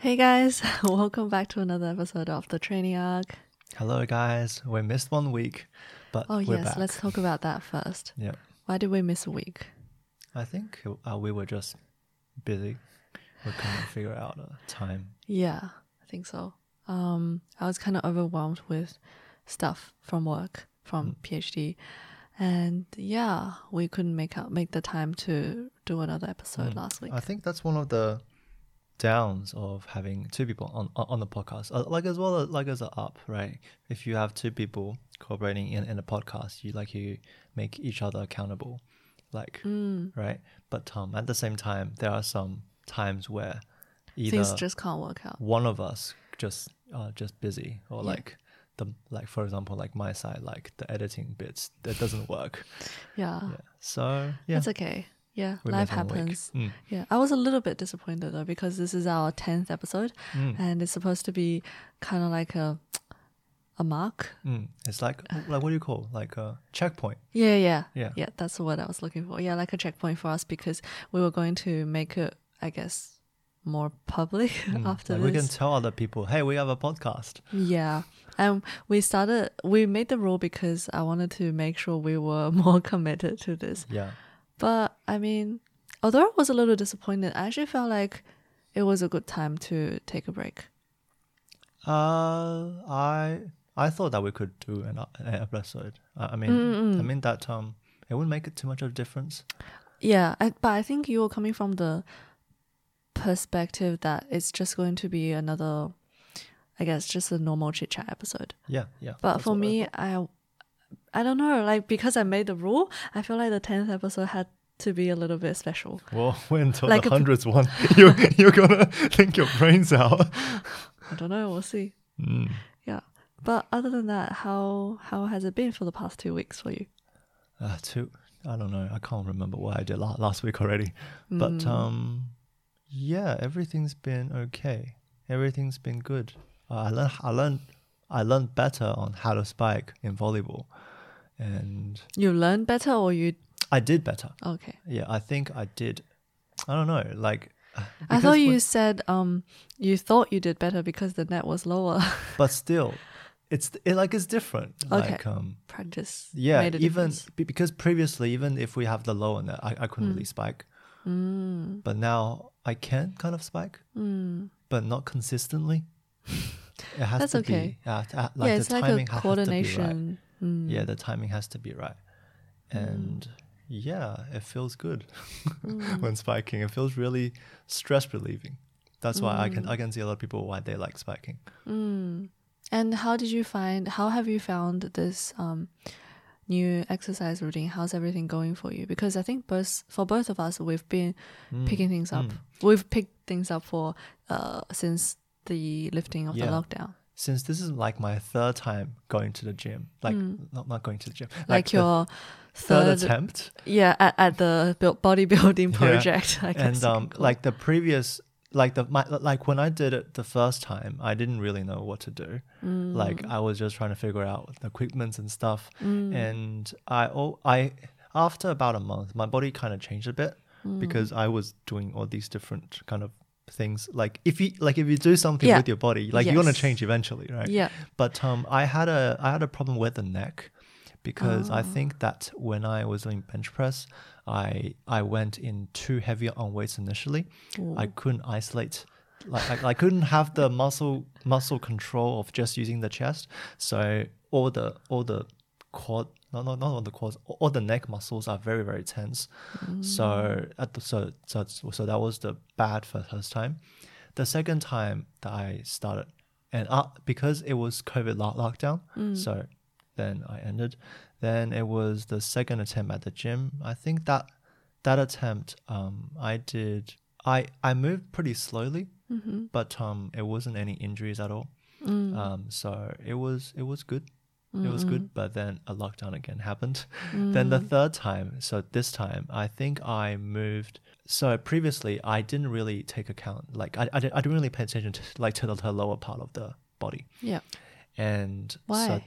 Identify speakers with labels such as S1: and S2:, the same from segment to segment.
S1: Hey guys, welcome back to another episode of the Training Arc.
S2: Hello, guys. We missed one week, but
S1: Oh yes,
S2: back.
S1: let's talk about that first.
S2: Yeah,
S1: Why did we miss a week?
S2: I think uh, we were just busy. We couldn't figure out a time.
S1: Yeah, I think so. Um, I was kind of overwhelmed with stuff from work, from PhD, and yeah, we couldn't make out make the time to do another episode last week.
S2: I think that's one of the downs of having two people on on the podcast, uh, like as well as like as a up, right? If you have two people cooperating in in a podcast, you like you make each other accountable, like
S1: Mm,
S2: right. But um, at the same time, there are some times where either
S1: things just can't work out.
S2: one of us just uh, just busy or
S1: Yeah.
S2: like the like for example like my side like the editing bits that doesn't work
S1: Yeah,
S2: yeah so yeah
S1: it's okay. Yeah,
S2: we
S1: life
S2: missed one week.
S1: happens.
S2: Mm,
S1: Yeah, I was a little bit disappointed though because this is our tenth episode,
S2: mm,
S1: and it's supposed to be kind of like a a mark.
S2: mm. it's like like what do you call like a checkpoint
S1: Yeah, yeah,
S2: Yeah.
S1: yeah. That's the word I was looking for. Yeah, like a checkpoint for us because we were going to make it, I guess, more public
S2: Mm,
S1: after
S2: like we can tell other people hey we have a podcast
S1: yeah, and we started. We made the rule because I wanted to make sure we were more committed to this.
S2: yeah
S1: But I mean, although I was a little disappointed, I actually felt like it was a good time to take a break.
S2: uh i i thought that we could do an, an episode i I mean
S1: Mm,
S2: i mean that um it wouldn't make it too much of a difference
S1: Yeah, I, but I think you were coming from the perspective that it's just going to be another, I guess, just a normal chit chat episode.
S2: yeah yeah
S1: But for
S2: what I
S1: me, I, I don't know, like because I made the rule, I feel like the tenth episode had to be a little bit special.
S2: Well, wait until
S1: Like
S2: the hundredth one. You you're gonna think your brains out.
S1: I don't know, we'll see.
S2: Mm.
S1: Yeah, but other than that, how how has it been for the past two weeks for you?
S2: Uh, two. I don't know. I can't remember what I did la- last week already. But
S1: Mm.
S2: um, yeah, everything's been okay. Everything's been good. Uh, I learned. I learned. I learned better on how to spike in volleyball, and
S1: You learned better, or you
S2: I did better.
S1: okay?
S2: Yeah, I think I did. I don't know. Like,
S1: I thought you said um you thought you did better because the net was lower.
S2: but still, it's it, like it's different.
S1: Okay.
S2: Like um.
S1: Practice.
S2: Yeah,
S1: made a
S2: even
S1: difference.
S2: because previously, even if we have the lower net, I, I couldn't really spike.
S1: Mm,
S2: But now I can kind of spike,
S1: mm.
S2: but not consistently. It has
S1: That's
S2: to
S1: okay.
S2: be, uh, uh, like
S1: yeah,
S2: the
S1: it's like
S2: timing
S1: a
S2: ha- has to be right.
S1: coordination. Mm.
S2: Yeah, the timing has to be right, and yeah, it feels good
S1: Mm.
S2: when spiking. It feels really stress relieving. That's why I can
S1: Mm.
S2: I can see a lot of people why they like spiking.
S1: Mm. And how did you find? How have you found this um, new exercise routine? How's everything going for you? Because I think both for both of us, we've been
S2: Mm,
S1: picking things up.
S2: mm.
S1: We've picked things up for uh, since the lifting of the lockdown.
S2: Since this is like my third time going to the gym, like not not going to the gym,
S1: Mm. Like, your
S2: third
S1: third,
S2: attempt,
S1: yeah, at, at the build, bodybuilding
S2: Yeah.
S1: project. I guess
S2: and um like the previous like the my, like when I did it the first time I didn't really know what to do
S1: it.
S2: like
S1: Mm,
S2: I was just trying to figure out the equipment and stuff
S1: mm,
S2: and I oh I after about a month my body kind of changed a bit
S1: mm.
S2: because I was doing all these different kind of things like if you like if you do something
S1: Yeah.
S2: with your body like you're gonna change eventually right
S1: yeah,
S2: but um, I had a I had a problem with the neck because I
S1: Oh.
S2: think that when I was doing bench press, I I went in too heavy on weights initially. I couldn't isolate. Like I, I couldn't have the muscle muscle control of just using the chest. So all the all the quad no no not all the quads all the neck muscles are very very tense. So at the so so so that was the bad for first time. The second time that I started, and uh, because it was COVID lock- lockdown,
S1: Mm.
S2: so then I ended. Then it was the second attempt at the gym. I think that that attempt, um, I did. I I moved pretty slowly,
S1: Mm-hmm.
S2: but um, it wasn't any injuries at all.
S1: Mm.
S2: Um, so it was it was good. It was good, but then a lockdown again happened. Then the
S1: Mm.
S2: third time, so this time, I think I moved. So previously, I didn't really take account, like I, I, didn't, I didn't really pay attention to like to the, to the lower part of the body,
S1: yeah.
S2: and
S1: Why?
S2: so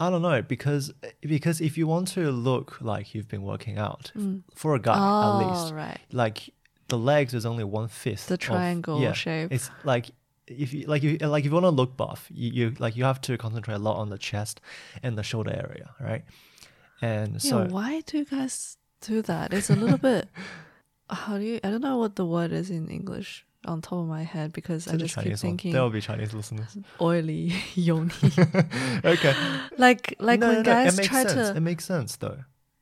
S2: I don't know because because if you want to look like you've been working out
S1: Mm.
S2: for a guy
S1: oh,
S2: at least,
S1: right.
S2: like the legs is only one fifth
S1: The
S2: of-
S1: triangle
S2: yeah,
S1: shape.
S2: It's like if you like you like if you want to look buff, you, you like you have to concentrate a lot on the chest and the shoulder area, right? And so
S1: why do you guys do that? It's a little bit. How do you? I don't know what the word is in English on top of my head because I just keep
S2: Chinese one,
S1: thinking
S2: there will be Chinese listeners.
S1: oily yoni.
S2: okay,
S1: like like
S2: no,
S1: when
S2: no, no,
S1: guys
S2: makes
S1: try
S2: sense.
S1: to.
S2: It makes sense though,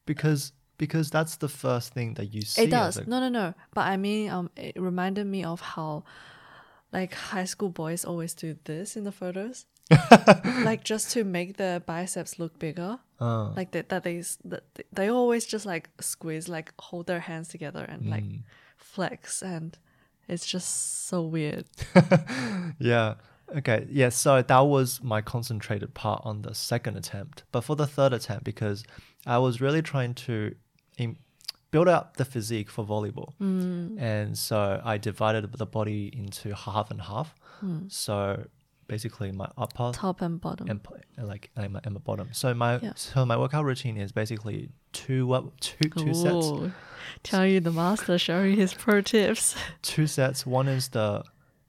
S2: because because that's the first thing that you see.
S1: It does.
S2: a-
S1: No, no, no. But I mean, um, it reminded me of how, like, high school boys always do this in the photos, like just to make their biceps look bigger.
S2: Uh,
S1: Like that, that they that they- they always just like squeeze, like hold their hands together and like
S2: mm.
S1: flex, and it's just so weird.
S2: yeah. Okay. Yeah. So that was my concentrated part on the second attempt. But for the third attempt, because I was really trying to im- build up the physique for volleyball,
S1: Mm.
S2: and so I divided the body into half and half.
S1: Mm.
S2: So basically, my upper
S1: Top and bottom.
S2: and, and like and my, and my bottom. So my
S1: Yeah.
S2: so my workout routine is basically two what two two sets.
S1: Tell you the master showing his pro tips.
S2: Two sets. One is the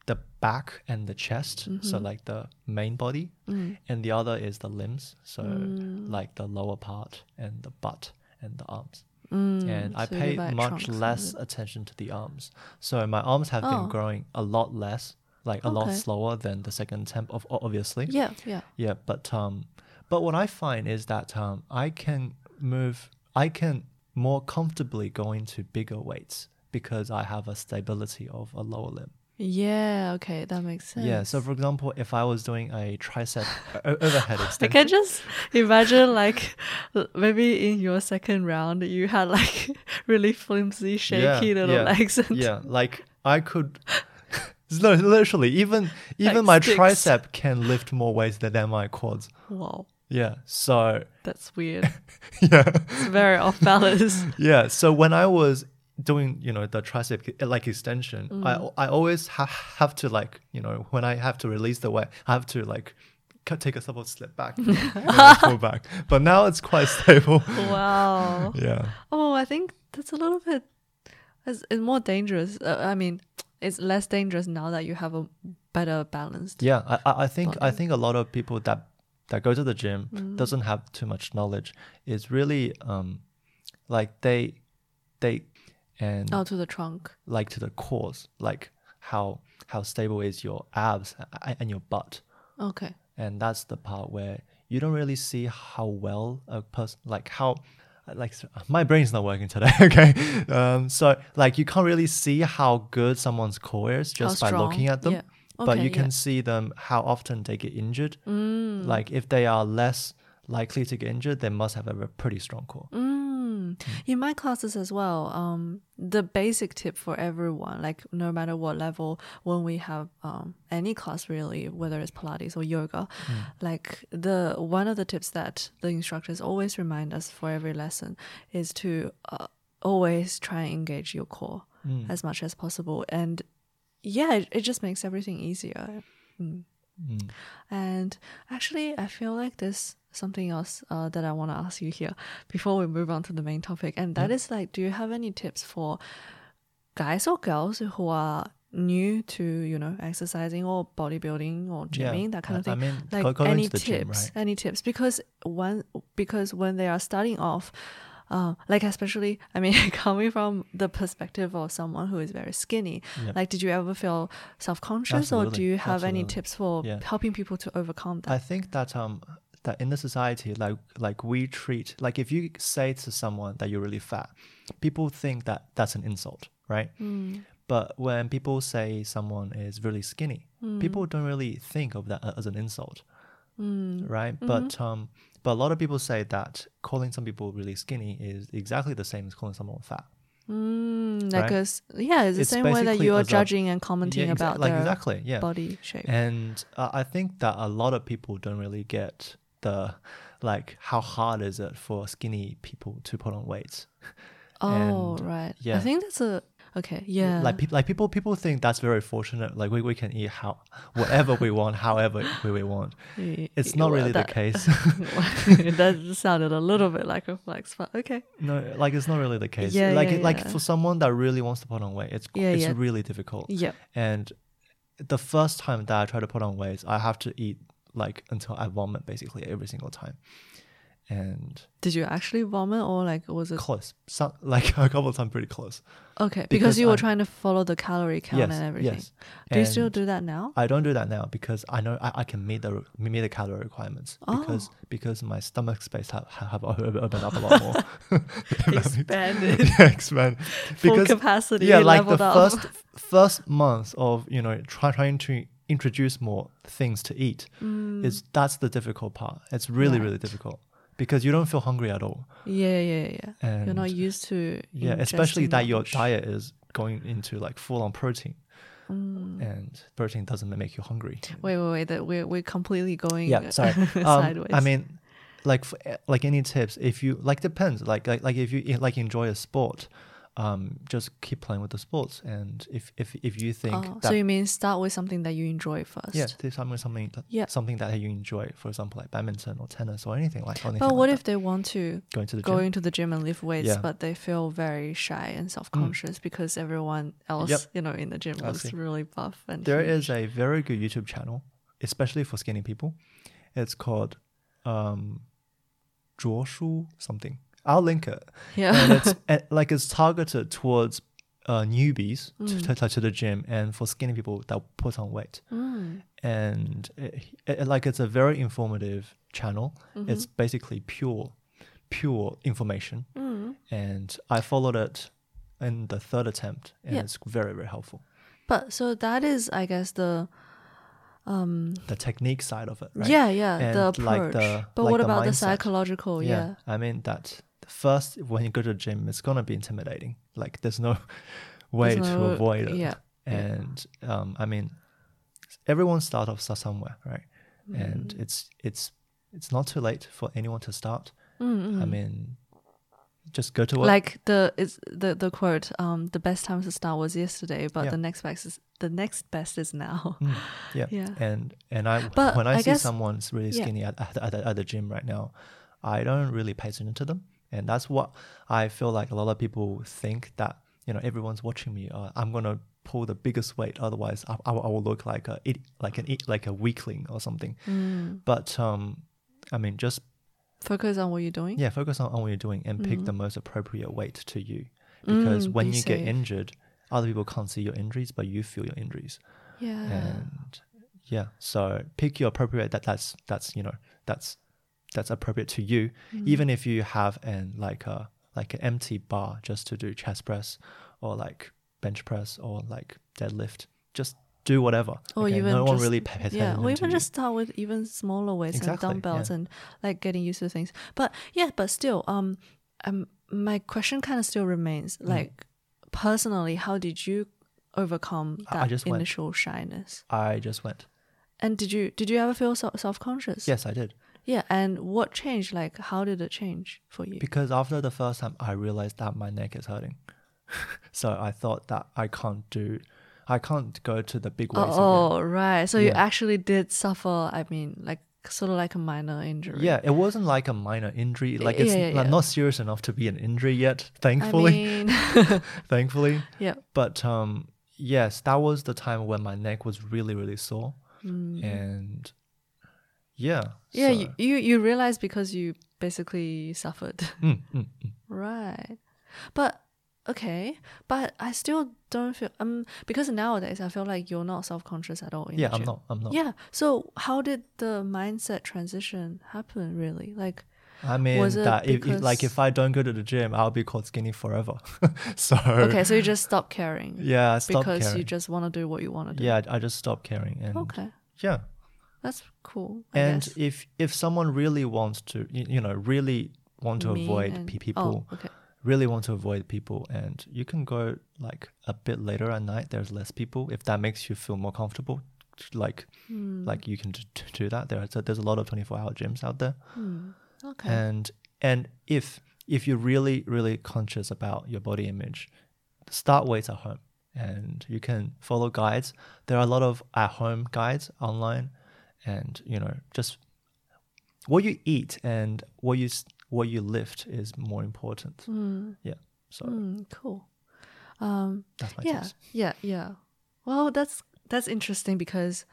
S2: the back and the chest, so
S1: Mhm.
S2: like the main body,
S1: Mm.
S2: and the other is the limbs, so
S1: Mm.
S2: like the lower part and the butt and the arms.
S1: Mm.
S2: And I
S1: So you
S2: pay much
S1: trunks
S2: less attention to the arms. So my arms have
S1: Oh.
S2: been growing a lot less, like a lot slower than the second attempt of obviously.
S1: Yeah, yeah.
S2: Yeah, but um, but what I find is that um, I can move, I can more comfortably go into bigger weights because I have a stability of a lower limb.
S1: Yeah, okay, that makes sense.
S2: Yeah. So for example, if I was doing a tricep overhead uh, overhead
S1: I
S2: extension,
S1: can just imagine like maybe in your second round you had like really flimsy, shaky little
S2: yeah,
S1: legs and
S2: yeah, like I could. No, literally, even even
S1: Like
S2: my
S1: sticks.
S2: tricep can lift more weights than than my quads.
S1: wow,
S2: Yeah. So
S1: that's weird.
S2: yeah.
S1: It's very off balance.
S2: yeah so when i was doing you know the tricep like extension
S1: Mm.
S2: i i always ha- have to like you know when i have to release the weight i have to like take a couple step back and then pull back but now it's quite stable
S1: wow.
S2: yeah
S1: Oh, I think that's a little bit. It's, it's more dangerous. Uh, I mean, it's less dangerous now that you have a better balanced.
S2: yeah i i think i think a lot of people that that go to the gym
S1: Mm.
S2: doesn't have too much knowledge is really um like they they and
S1: Oh, to the trunk.
S2: like to the cores like how how stable is your abs and your butt
S1: Okay.
S2: and that's the part where you don't really see how well a person like how like my brain's not working today okay um so like you can't really see how good someone's core is just by looking at them
S1: Yeah.
S2: but you can
S1: yeah.
S2: see them how often they get injured
S1: Mm.
S2: like if they are less likely to get injured they must have a pretty strong core
S1: Mm. In my classes as well, um, the basic tip for everyone, like no matter what level, when we have um, any class really, whether it's Pilates or yoga, like the one of the tips that the instructors always remind us for every lesson is to uh, always try and engage your core
S2: Mm.
S1: as much as possible, and yeah, it, it just makes everything easier. Mm.
S2: Mm.
S1: And actually, I feel like there's something else uh, that I want to ask you here before we move on to the main topic. And that is like, do you have any tips for guys or girls who are new to, you know, exercising or bodybuilding or
S2: Yeah,
S1: gymming, that kind of
S2: I- I
S1: thing?
S2: mean,
S1: like
S2: go-
S1: any tips?
S2: gym, right?
S1: Any tips? Because one, because when they are starting off, uh, like especially, I mean, coming from the perspective of someone who is very skinny,
S2: Yeah.
S1: like, did you ever feel self conscious, or do you have any tips for
S2: Yeah.
S1: helping people to overcome that?
S2: I think that um that in the society like like we treat like if you say to someone that you're really fat, people think that that's an insult, right?
S1: Mm.
S2: But when people say someone is really skinny,
S1: Mm.
S2: people don't really think of that as an insult,
S1: Mm.
S2: right? But um but a lot of people say that calling some people really skinny is exactly the same as calling someone fat.
S1: Mm, like
S2: Right?
S1: a yeah, it's the
S2: It's
S1: same way that you are
S2: as a-
S1: judging and commenting
S2: Yeah, exa-
S1: about
S2: like
S1: their
S2: exactly, yeah.
S1: body shape.
S2: And uh, I think that a lot of people don't really get the like how hard is it for skinny people to put on weight.
S1: oh,
S2: and,
S1: right. I think that's a okay. Yeah,
S2: Like people, like people, people think that's very fortunate. Like we, we can eat how whatever we want, however we, we want. It's not
S1: well,
S2: really
S1: that,
S2: the case.
S1: that sounded a little bit like a flex, but okay.
S2: no, like it's not really the case.
S1: Yeah,
S2: like
S1: yeah,
S2: like
S1: yeah.
S2: for someone that really wants to put on weight, it's
S1: Yeah,
S2: it's
S1: yeah.
S2: really difficult.
S1: Yeah.
S2: And the first time that I try to put on weight, I have to eat like until I vomit basically every single time. And
S1: Did you actually vomit or like was it
S2: close, some, like a couple of times, pretty close.
S1: okay? Because,
S2: because
S1: you were
S2: I'm-
S1: trying to follow the calorie count
S2: yes,
S1: and everything.
S2: yes.
S1: Do you still do that now?
S2: I don't do that now because I know I, I can meet the meet the calorie requirements oh. because
S1: Oh.
S2: because my stomach space have have opened up a lot more.
S1: Expanded.
S2: Expand
S1: Full
S2: because
S1: capacity.
S2: yeah, like the
S1: up.
S2: first first month of you know try, trying to introduce more things to eat is that's the difficult part. It's really really
S1: Mm.
S2: Difficult because you don't feel hungry at all.
S1: Yeah, yeah, yeah. You're not used to.
S2: yeah, especially that your diet is going into like full on protein,
S1: Mm.
S2: and protein doesn't make you hungry.
S1: Wait, wait, wait. That we're we're completely going.
S2: Yeah, sorry. Um,
S1: sideways.
S2: I mean, like like any tips, if you like depends. Like like like if you like enjoy a sport, um, just keep playing with the sports. And if if if you think
S1: Oh,
S2: that
S1: so you mean start with something that you enjoy first?
S2: yeah, do something something that,
S1: Yeah.
S2: something that you enjoy, for example, like badminton or tennis or anything like. Anything
S1: But
S2: like
S1: what
S2: that.
S1: if they want to
S2: going to the
S1: go
S2: gym?
S1: into the gym and lift weights,
S2: Yeah. Mm.
S1: but they feel very shy and self-conscious because everyone else,
S2: Yep.
S1: you know, in the gym
S2: I
S1: looks
S2: see.
S1: really buff and
S2: There
S1: huge.
S2: is a very good YouTube channel, especially for skinny people. It's called um, 卓书 something. I'll link it.
S1: yeah.
S2: and it's like it's targeted towards uh, newbies
S1: Mm.
S2: to, to, to the gym and for skinny people that put on weight.
S1: Mm.
S2: And it, it- like it's a very informative channel.
S1: Mm-hmm.
S2: It's basically pure, pure information.
S1: Mm.
S2: And I followed it in the third attempt, and
S1: Yeah.
S2: it's very very helpful.
S1: But so that is, I guess, the um
S2: The technique side of it, right?
S1: yeah yeah
S2: And
S1: the approach.
S2: like the-
S1: but
S2: like
S1: what
S2: the
S1: about the
S2: mindset.
S1: psychological? Yeah.
S2: I mean that first when you go to the gym, it's gonna be intimidating. Like there's no way
S1: There's
S2: to avoid it.
S1: yeah, yeah.
S2: And um, I mean, everyone starts off somewhere, right? And
S1: Mm.
S2: it's it's it's not too late for anyone to start.
S1: Mm,
S2: I mean, just go to work.
S1: like the is the the quote um the best time to start was yesterday but
S2: Yeah.
S1: the next best is the next best is now
S2: Mm, yeah.
S1: yeah
S2: And and I
S1: But
S2: when I,
S1: I
S2: see
S1: guess-
S2: someone's really
S1: yeah.
S2: skinny at, at, at, at the gym right now, I don't really pay attention to them, and that's what I feel like a lot of people think that you know everyone's watching me. Uh, I'm gonna pull the biggest weight, otherwise I, I, will- I will look like a like an like a weakling or something.
S1: Mm.
S2: But um, I mean, just
S1: focus on what you're doing
S2: yeah, focus on, on what you're doing and pick the
S1: Mm.
S2: most appropriate weight to you, because
S1: Mm,
S2: when
S1: be
S2: you get injured, other people can't see your injuries, but you feel your injuries
S1: yeah
S2: and yeah so pick your appropriate that that's that's you know that's that's appropriate to you
S1: Mm.
S2: even if you have an like a like an empty bar just to do chest press or like bench press or like deadlift just do whatever
S1: Or
S2: okay?
S1: even
S2: no one really pays
S1: yeah or even just start with even smaller weights
S2: Exactly,
S1: and dumbbells
S2: yeah.
S1: and like getting used to things but yeah but still um um my question kind of still remains
S2: Mm.
S1: like personally how did you overcome that
S2: just went.
S1: initial shyness
S2: i just went
S1: and did you did you ever feel so, self-conscious
S2: yes i did
S1: Yeah, and what changed? Like, how did it change for you?
S2: because after the first time i realized that my neck is hurting so i thought that i can't do i can't go to the big weights again.
S1: Oh, right. So you actually did suffer. I mean, like sort of like a minor injury.
S2: Yeah, it wasn't like a minor injury. Like it's
S1: Yeah, yeah,
S2: like, not serious enough to be an injury yet,
S1: I
S2: thankfully.
S1: mean,
S2: thankfully.
S1: yeah.
S2: But um yes, that was the time when my neck was really, really sore. And yeah.
S1: Yeah,
S2: so-
S1: you, you you realize because you basically suffered.
S2: Mm, mm, mm.
S1: right. But okay, but I still don't feel um because nowadays I feel like you're not self-conscious at all
S2: Yeah, I'm not. I'm not.
S1: Yeah. So how did the mindset transition happen really? Like
S2: I mean that if, if like if I don't go to the gym, I'll be called skinny forever. so
S1: okay, so you just stop caring.
S2: yeah, I stopped
S1: because
S2: caring.
S1: you just want to do what you want to do.
S2: yeah, I just stopped caring and
S1: Okay.
S2: yeah.
S1: That's cool. I
S2: And
S1: guess.
S2: if if someone really wants to you, you know, really want to
S1: Me
S2: avoid
S1: and-
S2: pe- people
S1: Oh, okay.
S2: really want to avoid people and you can go like a bit later at night there's less people if that makes you feel more comfortable like
S1: Hmm.
S2: like you can do that there's a, there's a lot of 24 hour gyms out there
S1: Hmm. Okay.
S2: and and if if you're really really conscious about your body image start weights at home and you can follow guides there are a lot of at home guides online and you know just what you eat and what you what you lift is more important
S1: Hmm.
S2: yeah so
S1: Hmm. Cool. Um.
S2: that's my
S1: Yeah.
S2: tips
S1: Yeah. Yeah. Well, that's that's interesting because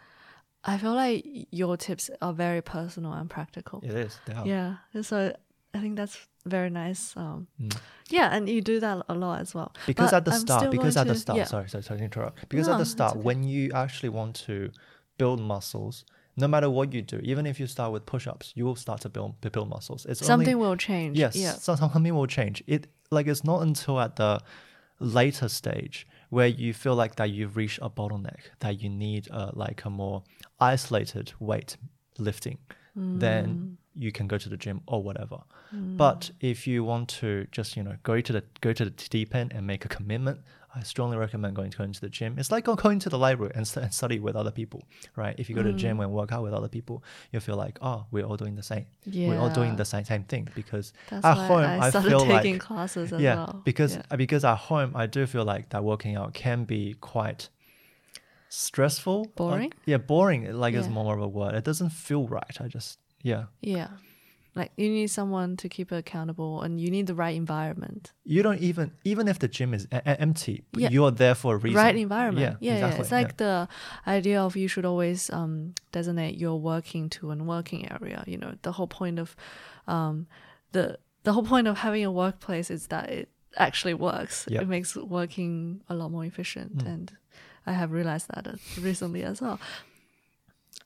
S1: I feel like your tips are very personal and practical.
S2: It is.
S1: Yeah. So I think that's very nice. Um,
S2: Mm.
S1: yeah, and you do that a lot as well.
S2: because
S1: But
S2: at the
S1: I'm
S2: start because at the start
S1: yeah.
S2: sorry sorry sorry to interrupt because
S1: No,
S2: at the start
S1: okay.
S2: when you actually want to build muscles no matter what you do even if you start with push-ups you will start to build to build muscles it's
S1: Something
S2: only,
S1: will change.
S2: yes
S1: Yeah.
S2: something will change it like it's not until at the later stage where you feel like that you've reached a bottleneck that you need uh, like a more isolated weight lifting
S1: Mm.
S2: then you can go to the gym or whatever but if you want to just you know go to the go to the deep end and make a commitment i strongly recommend going to going to the gym. It's like going to the library and, st- and study with other people right? If you go to the gym mm. and work out with other people you feel like oh we're all doing the same. We're all doing the same, same thing because
S1: That's
S2: at home
S1: I
S2: i,
S1: started
S2: feel
S1: taking
S2: like
S1: classes as
S2: yeah
S1: well.
S2: because
S1: Yeah.
S2: because at home i do feel like that working out can be quite stressful. Like-
S1: Boring?
S2: yeah boring like is more of a word. It doesn't feel right. I just yeah.
S1: Yeah. Like you need someone to keep it accountable and you need the right environment.
S2: you don't even even if the gym is e- empty
S1: Yeah.
S2: you are there for a reason
S1: Right environment.
S2: yeah
S1: Yeah, yeah. It's like the idea of you should always um, designate your working to and working area. You know, the whole point of um, the the whole point of having a workplace is that it actually works.
S2: Yep.
S1: It makes working a lot more efficient,
S2: Mm.
S1: and I have realized that recently as well.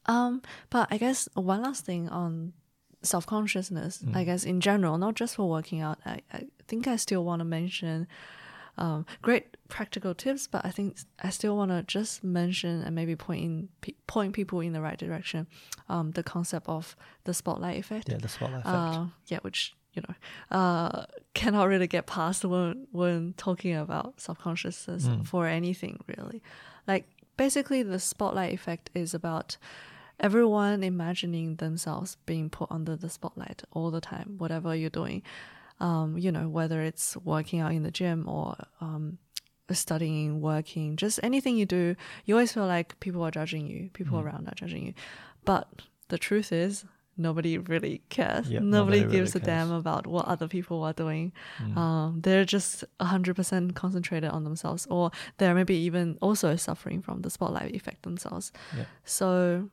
S1: Um, but I guess one last thing on self consciousness,
S2: Mm.
S1: I guess in general, not just for working out, I, I think I still want to mention um, great practical tips, but I think I still want to just mention and maybe point in, pe- point people in the right direction. Um, the concept of the spotlight effect.
S2: yeah the spotlight effect
S1: Uh, yeah, which you know uh, cannot really get past when when talking about subconsciousness
S2: Mm.
S1: for anything really. Like basically, the spotlight effect is about everyone imagining themselves being put under the spotlight all the time, whatever you're doing. Um, you know, whether it's working out in the gym or um, studying, working, just anything you do, you always feel like people are judging you, people
S2: Mm.
S1: around are judging you. But the truth is, nobody really cares.
S2: Yeah,
S1: nobody,
S2: nobody
S1: gives
S2: really
S1: a damn about what other people are doing.
S2: Mm.
S1: Um, they're just 100% concentrated on themselves, or they're maybe even also suffering from the spotlight effect themselves.
S2: Yeah.
S1: So,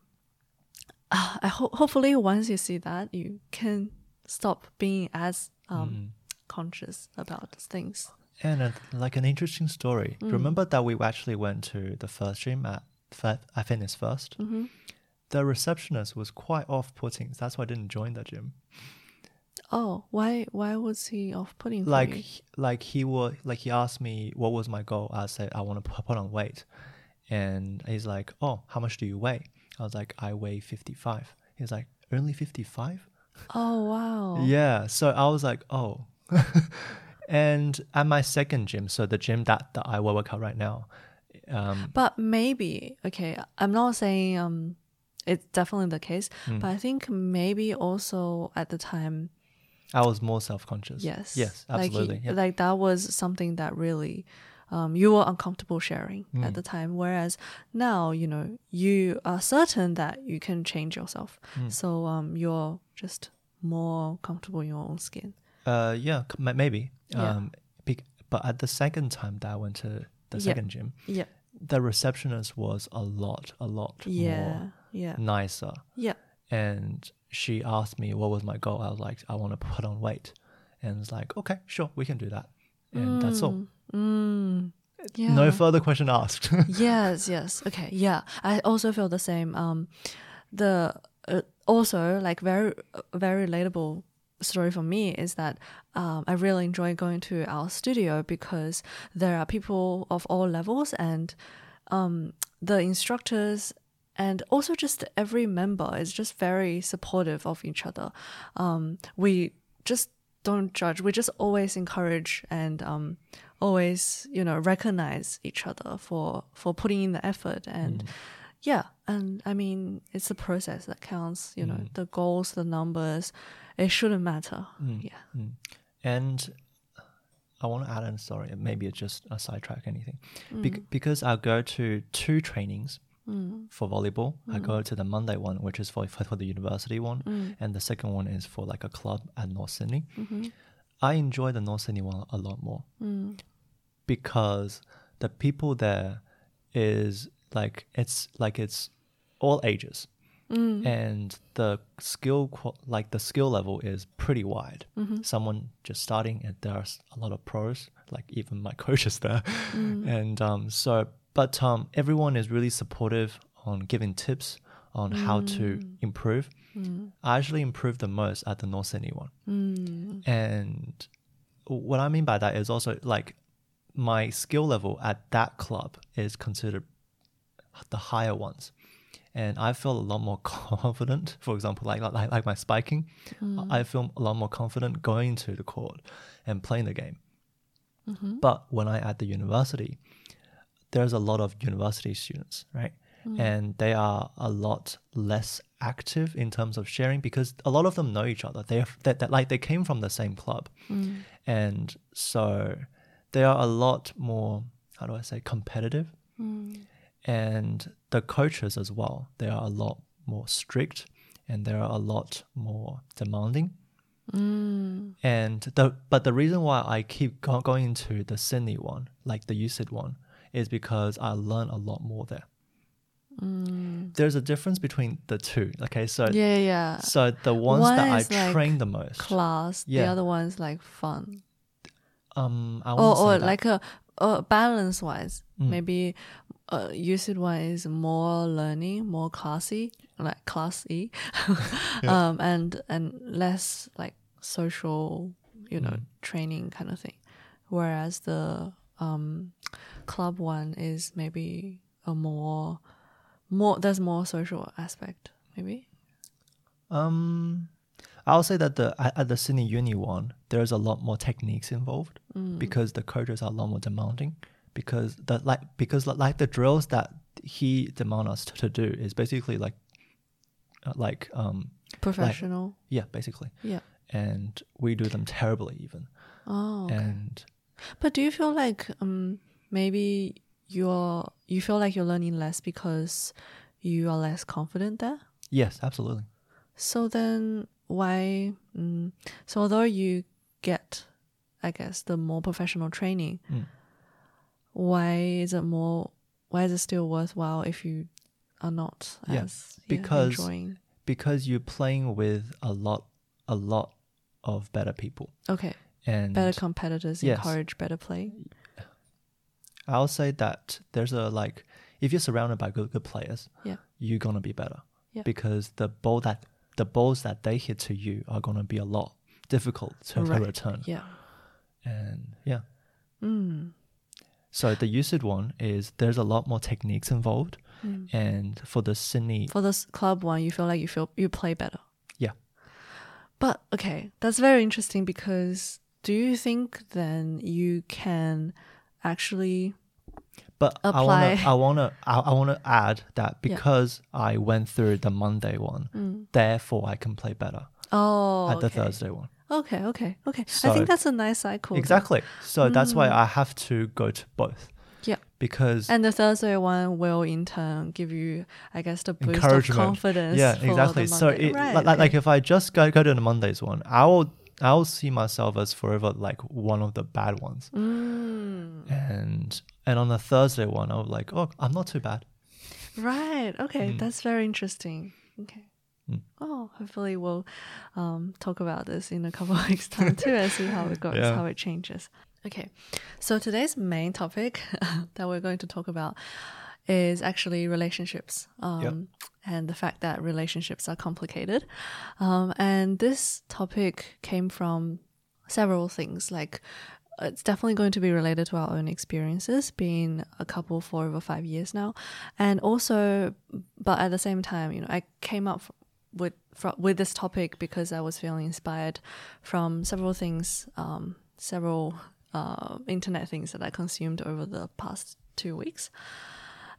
S1: uh, I ho- hopefully, once you see that, you can stop being as um,
S2: Mm.
S1: conscious about things.
S2: And uh, like an interesting story.
S1: Mm.
S2: Remember that we actually went to the first gym at, Fa- at Fitness First?
S1: hmm
S2: The receptionist was quite off putting. That's why I didn't join the gym.
S1: Oh, why? Why was he off-putting?
S2: Like, like he was, like he asked me what was my goal. I said I want to put on weight, and he's like, "Oh, how much do you weigh?" I was like, "I weigh 55." He's like, "Only 55?"
S1: Oh wow.
S2: Yeah. So I was like, "Oh." and at my second gym, so the gym that, that I work out right now, um,
S1: But maybe okay. I'm not saying um, it's definitely the case,
S2: Mm.
S1: but I think maybe also at the time,
S2: I was more self conscious.
S1: yes,
S2: Yes,
S1: like he-
S2: absolutely. yeah.
S1: like that was something that really. Um, you were uncomfortable sharing
S2: Mm.
S1: at the time, whereas now you know you are certain that you can change yourself.
S2: Mm.
S1: So um, you're just more comfortable in your own skin.
S2: Uh, yeah, maybe.
S1: Yeah.
S2: Um, but at the second time that I went to the
S1: Yeah.
S2: second gym,
S1: Yeah,
S2: the receptionist was a lot, a lot
S1: yeah, yeah,
S2: more nicer.
S1: yeah.
S2: And she asked me what was my goal. I was like, I want to put on weight. And it's like, okay, sure, we can do that. And that's all.
S1: Mm, yeah.
S2: No further question asked.
S1: yes, yes. Okay, yeah. I also feel the same. Um, the uh, also like very uh, very relatable story for me is that um, I really enjoy going to our studio because there are people of all levels and um, the instructors and also just every member is just very supportive of each other. Um, we just don't judge. We just always encourage and um, always, you know, recognize each other for for putting in the effort and yeah. And I mean, it's the process that counts. You know,
S2: Mm.
S1: the goals, the numbers, it shouldn't matter.
S2: Mm.
S1: Yeah.
S2: Mm. And I want to add in, sorry, maybe it's just a sidetrack, anything. Bec- because I go to two trainings
S1: Mm.
S2: for volleyball. I go to the Monday one, which is for, for the university one,
S1: Mm.
S2: and the second one is for like a club at North Sydney.
S1: Mhm.
S2: I enjoy the North Sydney one a lot more.
S1: Mm.
S2: because the people there is like it's like it's all ages, and the skill like the skill level is pretty wide. Someone just starting, and there's a lot of pros, like even my coach is there, and um, so but um, everyone is really supportive on giving tips on how to improve. I actually improved the most at the North Sydney one. Mm. And what I mean by that is also like my skill level at that club is considered the higher ones. And I feel a lot more confident. For example, like like, like my spiking, mm. I feel a lot more confident going to the court and playing the game. Mm-hmm. But when I at the university, there's a lot of university students, right? Mm. And they are a lot less active in terms of sharing because a lot of them know each other. They that, that like they came from the same club, mm. and so they are a lot more. How do I say competitive? Mm. And the coaches as well. They are a lot more strict, and they are a lot more demanding. And the but the reason why I keep go- going to the Sydney one, like the USYD one, is because I learn a lot more there. There's a difference between the two. Okay, so
S1: Yeah, yeah.
S2: so the ones
S1: One
S2: that I
S1: like
S2: train the most,
S1: Class. The
S2: Yeah.
S1: other one's like fun.
S2: um, I
S1: Or, or
S2: that.
S1: like a, uh balance wise,
S2: Mm.
S1: maybe uh, one is more learning, more classy, like classy, um, and and less like social, you know,
S2: Mm.
S1: training kind of thing. Whereas the um, club one is maybe a more more there's more social aspect maybe.
S2: Um, I'll say that the at, the Sydney Uni one, there's a lot more techniques involved
S1: Mm.
S2: because the coaches are a lot more demanding. Because the like because like the drills that he demand us to, to do is basically like uh, like um
S1: Professional.
S2: yeah basically,
S1: yeah.
S2: and we do them terribly even.
S1: Oh. okay.
S2: And
S1: But do you feel like um maybe you're you feel like you're learning less because you are less confident there?
S2: yes, absolutely.
S1: So then why mm, so although you get I guess the more professional training,
S2: Mm.
S1: why is it more why is it still worthwhile if you are not
S2: yeah, because-
S1: enjoying
S2: Because you're playing with a lot a lot of better people
S1: okay
S2: and
S1: better competitors
S2: yes.
S1: encourage better play
S2: I'll say that there's a like if you're surrounded by good good players,
S1: Yeah.
S2: you're gonna be better.
S1: Yeah.
S2: Because the ball that the balls that they hit to you are gonna be a lot difficult to, to return.
S1: yeah
S2: And yeah.
S1: mm.
S2: So the USYD one is there's a lot more techniques involved.
S1: Mm.
S2: And for the Sydney
S1: for this club one you feel like you feel you play better
S2: Yeah.
S1: but okay that's very interesting because do you think then you can actually
S2: But I
S1: apply-
S2: wanna I wanna I, I wanna add that because I went through the Monday one, mm. therefore I can play better
S1: oh
S2: at the
S1: okay.
S2: Thursday one.
S1: okay okay okay i think that's a nice cycle
S2: Exactly. So that's why mm. I have to go to both.
S1: Yeah.
S2: Because
S1: and the thursday one will in turn give you i guess the boost of confidence
S2: yeah, exactly. So it,
S1: right,
S2: like, like,
S1: okay.
S2: like if I just go go to the Mondays one, I will I will see myself as forever like one of the bad ones.
S1: Mm,
S2: And and on the Thursday one, I was like, oh, I'm not too bad.
S1: right okay
S2: Mm.
S1: that's very interesting okay
S2: Mm.
S1: Oh, hopefully we'll um, talk about this in a couple of weeks' time too and see how it goes,
S2: Yeah.
S1: how it changes. Okay, so today's main topic that we're going to talk about is actually relationships um, and the fact that relationships are complicated. Um, and this topic came from several things like it's definitely going to be related to our own experiences being a couple for over five years now. And also but at the same time you know i came up with with this topic because i was feeling inspired from several things um, several uh, internet things that i consumed over the past two weeks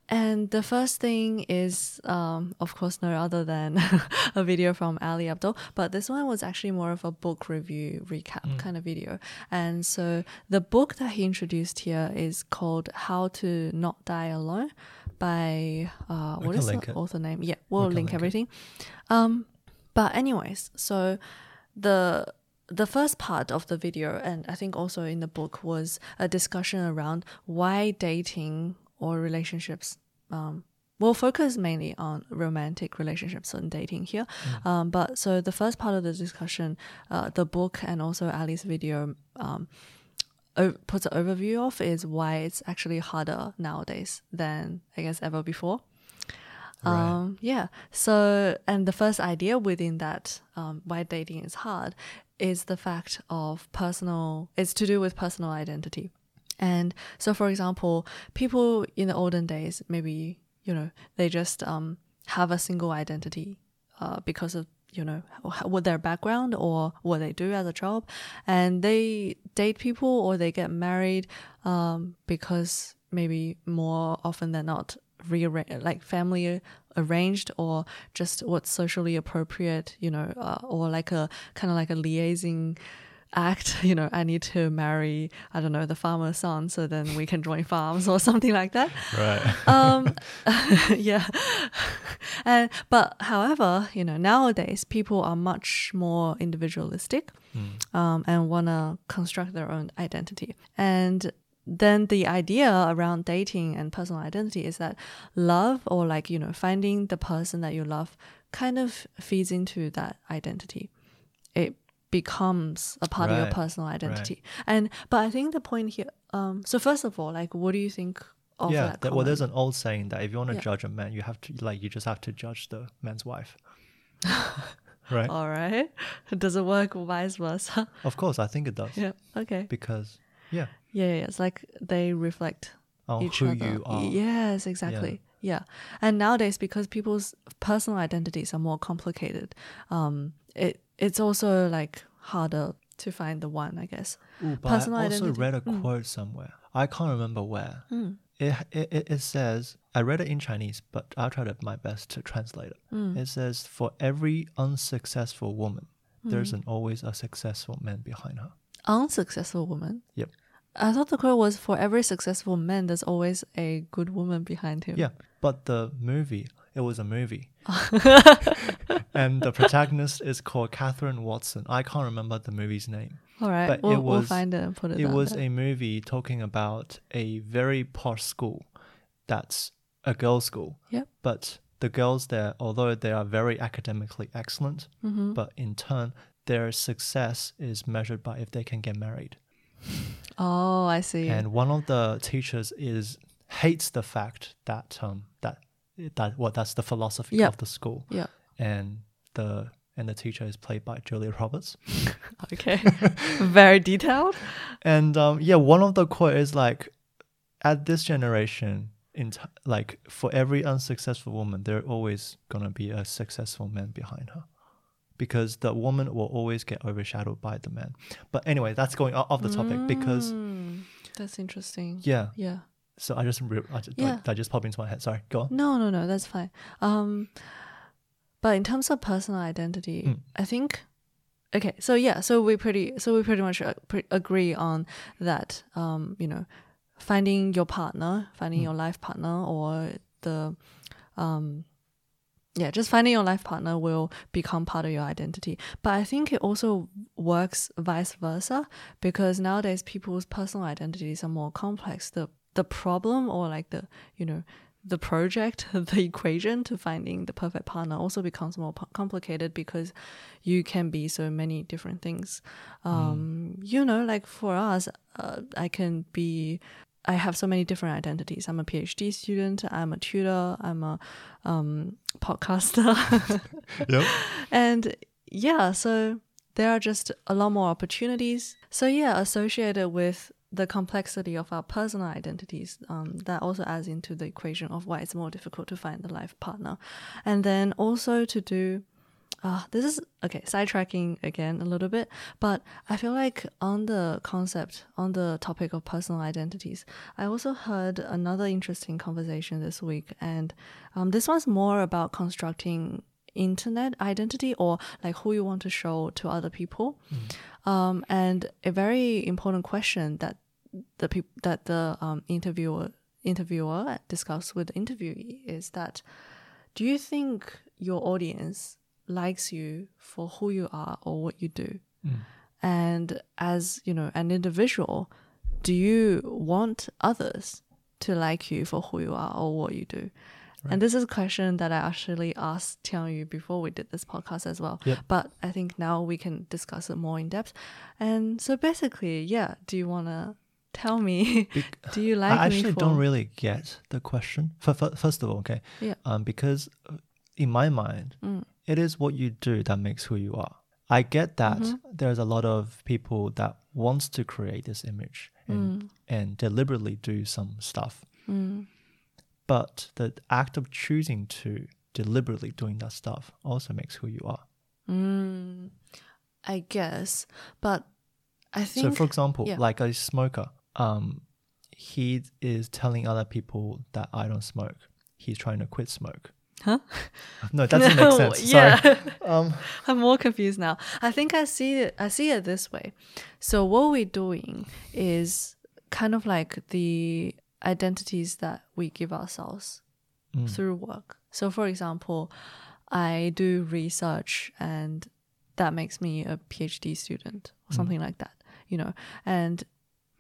S1: and the first thing is, um, of course, no other than a video from Ali Abdaal. But this one was actually more of a book review recap kind of video. And so the book that he introduced here is called How to Not Die Alone by, uh, what is the
S2: it.
S1: author name? Yeah, we'll
S2: can
S1: link
S2: link
S1: everything. Um, but anyways, so the the first part of the video and i think also in the book was a discussion around why dating or relationships um, we'll focus mainly on romantic relationships and dating here.
S2: Mm.
S1: Um, but so the first part of the discussion, uh, the book and also Ali's video um, puts an overview of is why it's actually harder nowadays than I guess ever before.
S2: Right.
S1: Um, yeah. So, and the first idea within that, um, why dating is hard, is the fact of personal. It's to do with personal identity, and so, for example, people in the olden days, maybe you know, they just um have a single identity, uh, because of you know what their background or what they do as a job, and they date people or they get married, um, because maybe more often than not rearrange like family arranged or just what's socially appropriate you know uh, or like a kind of like a liaising act you know i need to marry i don't know the farmer's son so then we can join farms or something like that.
S2: Right.
S1: um yeah. And but however you know nowadays people are much more individualistic um, and want to construct their own identity. And then the idea around dating and personal identity is that love or like you know finding the person that you love kind of feeds into that identity. It becomes a part of your personal identity and but i think the point here um so first of all like what do you think of
S2: yeah.
S1: that
S2: that- well, there's an old saying that if you want to
S1: Yeah.
S2: judge a man, you have to like you just have to judge the man's wife. right.
S1: all right does it work vice versa
S2: Of course, I think it does
S1: yeah okay
S2: because yeah,
S1: yeah, yeah it's like they reflect
S2: on
S1: each
S2: who
S1: other
S2: you are.
S1: yes exactly yeah. and nowadays because people's personal identities are more complicated um it it's also like harder to find the one i guess
S2: Ooh, but
S1: Personal
S2: I also
S1: identity.
S2: read a
S1: Mm.
S2: quote somewhere. I can't remember where.
S1: Mm.
S2: It, it it it says I read it in Chinese, but I'll try to my best to translate it.
S1: Mm.
S2: It says for every unsuccessful woman, there's
S1: Mm.
S2: an always a successful man behind her.
S1: unsuccessful woman
S2: Yep.
S1: i thought the quote was for every successful man there's always a good woman behind him
S2: Yeah, but the movie, it was a movie. and the protagonist is called Katherine Watson. I can't remember the movie's name.
S1: all right
S2: but it
S1: we'll, we'll
S2: was-
S1: find it and put it
S2: It was
S1: there.
S2: a movie talking about a very posh school that's a girls' school.
S1: Yep.
S2: But the girls there, although they are very academically excellent,
S1: Mhm.
S2: but in turn, their success is measured by if they can get married.
S1: oh i see
S2: And one of the teachers is hates the fact that um that what that's the philosophy of the school.
S1: yeah
S2: And the and the teacher is played by Julia Roberts.
S1: okay very detailed
S2: And um, yeah, one of the quote is like, at this generation, in t- like for every unsuccessful woman, there always gonna be a successful man behind her, because the woman will always get overshadowed by the man. But anyway, that's going off the topic because
S1: Mm, that's interesting
S2: yeah.
S1: yeah
S2: So I just, re- I just
S1: Yeah.
S2: like, that just popped into my head. Sorry, go on.
S1: No, no, no, that's fine. Um, but in terms of personal identity,
S2: Mm.
S1: I think okay. So yeah, so we pretty, so we pretty much uh, agree on that. Um, you know, finding your partner, finding
S2: Mm.
S1: your life partner, or the, um, yeah, just finding your life partner will become part of your identity. But I think it also works vice versa because nowadays people's personal identities are more complex. The the problem or like the you know the project, the equation to finding the perfect partner also becomes more complicated because you can be so many different things. Um, You know, like for us, uh, I can be. I have so many different identities. I'm a PhD student. I'm a tutor. I'm a um, podcaster.
S2: Yep.
S1: and yeah, so there are just a lot more opportunities. So yeah, associated with the complexity of our personal identities, um, that also adds into the equation of why it's more difficult to find the life partner, and then also to do. Uh, this is okay, sidetracking again a little bit, but I feel like on the concept, on the topic of personal identities, I also heard another interesting conversation this week, and um, this one's more about constructing internet identity or like who you want to show to other people. Um, and a very important question that the peop- that the um, interviewer interviewer discussed with the interviewee is that do you think your audience likes you for who you are or what you do? And as you know, an individual, do you want others to like you for who you are or what you do? And this is a question that I actually asked Tiang Yu before we did this podcast as well.
S2: Yep.
S1: But I think now we can discuss it more in depth. And so basically, yeah, do you want to tell me? do you like
S2: I actually
S1: for?
S2: don't really get the question. Fir- fir- First of all, okay,
S1: Yeah.
S2: um, because uh, in my mind,
S1: Mm.
S2: it is what you do that makes who you are. I get that
S1: Mm-hmm.
S2: there's a lot of people that wants to create this image and and deliberately do some stuff,
S1: Mm.
S2: But the act of choosing to deliberately doing that stuff also makes who you are.
S1: Mm, I guess, but I think.
S2: So, for example,
S1: yeah.
S2: like a smoker, um, he is telling other people that I don't smoke. He's trying to quit smoke.
S1: Huh?
S2: No, that doesn't
S1: No,
S2: make sense. Sorry.
S1: yeah.
S2: Um,
S1: I'm more confused now. I think I see it. I see it this way. So what we're doing is kind of like the identities that we give ourselves
S2: Mm.
S1: through work. So, for example, I do research, and that makes me a PhD student or something like that. You know, and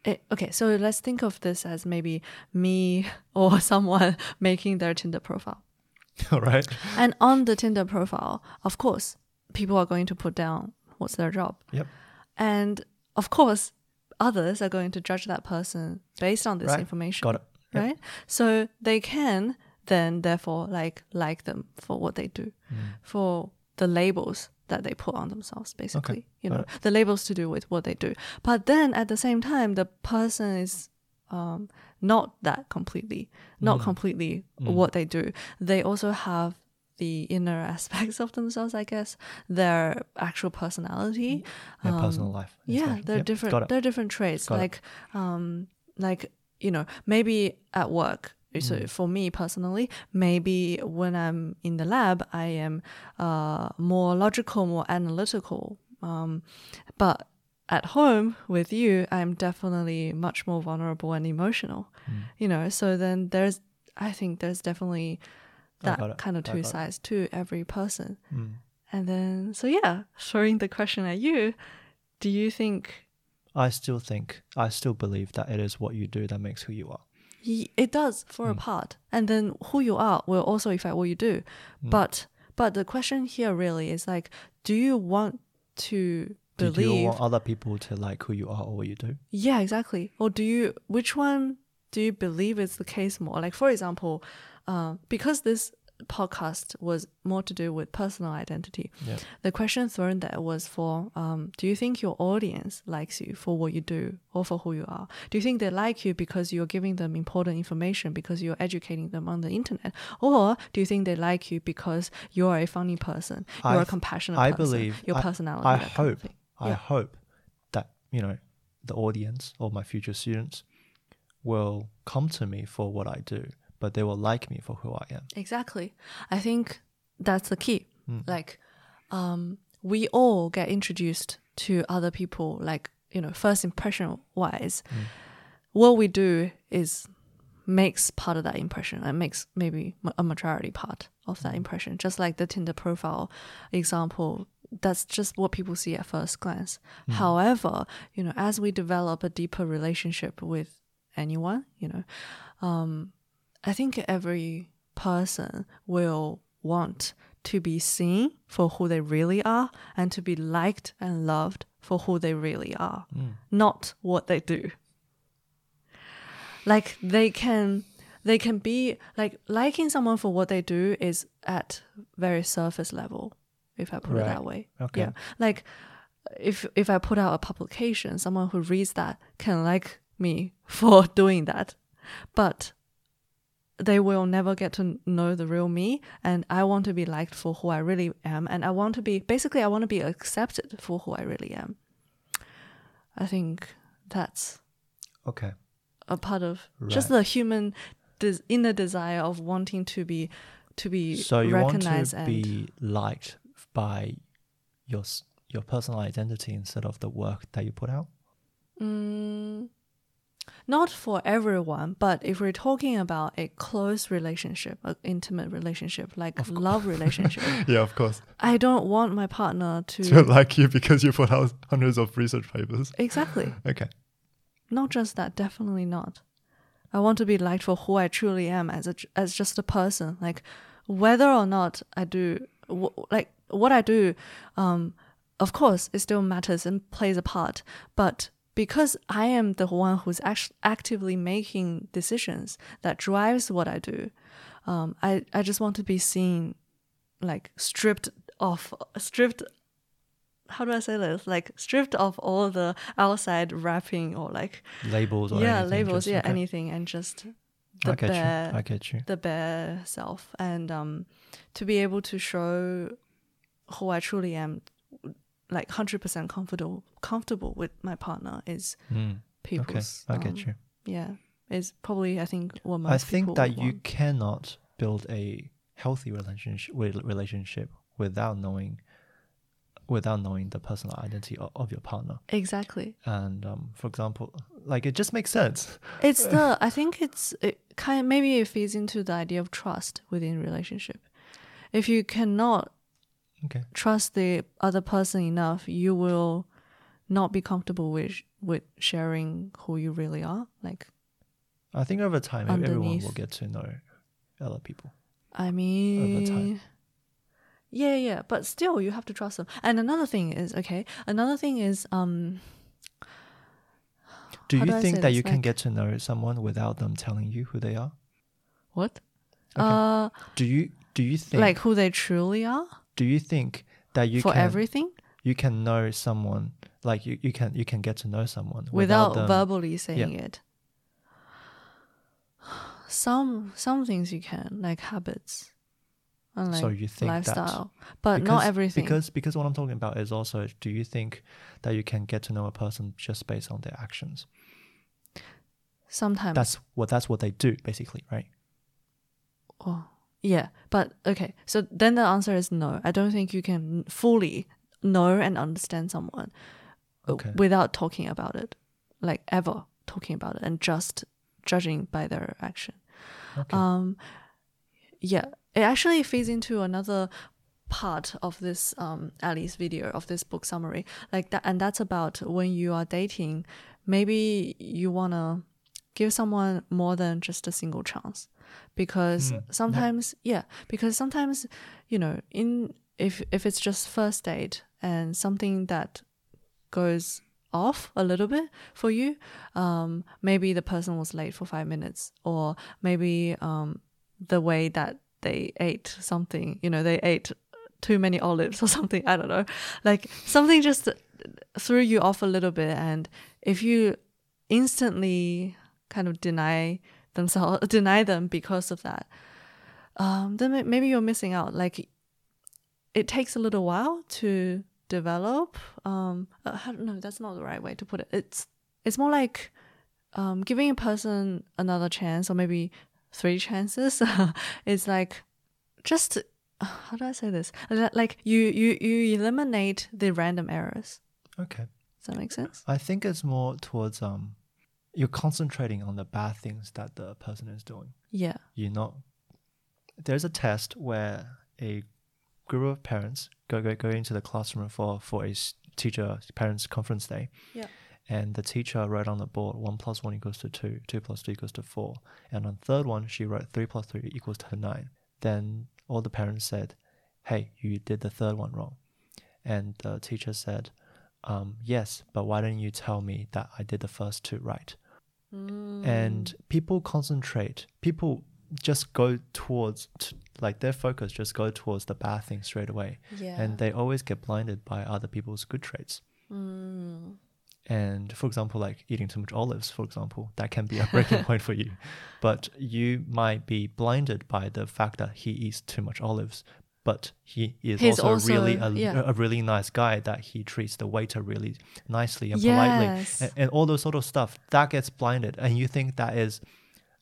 S1: it, okay. So let's think of this as maybe me or someone making their Tinder profile.
S2: all right.
S1: And on the Tinder profile, of course, people are going to put down what's their job.
S2: Yep.
S1: And of course, others are going to judge that person based on this
S2: Right.
S1: information.
S2: Got it. Yep.
S1: Right? So they can then therefore like like them for what they do,
S2: Mm.
S1: for the labels that they put on themselves, basically. You know,
S2: Got
S1: the labels to do with what they do. But then at the same time, the person is um, not that completely, not completely what they do. They also have the inner aspects of themselves, I guess, their actual personality.
S2: Their personal life.
S1: Um, Yeah, they're
S2: Yep,
S1: different. They're different traits.
S2: Got
S1: like, um, like you know, maybe at work. So
S2: Mm.
S1: for me personally, maybe when I'm in the lab, I am uh, more logical, more analytical. Um, but at home with you, I'm definitely much more vulnerable and emotional.
S2: Mm.
S1: You know, so then there's, I think there's definitely that kind of two sides to every person.
S2: Mm.
S1: And then, so yeah, throwing the question at you, do you think
S2: I still think, I still believe that it is what you do that makes who you are.
S1: It does for a
S2: Hmm.
S1: part and then who you are will also affect what you do
S2: Hmm.
S1: but but the question here really is like do you want to
S2: Do
S1: believe
S2: you want other people to like who you are or what you do?
S1: yeah exactly or do you which one do you believe is the case more like for example uh, because this podcast was more to do with personal identity
S2: Yeah.
S1: the question thrown there was for um, do you think your audience likes you for what you do or for who you are do you think they like you because you're giving them important information because you're educating them on the internet or do you think they like you because you're a funny person you're
S2: I
S1: a compassionate
S2: I
S1: person
S2: believe,
S1: your
S2: I-
S1: personality
S2: I
S1: that kind of
S2: hope. I
S1: Yeah.
S2: hope that, you know, the audience or my future students will come to me for what I do, but they will like me for who I am.
S1: Exactly. I think that's the key.
S2: Hmm.
S1: Like, um, we all get introduced to other people, like, you know, first impression wise.
S2: Hmm.
S1: What we do is makes part of that impression and makes maybe a majority part of
S2: Hmm.
S1: that impression. Just like the Tinder profile example, that's just what people see at first glance.
S2: Hmm.
S1: However, you know, as we develop a deeper relationship with anyone, you know, um, I think every person will want to be seen for who they really are and to be liked and loved for who they really are, hmm. not what they do. Like they can they can be like liking someone for what they do is at very surface level, if I put it that way.
S2: Okay.
S1: Yeah. Like if if I put out a publication, someone who reads that can like me for doing that. But they will never get to know the real me and I want to be liked for who I really am and I want to be basically I want to be accepted for who I really am. I think that's
S2: Okay.
S1: a part of just the human des- inner desire of wanting to be to be
S2: So you want
S1: recognized
S2: to
S1: and
S2: be liked by your your personal identity instead of the work that you put out?
S1: Mm, not for everyone, but if we're talking about a close relationship, an intimate relationship, like love relationship,
S2: Yeah, of course.
S1: I don't want my partner to
S2: To like you because you put out hundreds of research papers.
S1: exactly.
S2: Okay.
S1: Not just that, definitely not. I want to be liked for who I truly am as a as just a person. Like whether or not I do like what I do, um, of course, it still matters and plays a part. But because I am the one who's act- actively making decisions that drives what I do, um, I I just want to be seen, like stripped off, stripped. How do I say this? Like stripped of all the outside wrapping or like
S2: labels or
S1: yeah
S2: anything,
S1: labels
S2: just-
S1: yeah
S2: okay.
S1: anything and just the
S2: I get
S1: bare
S2: you. I get you.
S1: the bare self and um to be able to show who I truly am like 100% comfortable comfortable with my partner is
S2: Mm. Okay,
S1: people's
S2: I get
S1: um,
S2: you.
S1: yeah is probably I think what most
S2: I think that you
S1: want.
S2: cannot build a healthy relationship relationship without knowing without knowing the personal identity of, of your partner.
S1: exactly
S2: And um, for example, like it just makes sense.
S1: it's the I think it's it kind of, maybe it feeds into the idea of trust within relationship if you cannot
S2: Okay.
S1: trust the other person enough, you will not be comfortable with with sharing who you really are. Like,
S2: I think over time, everyone will get to know other people.
S1: I mean, over
S2: time.
S1: yeah, yeah, but still, you have to trust them. And another thing is, okay, another thing is, um,
S2: Do you
S1: do
S2: think that you can get to know someone without them telling you who they are?
S1: what?
S2: Okay.
S1: Uh,
S2: Do you do you think
S1: like who they truly are
S2: do you think that you
S1: for
S2: can
S1: everything
S2: you can know someone like you, you can you can get to know someone
S1: without,
S2: them,
S1: verbally saying it. Some some things you can like habits, and like
S2: so you think
S1: lifestyle, but
S2: that
S1: not everything.
S2: because because what I'm talking about is also do you think that you can get to know a person just based on their actions?
S1: Sometimes
S2: That's what that's what they do basically, right?
S1: Oh, yeah, but okay. So then the answer is no. I don't think you can fully know and understand someone
S2: Okay.
S1: without talking about it, like ever talking about it and just judging by their action.
S2: Okay.
S1: Um, yeah, it actually feeds into another part of this um Ali's video of this book summary, like that, and that's about when you are dating. Maybe you wanna give someone more than just a single chance, because
S2: yeah.
S1: sometimes, yeah, because sometimes, you know, in if if it's just first date and something that goes off a little bit for you um maybe the person was late for five minutes or maybe um the way that they ate something you know they ate too many olives or something i don't know like something just threw you off a little bit and if you instantly kind of deny themselves deny them because of that. Um then maybe you're missing out. Like it takes a little while to develop. Um uh, I don't know that's not the right way to put it. It's it's more like um giving a person another chance or maybe three chances. It's like just how do i say this? Like you you you eliminate the random errors.
S2: Okay.
S1: does that make sense?
S2: I think it's more towards um you're concentrating on the bad things that the person is doing.
S1: yeah
S2: You're not there's a test where a group of parents go go, go into the classroom for for a teacher parents conference day.
S1: Yeah.
S2: And the teacher wrote on the board one plus one equals to two, two plus two equals to four. And on the third one she wrote three plus three equals to nine. Then all the parents said, Hey, you did the third one wrong. And the teacher said, um, yes, but why didn't you tell me that I did the first two right? And people concentrate, people just go towards, t- like their focus just go towards the bad thing straight away.
S1: yeah
S2: And they always get blinded by other people's good traits.
S1: mm.
S2: And for example, like eating too much olives, for example, that can be a breaking point for you. But you might be blinded by the fact that he eats too much olives. But he is
S1: He's
S2: also, really a,
S1: yeah.
S2: a really nice guy that he treats the waiter really nicely and politely and, and all those sort of stuff that gets blinded and you think that is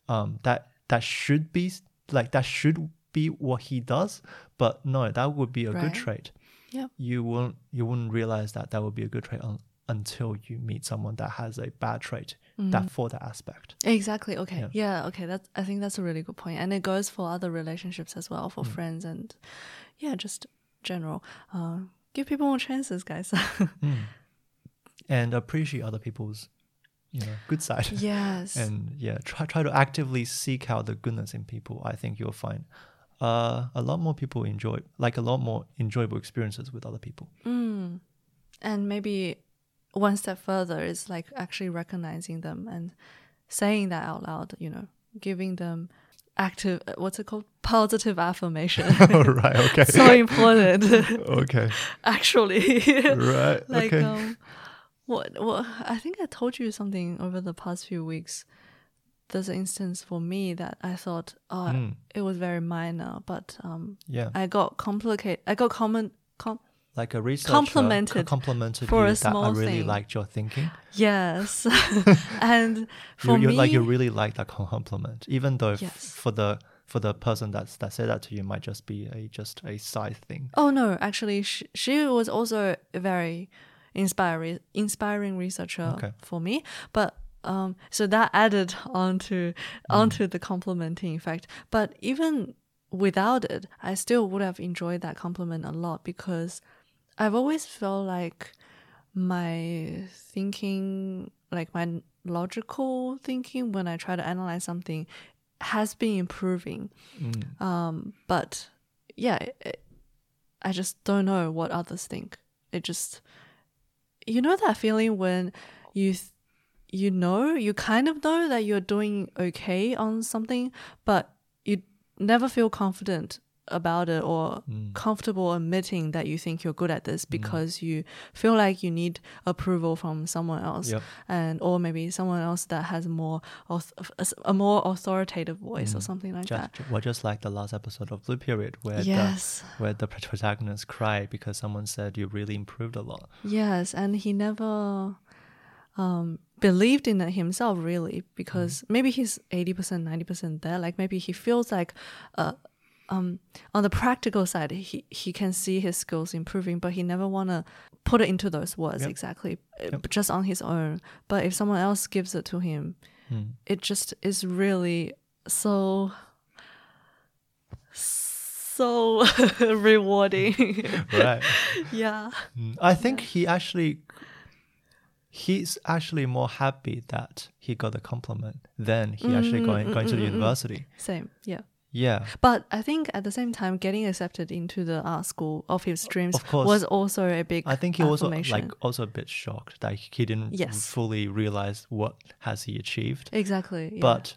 S2: um that that should be like that should be what he does but no that would be a
S1: Right.
S2: good trait
S1: Yep.
S2: you won't you wouldn't realize that that would be a good trait un, until you meet someone that has a bad trait that for that aspect
S1: Exactly. Okay.
S2: Yeah.
S1: Yeah. Okay. That I think that's a really good point, and it goes for other relationships as well,
S2: Mm.
S1: for friends and yeah, just general. Uh, give people more chances, guys.
S2: Mm. and appreciate other people's you know good side.
S1: Yes.
S2: and yeah, try try to actively seek out the goodness in people. I think you'll find uh, a lot more people enjoy like a lot more enjoyable experiences with other people.
S1: Mm. And maybe one step further is like actually recognizing them and saying that out loud, you know, giving them active, uh, what's it called? Positive affirmation.
S2: right. Okay.
S1: so important,
S2: okay.
S1: actually.
S2: Right.
S1: like,
S2: okay.
S1: um, what, what, I think I told you something over the past few weeks. There's an instance for me that I thought, oh,
S2: Mm.
S1: it was very minor, but um,
S2: yeah.
S1: I got complicated. I got common, com-
S2: like a researcher
S1: complimented
S2: complimented
S1: for
S2: you
S1: a
S2: that I
S1: small
S2: really
S1: thing.
S2: liked your thinking.
S1: yes, and for
S2: you,
S1: me,
S2: like you really like that compliment, even though
S1: Yes.
S2: for the for the person that's that said that to you might just be a just a side thing.
S1: Oh no, actually, she, she was also a very inspiring inspiring researcher
S2: Okay.
S1: for me. But um, so that added onto
S2: Mm.
S1: onto the complimenting effect. But even without it, I still would have enjoyed that compliment a lot because I've always felt like my thinking, like my logical thinking, when I try to analyze something, has been improving.
S2: Mm.
S1: Um, but yeah, it, it- I just don't know what others think. It just, you know, that feeling when you, th- you know, you kind of know that you're doing okay on something, but you never feel confident about it or
S2: Mm.
S1: comfortable admitting that you think you're good at this because you feel like you need approval from someone else
S2: Yep.
S1: and or maybe someone else that has more a more authoritative voice or
S2: Mm.
S1: something like
S2: Just,
S1: that.
S2: well, just like the last episode of Blue Period, where
S1: Yes.
S2: the where the protagonist cried because someone said you really improved a lot.
S1: Yes, and he never um, believed in it himself, really, because
S2: Mm.
S1: maybe he's 80%, 90% there. Like maybe he feels like uh, um, on the practical side, he, he can see his skills improving, but he never want to put it into those words
S2: Yep.
S1: exactly, uh,
S2: Yep.
S1: just on his own. But if someone else gives it to him,
S2: Mm.
S1: it just is really so so rewarding
S2: Right.
S1: yeah
S2: Mm, I think he actually he's actually more happy that he got the compliment than he actually
S1: Mm,
S2: going
S1: mm,
S2: going to
S1: mm,
S2: the university.
S1: same yeah
S2: Yeah.
S1: But I think at the same time, getting accepted into the art school of his dreams
S2: Of course.
S1: was also a big.
S2: I think he also like also a bit shocked that he didn't
S1: Yes.
S2: fully realize what has he achieved.
S1: exactly. Yeah.
S2: But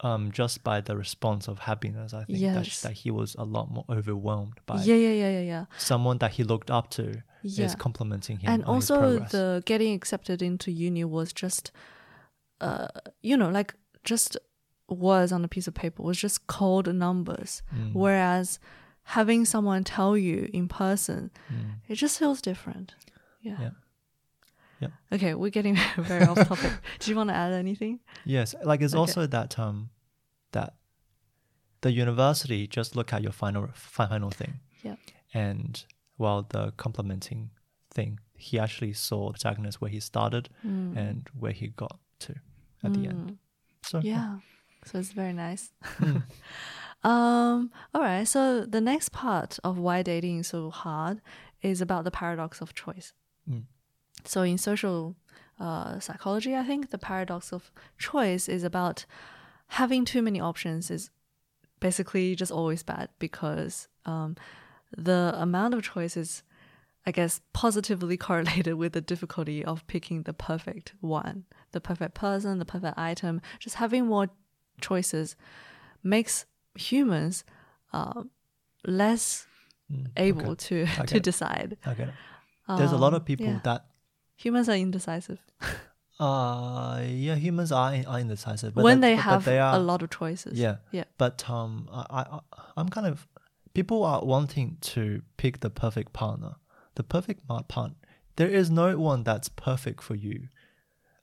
S2: um, just by the response of happiness, I think that,
S1: Yes.
S2: that he was a lot more overwhelmed by
S1: yeah, yeah, yeah, yeah, yeah.
S2: someone that he looked up to
S1: Yeah.
S2: is complimenting him
S1: and also the getting accepted into uni was just, uh, you know, like just words on a piece of paper was just cold numbers.
S2: Mm.
S1: Whereas having someone tell you in person,
S2: Mm.
S1: it just feels different. Yeah.
S2: Yeah. Yeah.
S1: Okay, we're getting very off topic. Do you want to add anything?
S2: Yes, like it's
S1: Okay.
S2: also that um that the university just look at your final final thing.
S1: Yeah.
S2: And while the complimenting thing, he actually saw the protagonist where he started
S1: Mm.
S2: and where he got to at the end.
S1: Mm.
S2: So
S1: Yeah. So it's very nice.
S2: Mm.
S1: um, all right. So the next part of why dating is so hard is about the paradox of choice.
S2: Mm.
S1: So in social uh, psychology, I think the paradox of choice is about having too many options is basically just always bad because um, the amount of choices, I guess, positively correlated with the difficulty of picking the perfect one, the perfect person, the perfect item. Just having more choices makes humans uh, less
S2: Mm,
S1: able
S2: okay.
S1: to to decide.
S2: It. There's a lot of
S1: Um,
S2: people
S1: yeah.
S2: that
S1: humans are indecisive
S2: uh yeah humans are, are indecisive but
S1: when
S2: that-
S1: they
S2: but- but
S1: have
S2: they are,
S1: a lot of choices.
S2: Yeah.
S1: yeah,
S2: But um, I, I, I'm kind of people are wanting to pick the perfect partner, the perfect partner. There is no one that's perfect for you.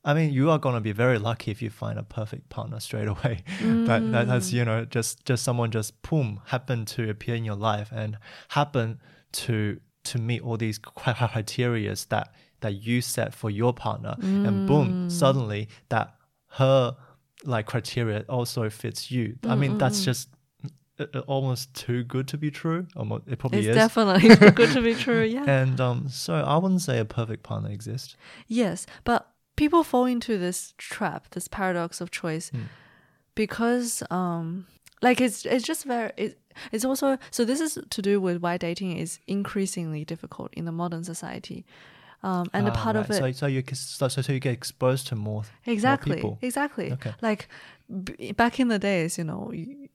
S2: I mean, you are gonna be very lucky if you find a perfect partner straight away. that, that that's you know just just someone just boom happen to appear in your life and happen to to meet all these criteria that that you set for your partner, and boom, suddenly that her like criteria also fits you. I mean, that's just uh, uh, almost too good to be true. Almost, it probably
S1: it's
S2: is.
S1: definitely too good to be true. Yeah.
S2: And um, so I wouldn't say a perfect partner exists.
S1: Yes, but people fall into this trap, this paradox of choice,
S2: Mm.
S1: because um, like it's it's just very it, it's also so this is to do with why dating is increasingly difficult in the modern society, um, and a
S2: Ah,
S1: part of it
S2: So, so you get- so, so you get exposed to more.
S1: exactly
S2: people.
S1: exactly
S2: Okay.
S1: like b- back in the days you know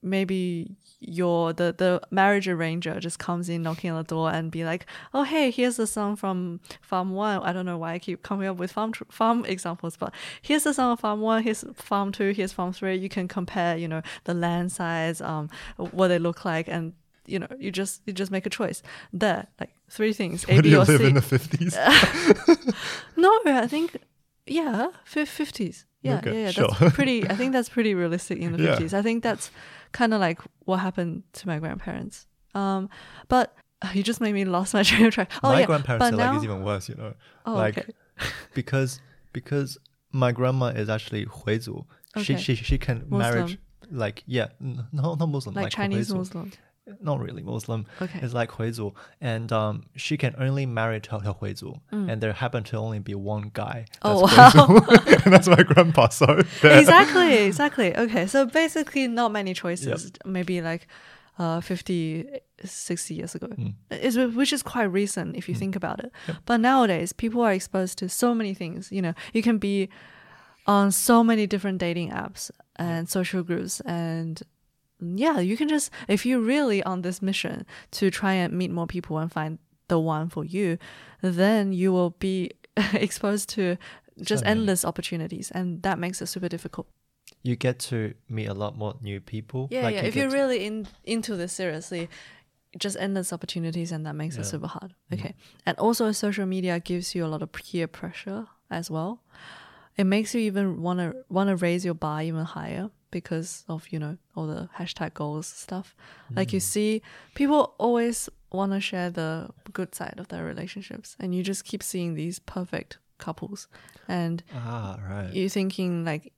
S1: maybe your the the marriage arranger just comes in knocking on the door and be like oh hey here's the song from farm one i don't know why i keep coming up with farm tr- farm examples but here's the song of farm one here's farm two here's farm three you can compare you know the land size um what they look like and you know you just you just make a choice there like three things a
S2: Where do
S1: b
S2: you
S1: or
S2: live
S1: c
S2: in the fifties?
S1: no, I think yeah, fifties. Yeah,
S2: Okay,
S1: yeah, yeah.
S2: sure.
S1: That's pretty. I think that's pretty realistic in the
S2: Yeah.
S1: fifties. I think that's kind of like what happened to my grandparents. Um, but you just made me lost my train of track. Oh
S2: my
S1: yeah,
S2: grandparents
S1: but
S2: are
S1: now,
S2: like it's even worse. You know,
S1: oh,
S2: like
S1: okay.
S2: because because my grandma is actually Huizu. She
S1: Okay.
S2: she she she can marriage like yeah no not Muslim
S1: like,
S2: like,
S1: Chinese
S2: Huizu.
S1: Muslim.
S2: Not really Muslim.
S1: Okay.
S2: It's like Huizu, and um, she can only marry to her Huizu, and there happened to only be one guy.
S1: Mm. Oh,
S2: that's and that's my grandpa. So there.
S1: exactly, exactly. Okay, so basically, not many choices. Maybe like uh, 50, 60 years ago,
S2: Mm.
S1: is which is quite recent if you think about it. But nowadays, people are exposed to so many things. You know, you can be on so many different dating apps and social groups and yeah you can just if you're really on this mission to try and meet more people and find the one for you then you will be exposed to just
S2: So
S1: endless opportunities and that makes it super difficult
S2: you get to meet a lot more new people.
S1: yeah
S2: Like
S1: yeah
S2: you
S1: if you're really in into this seriously just endless opportunities and that makes it
S2: Yeah. Mm-hmm.
S1: super hard okay and also social media gives you a lot of peer pressure as well it makes you even want to want to raise your bar even higher because of you know all the hashtag goals stuff like you
S2: Mm.
S1: see people always want to share the good side of their relationships and you just keep seeing these perfect couples and
S2: ah right.
S1: you're thinking like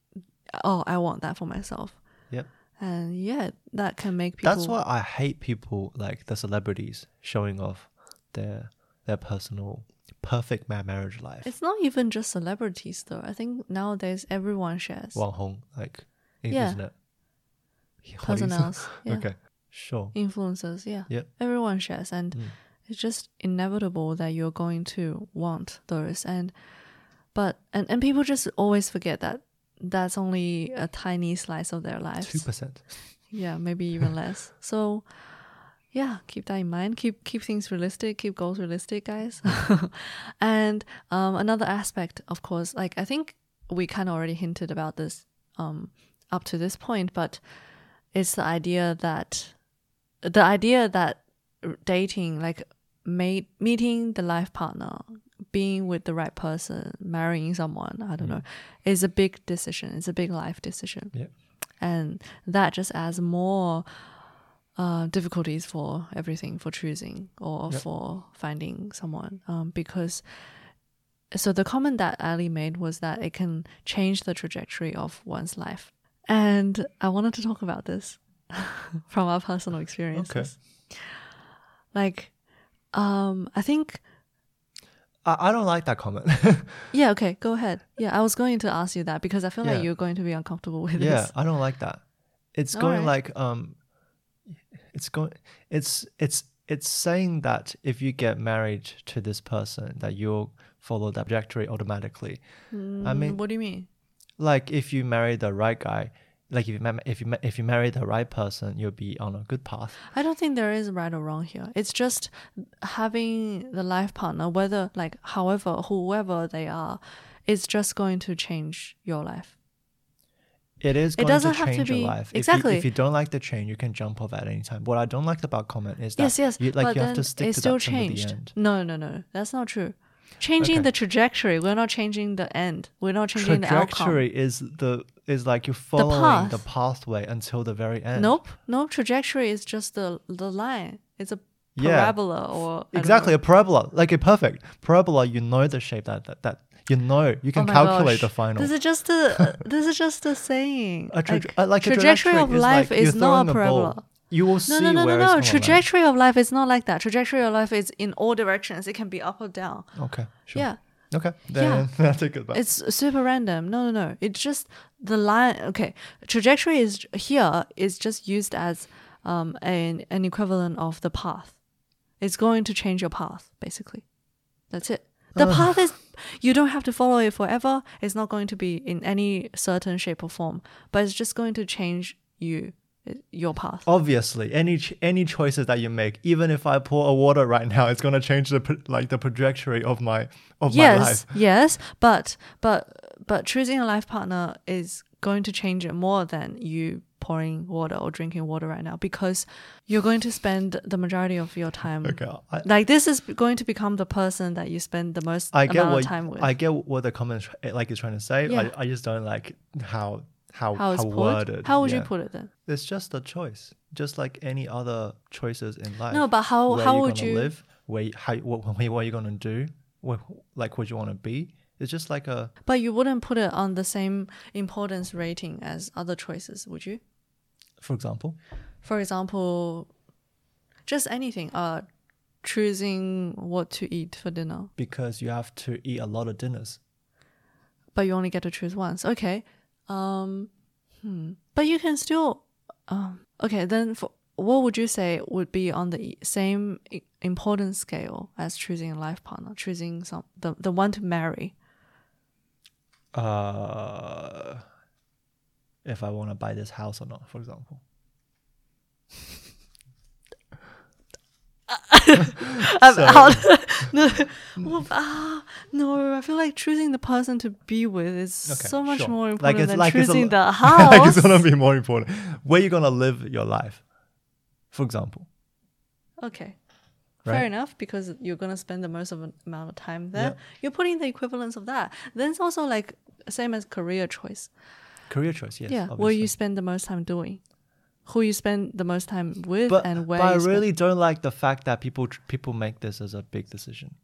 S1: oh i want that for myself
S2: Yep.
S1: and yeah that can make people
S2: That's why I hate people like the celebrities showing off their their personal perfect ma- marriage life.
S1: it's not even just celebrities though i think nowadays everyone shares
S2: Wang Hong, like
S1: Yeah.
S2: isn't it?
S1: personals yeah.
S2: Okay, sure.
S1: influencers yeah
S2: Yep.
S1: everyone shares and
S2: Mm.
S1: it's just inevitable that you're going to want those and but and, and people just always forget that that's only a tiny slice of their lives.
S2: Two percent.
S1: yeah maybe even less so yeah keep that in mind keep keep things realistic keep goals realistic guys and um, another aspect of course like i think we kind of already hinted about this um, up to this point but it's the idea that the idea that dating like mate, meeting the life partner being with the right person marrying someone i don't know is a big decision. It's a big life decision.
S2: Yeah.
S1: and that just adds more uh, difficulties for everything for choosing or
S2: Yep.
S1: for finding someone. Um, because so the comment that ali made was that it can change the trajectory of one's life and i wanted to talk about this from our personal experiences Okay. like um i think
S2: I, I don't like that comment.
S1: yeah okay go ahead yeah i was going to ask you that because i feel
S2: Yeah.
S1: like you're going to be uncomfortable with
S2: yeah,
S1: this
S2: I don't like that. It's
S1: All
S2: going
S1: right.
S2: like um, it's going. It's it's it's saying that if you get married to this person, that you'll follow that trajectory automatically. I
S1: Mm,
S2: mean,
S1: what do you mean
S2: like if you marry the right guy, like if you if you if you marry the right person, you'll be on a good path.
S1: I don't think there is right or wrong here. It's just having the life partner, whether like however whoever they are, it's just going to change your life.
S2: It is
S1: It
S2: going
S1: doesn't
S2: to
S1: have to
S2: change your
S1: be-
S2: life. If you-
S1: exactly.
S2: If you, don't like the change, you can jump off at any time. What I don't like about comment is that
S1: yes, yes.
S2: you, like you have to stick
S1: it
S2: to
S1: still
S2: that from the
S1: changed.
S2: end.
S1: No, no, no, that's not true. Changing
S2: Okay.
S1: the trajectory. We're not changing the end. We're not changing the outcome.
S2: Trajectory is the is like you're following the,
S1: path.
S2: pathway until the very end.
S1: Nope, no. Trajectory is just the the line. It's a
S2: Yeah.
S1: parabola or I
S2: Exactly a parabola, like a perfect parabola. You know the shape that that, that you know. You can
S1: Oh
S2: calculate
S1: gosh.
S2: the final.
S1: This is just a this is just a saying.
S2: a tra-
S1: like,
S2: uh, like a
S1: trajectory of
S2: is
S1: life
S2: like
S1: is not a parabola.
S2: You will
S1: No,
S2: see
S1: no, no,
S2: where
S1: no, no.
S2: land.
S1: Trajectory of life is not like that. Trajectory of life is in all directions. It can be up or down.
S2: Okay, sure.
S1: Yeah.
S2: Okay, then that's a good.
S1: It's super random. No, no, no. It's just the line. Okay, trajectory is here is just used as um, an an equivalent of the path. It's going to change your path, basically. That's it. The path is you don't have to follow it forever. It's not going to be in any certain shape or form, but it's just going to change you, your path.
S2: Obviously, any ch- any choices that you make, even if I pour a water right now, it's gonna change the like the trajectory of my of my life.
S1: yes, but but but choosing a life partner is going to change it more than you pouring water or drinking water right now because you're going to spend the majority of your time
S2: Okay, I,
S1: like this is going to become the person that you spend the most
S2: I get
S1: amount
S2: what
S1: of time with.
S2: I get what the comment like is trying to say.
S1: Yeah.
S2: I, I just don't like how how
S1: how
S2: how worded.
S1: How would you put it then?
S2: It's just a choice, just like any other choices in life.
S1: No, but how
S2: where
S1: how would you
S2: live? Where how what what are you gonna do? What like what you want to be? It's just like a
S1: but you wouldn't put it on the same importance rating as other choices, would you?
S2: for example.
S1: For example, just anything. Uh choosing what to eat for dinner.
S2: because you have to eat a lot of dinners.
S1: but you only get to choose once. Okay. Um, hmm. But you can still. Um, okay, then for what would you say would be on the same i- importance scale as choosing a life partner, choosing some the the one to marry?
S2: Uh, if I want to buy this house or not, for example. So-
S1: how- no, well, ah, no, I feel like choosing the person to be with is
S2: Okay,
S1: so much
S2: sure.
S1: more
S2: Like
S1: important
S2: it's-
S1: than
S2: like
S1: choosing the house.
S2: like it's gonna be more important. Where you gonna live your life, for example.
S1: Okay.
S2: Right?
S1: Fair enough, because you're gonna spend the most of an amount of time there.
S2: Yeah.
S1: You're putting the equivalence of that. Then it's also like same as career choice.
S2: Career choice, yes.
S1: yeah, what
S2: obviously.
S1: you spend the most time doing, who you spend the most time with,
S2: but,
S1: and where.
S2: but I really don't like the fact that people people make this as a big decision.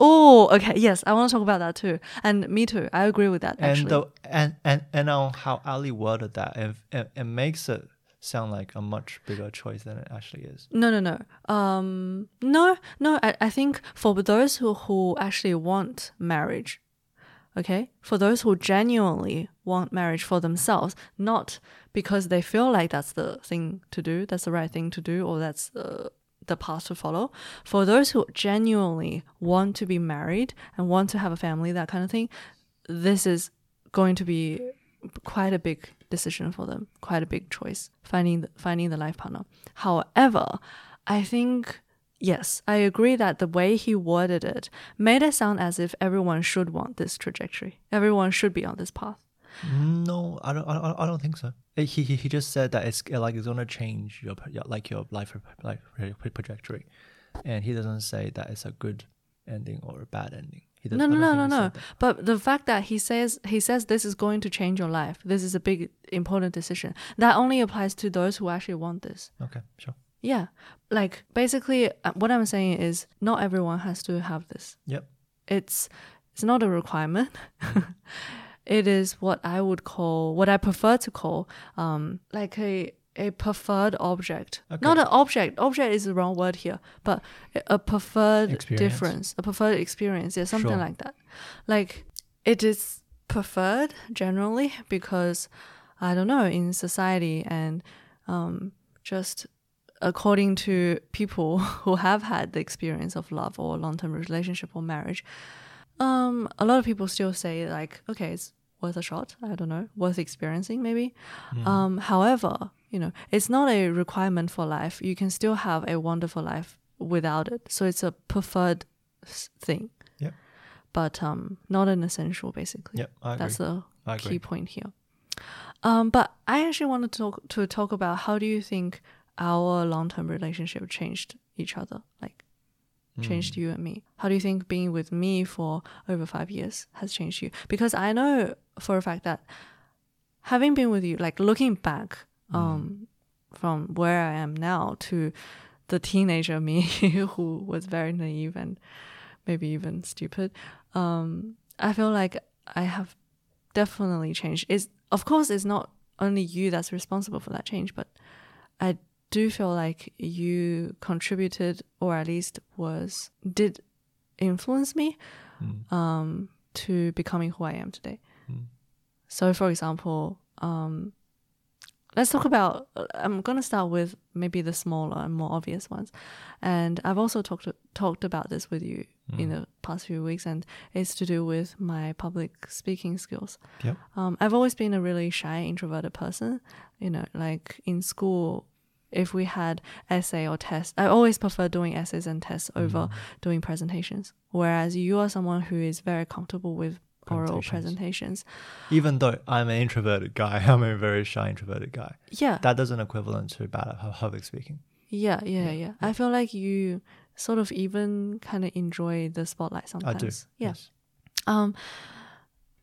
S1: Oh, okay. Yes, I want to talk about that too, and me too. I agree with that. Actually,
S2: And the and and and on how Ali worded that, it, it, it makes it sound like a much bigger choice than it actually is.
S1: No, no, no. Um, no, no. I, I think for those who, who actually want marriage, okay, for those who genuinely want marriage for themselves, not because they feel like that's the thing to do, that's the right thing to do, or that's the the path to follow. For those who genuinely want to be married and want to have a family, that kind of thing, this is going to be quite a big decision for them, quite a big choice finding the, finding the life partner. However, I think yes, I agree that the way he worded it made it sound as if everyone should want this trajectory. Everyone should be on this path.
S2: No, I don't. I don't, I don't think so. He, he he just said that it's like it's gonna change your like your life like trajectory, and he doesn't say that it's a good ending or a bad ending.
S1: No, no, no, no, no. But the fact that he says he says this is going to change your life. This is a big important decision. That only applies to those who actually want this.
S2: Okay, sure.
S1: Yeah. Like basically uh, what I'm saying is not everyone has to have this.
S2: Yep.
S1: It's it's not a requirement. it is what I would call what I prefer to call um like a a preferred object.
S2: Okay.
S1: Not an object. Object is the wrong word here, but a preferred
S2: Experience.
S1: difference, a preferred experience. Yeah, something
S2: Sure.
S1: like that. Like it is preferred generally because I don't know in society and um, just according to people who have had the experience of love or long-term relationship or marriage, um, a lot of people still say like, okay, it's worth a shot. I don't know, worth experiencing maybe. Um, however, you know, it's not a requirement for life. You can still have a wonderful life without it. So it's a preferred thing.
S2: Yep.
S1: But um, not an essential, basically.
S2: Yep. I agree.
S1: That's the key point here. Um, but I actually wanted to talk to talk about how do you think our long term relationship changed each other, like. Changed you and me. How do you think being with me for over five years has changed you? Because I know for a fact that having been with you, like looking back,
S2: Hmm.
S1: um, from where I am now to the teenager me who was very naive and maybe even stupid, um, I feel like I have definitely changed. It's of course it's not only you that's responsible for that change, but I do feel like you contributed or at least was did influence me um, to becoming who I am today.
S2: Mm.
S1: So, for example, um, let's talk about. I'm gonna start with maybe the smaller and more obvious ones, and I've also talked talked about this with you in the past few weeks, and it's to do with my public speaking skills.
S2: Yep.
S1: Um, I've always been a really shy, introverted person. You know, like in school, if we had essay or test, I always prefer doing essays and tests over doing presentations. Whereas you are someone who is very comfortable with oral
S2: Presentations. Even though I'm an introverted guy, I'm a very shy introverted guy.
S1: Yeah,
S2: That doesn't equivalent to bad at public speaking.
S1: yeah, yeah, yeah. I feel like you sort of even kind of enjoy the spotlight sometimes.
S2: I do.
S1: Yeah.
S2: Yes.
S1: Um,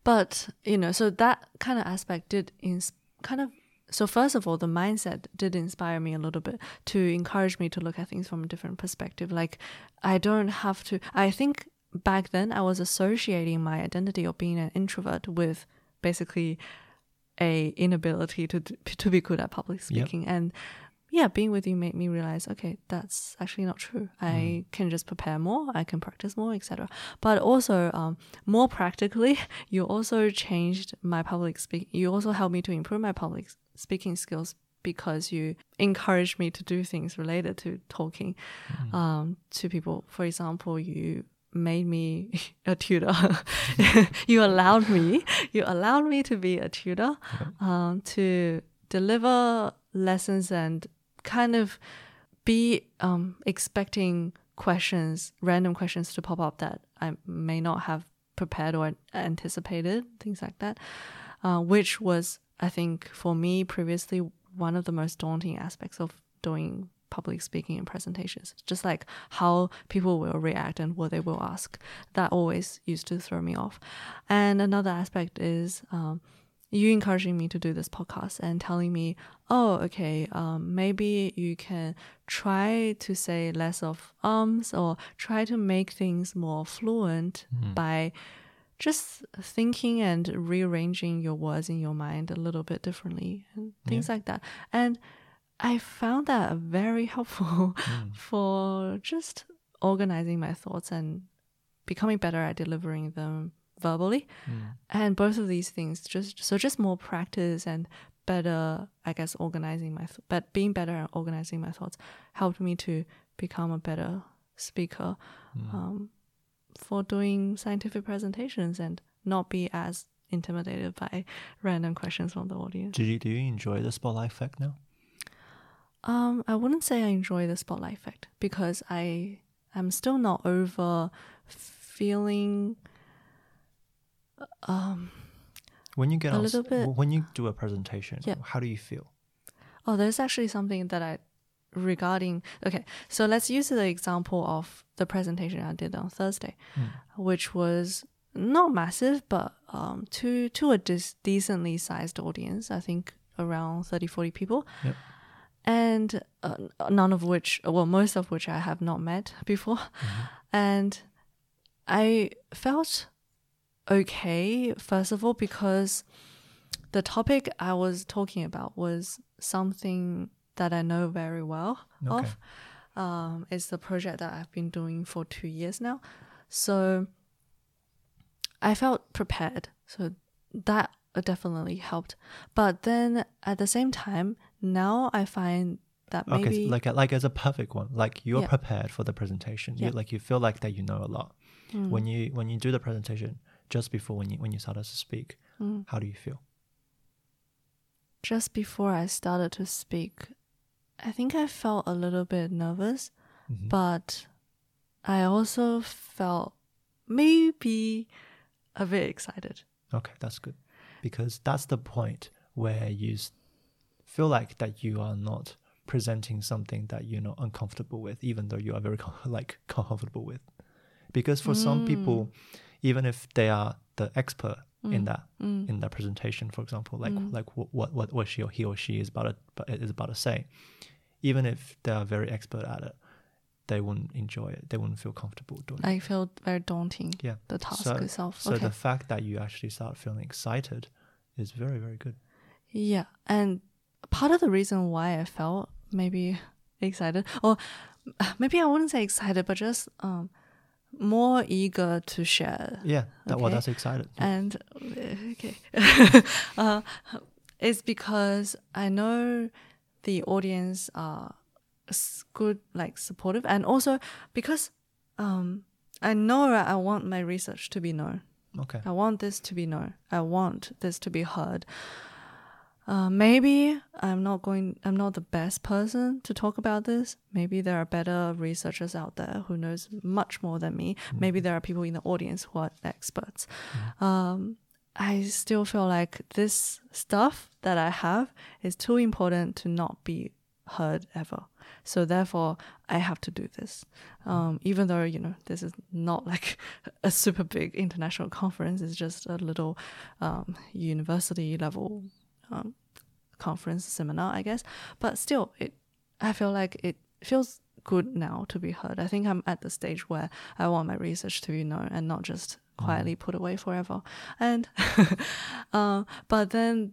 S1: but you know, so that kind of aspect did ins- kind of. So first of all, the mindset did inspire me a little bit to encourage me to look at things from a different perspective. Like, I don't have to. I think back then I was associating my identity of being an introvert with basically a inability to to be good at public speaking and yeah being with you made me realize okay that's actually not true. I can just prepare more i can practice more etc but also um, more practically you also changed my public speak you also helped me to improve my public speaking skills because you encouraged me to do things related to talking. Um, to people for example you made me a tutor. You allowed me you allowed me to be a tutor um, to deliver lessons and kind of be um, expecting questions, random questions to pop up that I may not have prepared or anticipated, things like that, uh, which was, I think, for me previously, one of the most daunting aspects of doing public speaking and presentations. Just like how people will react and what they will ask. That always used to throw me off. And another aspect is, um, you encouraging me to do this podcast and telling me, oh, okay, um, maybe you can try to say less of ums or try to make things more fluent by just thinking and rearranging your words in your mind a little bit differently and things like that. And I found that very helpful for just organizing my thoughts and becoming better at delivering them verbally. And both of these things just so just more practice and better i guess organizing my but being better at organizing my thoughts helped me to become a better speaker um, for doing scientific presentations and not be as intimidated by random questions from the audience.
S2: Do you do you enjoy the spotlight effect now?
S1: um, I wouldn't say I enjoy the spotlight effect because I am still not over feeling um
S2: When you get
S1: A
S2: on,
S1: little bit-
S2: when you do a presentation,
S1: Yeah.
S2: how do you feel?
S1: Oh, there's actually something that I regarding. Okay, so let's use the example of the presentation I did on Thursday, which was not massive, but um, to to a dis- decently sized audience. I think around 30, 40 people.
S2: Yep.
S1: And uh, none of which, well, most of which I have not met before. And I felt okay, first of all, because the topic I was talking about was something that I know very well
S2: Okay.
S1: of. Um, it's the project that I've been doing for two years now. So I felt prepared. So that definitely helped. But then at the same time, now I find that
S2: Okay,
S1: maybe
S2: so like like as a perfect one, like you're
S1: Yeah.
S2: prepared for the presentation.
S1: Yeah. Hmm.
S2: like you feel like that you know a lot. When you when you do the presentation, just before when you when you started to speak,
S1: Hmm.
S2: how do you feel?
S1: just before I started to speak, I think I felt a little bit nervous,
S2: Mm-hmm.
S1: but I also felt maybe a bit excited.
S2: Okay, that's good. Because that's the point where you feel like that you are not presenting something that you're not uncomfortable with, even though you are very like comfortable with. Because for some people, even if they are the expert in mm. that mm. in that presentation, for example, like mm. like what what what, she or he or she is about to, is about to say, even if they are very expert at it, they wouldn't enjoy it. They wouldn't feel comfortable doing it.
S1: I feel very daunting.
S2: Yeah.
S1: The task
S2: So-
S1: itself.
S2: So
S1: okay.
S2: the fact that you actually start feeling excited is very very good.
S1: Yeah, and part of the reason why I felt maybe excited, or maybe I wouldn't say excited, but just um, more eager to share
S2: Yeah, that, well,
S1: Okay.
S2: that's excited.
S1: and uh, okay uh, it's because i know the audience are good like supportive and also because um i know i want my research to be known
S2: Okay.
S1: i want this to be known i want this to be heard uh, maybe i'm not going i'm not the best person to talk about this. Maybe there are better researchers out there who knows much more than me. Maybe there are people in the audience who are experts. Um, i still feel like this stuff that i have is too important to not be heard ever. So therefore i have to do this. Um, even though you know this is not like a super big international conference it's just a little um, university level um, conference seminar i guess but still it i feel like it feels good now to be heard i think i'm at the stage where i want my research to be known and not just quietly put away forever and uh, but then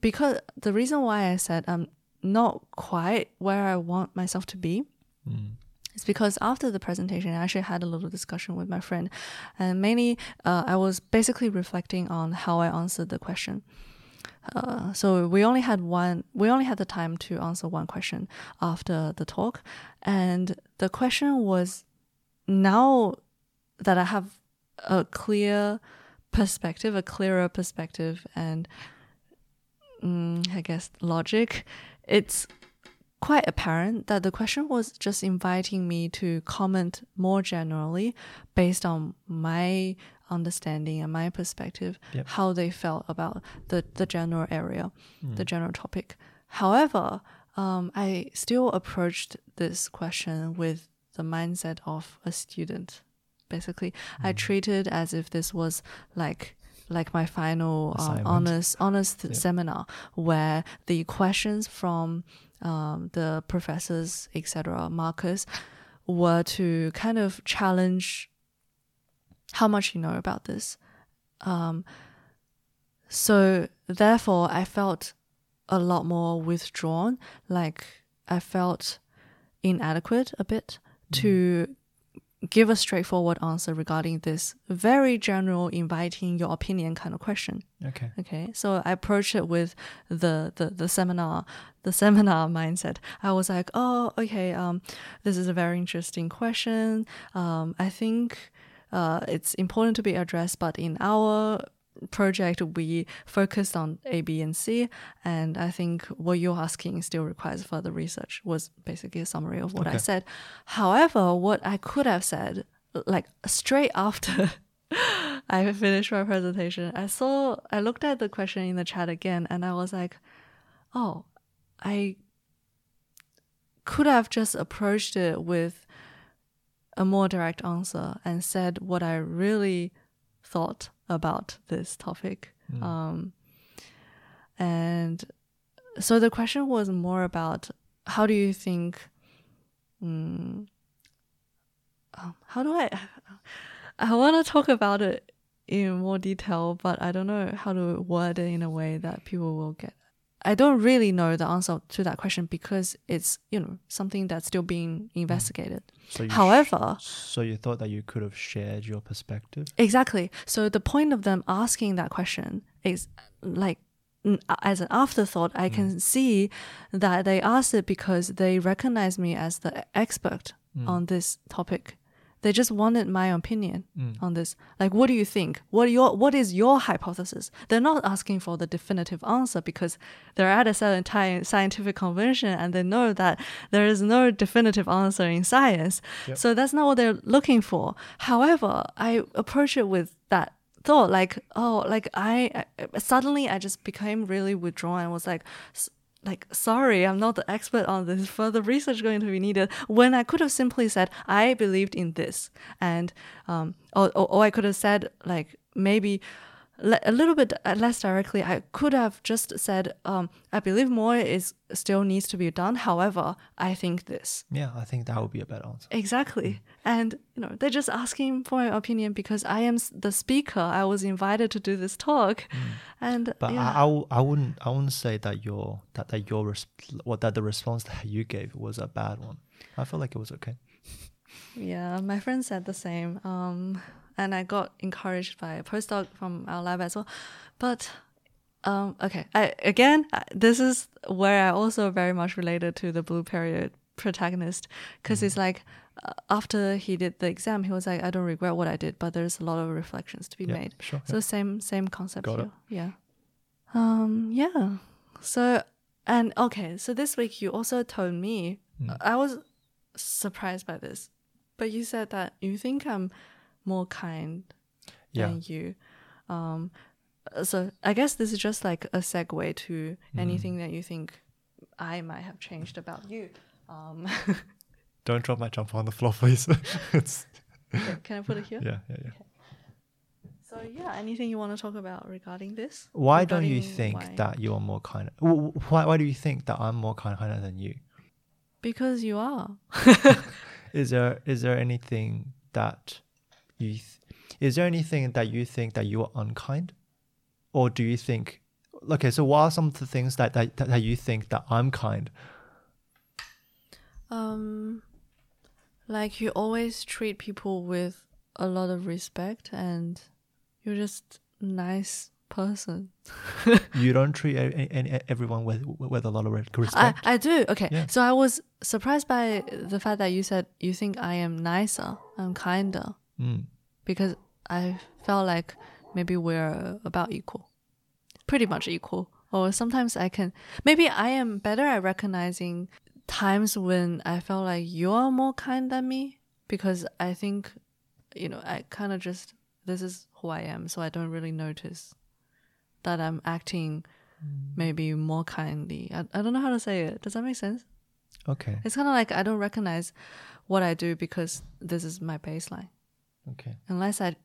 S1: because the reason why i said i'm not quite where i want myself to be
S2: Mm.
S1: it's because after the presentation, I actually had a little discussion with my friend, and mainly uh, I was basically reflecting on how I answered the question. Uh, so we only had one. We only had the time to answer one question after the talk, and the question was, now that I have a clear perspective, a clearer perspective, and mm, I guess logic, it's quite apparent that the question was just inviting me to comment more generally based on my understanding and my perspective
S2: Yep.
S1: how they felt about the, the general area the general topic however um, i still approached this question with the mindset of a student basically i treated as if this was like like my final um,
S2: Assignment.
S1: honest honest
S2: Yep.
S1: seminar where the questions from um, the professors etc markers were to kind of challenge how much you know about this. Um, so therefore i felt a lot more withdrawn like i felt inadequate a bit to give a straightforward answer regarding this very general inviting your opinion kind of question.
S2: Okay.
S1: okay so i approached it with the, the the seminar the seminar mindset. I was like oh okay um this is a very interesting question. Um i think uh it's important to be addressed but in our project we focused on a b and c and i think what you're asking still requires further research was basically a summary of what i said however what i could have said like straight after I finished my presentation. I saw, I looked at the question in the chat again and I was like, oh, I could have just approached it with a more direct answer and said what I really thought about this topic. Um, and so the question was more about how do you think, mm, um, how do I, I want to talk about it in more detail, but I don't know how to word it in a way that people will get. I don't really know the answer to that question because it's you know something that's still being mm. investigated.
S2: So you sh-
S1: However,
S2: so you thought that you could have shared your perspective?
S1: Exactly. So the point of them asking that question is like as an afterthought, I can mm. see that they asked it because they recognize me as the expert mm. on this topic. They just wanted my opinion mm. on this. Like, what do you think? What your what is your hypothesis? They're not asking for the definitive answer because they're at a certain ti- scientific convention and they know that there is no definitive answer in science.
S2: Yep.
S1: So that's not what they're looking for. However, I approach it with that thought, like, oh, like I, I suddenly I just became really withdrawn and was like. Like sorry i'm not the expert on this. Further research going to be needed. When i could have simply said i believed in this and um or, or, or i could have said like maybe a little bit uh, less directly i could have just said um i believe more is still needs to be done however i think this
S2: Yeah, I think that would be a better answer.
S1: Exactly. And, you know, they're just asking for my opinion because I am the speaker. I was invited to do this talk. And
S2: But
S1: yeah.
S2: I, I, wouldn't I wouldn't say that your that, that your res- what that the response that you gave was a bad one. I feel like it was okay.
S1: Yeah, my friend said the same. Um, and I got encouraged by a postdoc from our lab as well. But um, okay, I, again, this is where I also very much related to the Blue Period protagonist because it's like uh, after he did the exam, he was like, "I don't regret what I did, but there's a lot of reflections to be
S2: Yeah,
S1: made."
S2: sure.
S1: So same same concept
S2: Got it.
S1: Yeah. Um. Yeah. So and okay. So this week you also told me
S2: Mm.
S1: I was surprised by this, but you said that you think I'm more kind
S2: yeah.
S1: than you. Um. So I guess this is just like a segue to
S2: Mm.
S1: anything that you think I might have changed about you. Um.
S2: Don't drop my jumper on the floor, please.
S1: okay, can I put it here?
S2: yeah, yeah, yeah.
S1: So yeah, anything you want to talk about regarding this?
S2: Why don't you think
S1: why?
S2: that you are more kind? Why, why do you think that I'm more kind kinder than you?
S1: Because you are.
S2: Is there is there anything that you th- is there anything that you think that you are unkind, or do you think? Okay, so what are some of the things that that, that you think that I'm kind?
S1: Um, like you always treat people with a lot of respect, and you're just nice person.
S2: You don't treat a, a, a- everyone with with a lot of re-
S1: I
S2: respect.
S1: I do. Okay,
S2: Yeah.
S1: so I was surprised by the fact that you said you think I am nicer, I'm kinder,
S2: Mm.
S1: because I felt like maybe we're about equal, pretty much equal. Or sometimes I can maybe I am better at recognizing times when I felt like you're more kind than me because I think you know I kind of just this is who I am, so I don't really notice that I'm acting maybe more kindly. I, I don't know how to say it. Does that make sense?
S2: Okay,
S1: It's kind of like I don't recognize what I do because this is my baseline.
S2: Okay,
S1: Unless I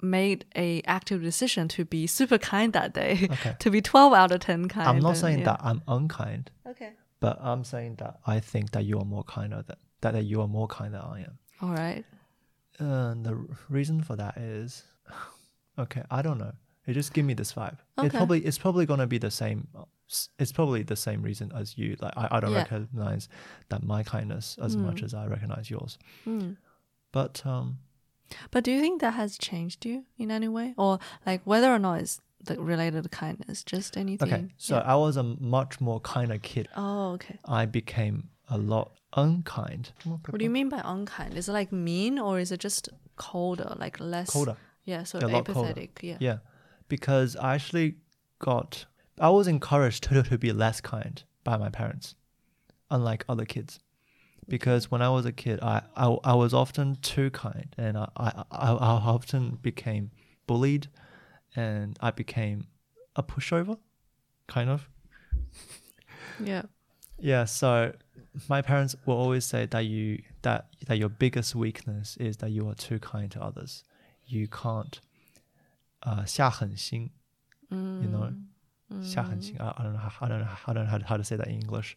S1: made a active decision to be super kind that day,
S2: okay.
S1: to be 12 out of 10 kind.
S2: I'm not
S1: then,
S2: saying
S1: yeah.
S2: that I'm unkind,
S1: Okay.
S2: but I'm saying that I think that you are more kinder than that, that you are more kind than I am.
S1: All right.
S2: And the reason for that is, okay, I don't know. It just give me this vibe. It
S1: Okay.
S2: probably it's probably gonna be the same. uh, It's probably the same reason as you. Like I, I don't
S1: Yeah.
S2: recognize that my kindness as much
S1: Mm.
S2: as I recognize yours.
S1: Hmm.
S2: But um,
S1: But do you think that has changed you in any way? Or like whether or not it's the related to kindness, just anything?
S2: okay. So
S1: Yeah.
S2: I was a much more kinder kid.
S1: Oh, okay.
S2: I became a lot unkind.
S1: What do you mean by unkind? Is it like mean or is it just colder, like less?
S2: Colder.
S1: Yeah, so
S2: A
S1: apathetic. Yeah.
S2: Yeah, because I actually got, I was encouraged to, to be less kind by my parents, unlike other kids Because when I was a kid, I, I, I was often too kind and I, I, I, I often became bullied and I became a pushover, kind of.
S1: Yeah.
S2: Yeah, so my parents will always say that you that that your biggest weakness is that you are too kind to others. You can't uh 下狠心
S1: Mm.
S2: you know, 下狠心. I, I don't know how, I don't know how, I don't know how, to- how to say that in English.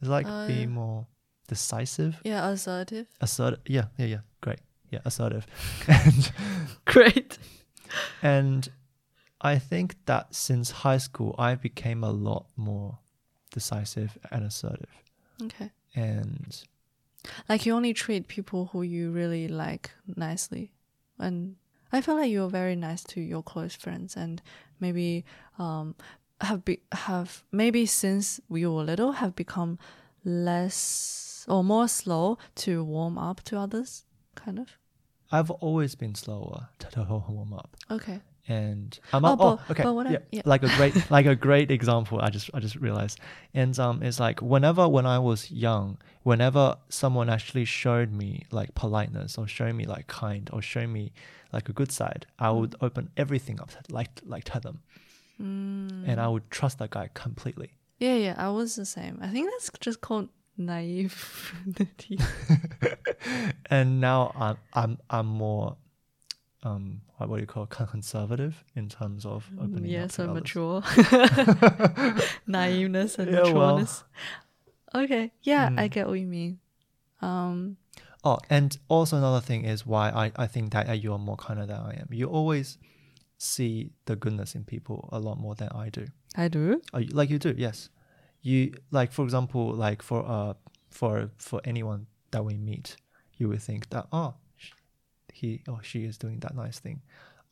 S2: It's like
S1: Uh,
S2: being more decisive,
S1: Yeah, assertive.
S2: assertive. Yeah, yeah, yeah. Great. Yeah, assertive. and
S1: Great.
S2: and I think that since high school, I became a lot more decisive and assertive.
S1: Okay.
S2: And
S1: Like you only treat people who you really like nicely. And I feel like you're very nice to your close friends and maybe um have be have maybe since we were little have become less or more slow to warm up to others, kind of.
S2: I've always been slower to, to warm up.
S1: Okay.
S2: and I'm
S1: Oh,
S2: oh, oh, okay
S1: but what I-
S2: yeah,
S1: yeah.
S2: like a great like a great example I just I just realized and um it's like whenever when I was young whenever someone actually showed me like politeness or showed me like kind or showed me like a good side I would
S1: Mm.
S2: open everything up like like to them
S1: Mm.
S2: and I would trust that guy completely
S1: Yeah, yeah, I was the same. I think that's just called naivety.
S2: and now I'm I'm I'm more um what, do you call it, conservative in terms of opening
S1: Mm, yeah,
S2: up to
S1: so mature. Naiveness and
S2: Yeah, well.
S1: Okay, yeah, I
S2: Mm.
S1: get what you mean. Um,
S2: Oh, and also another thing is why I, I think that you are more kinder than I am. You always see the goodness in people a lot more than I do.
S1: I do.
S2: Oh, like you do, yes. You like for example, like for uh for for anyone that we meet, you would think that oh, he or she is doing that nice thing.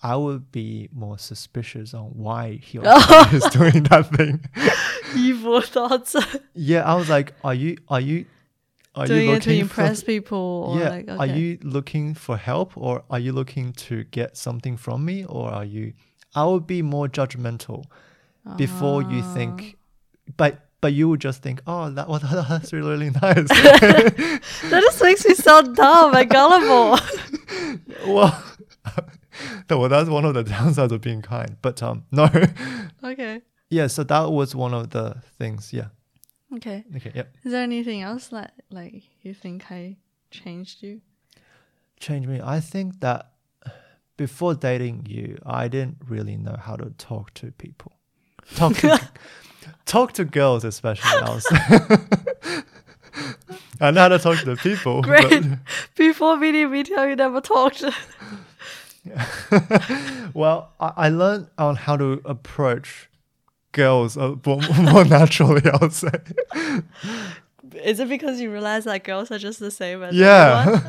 S2: I would be more suspicious on why he or she is doing that thing.
S1: Evil thoughts.
S2: Yeah, I was like, are you are you are
S1: Doing
S2: you
S1: it to
S2: looking
S1: impress
S2: for,
S1: people. Or
S2: yeah,
S1: like,
S2: are you looking for help or are you looking to get something from me or are you I would be more judgmental before you
S1: Ah.
S2: think but but you would just think, oh, that was that's really really nice.
S1: That just makes me so dumb and gullible.
S2: well, well, that's one of the downsides of being kind. But um, no,
S1: okay.
S2: yeah. So that was one of the things. Yeah.
S1: Okay.
S2: Okay. Yeah.
S1: Is there anything else that like you think I changed you?
S2: Change me. I think that before dating you, I didn't really know how to talk to people. Talk to talk to girls, especially. I. I know how to talk to people. but-
S1: Great. Before meeting me, tell you never talked.
S2: well, I, I learned on how to approach girls uh, more, more naturally. I would say.
S1: Is it because you realize that girls are just the same as
S2: Yeah.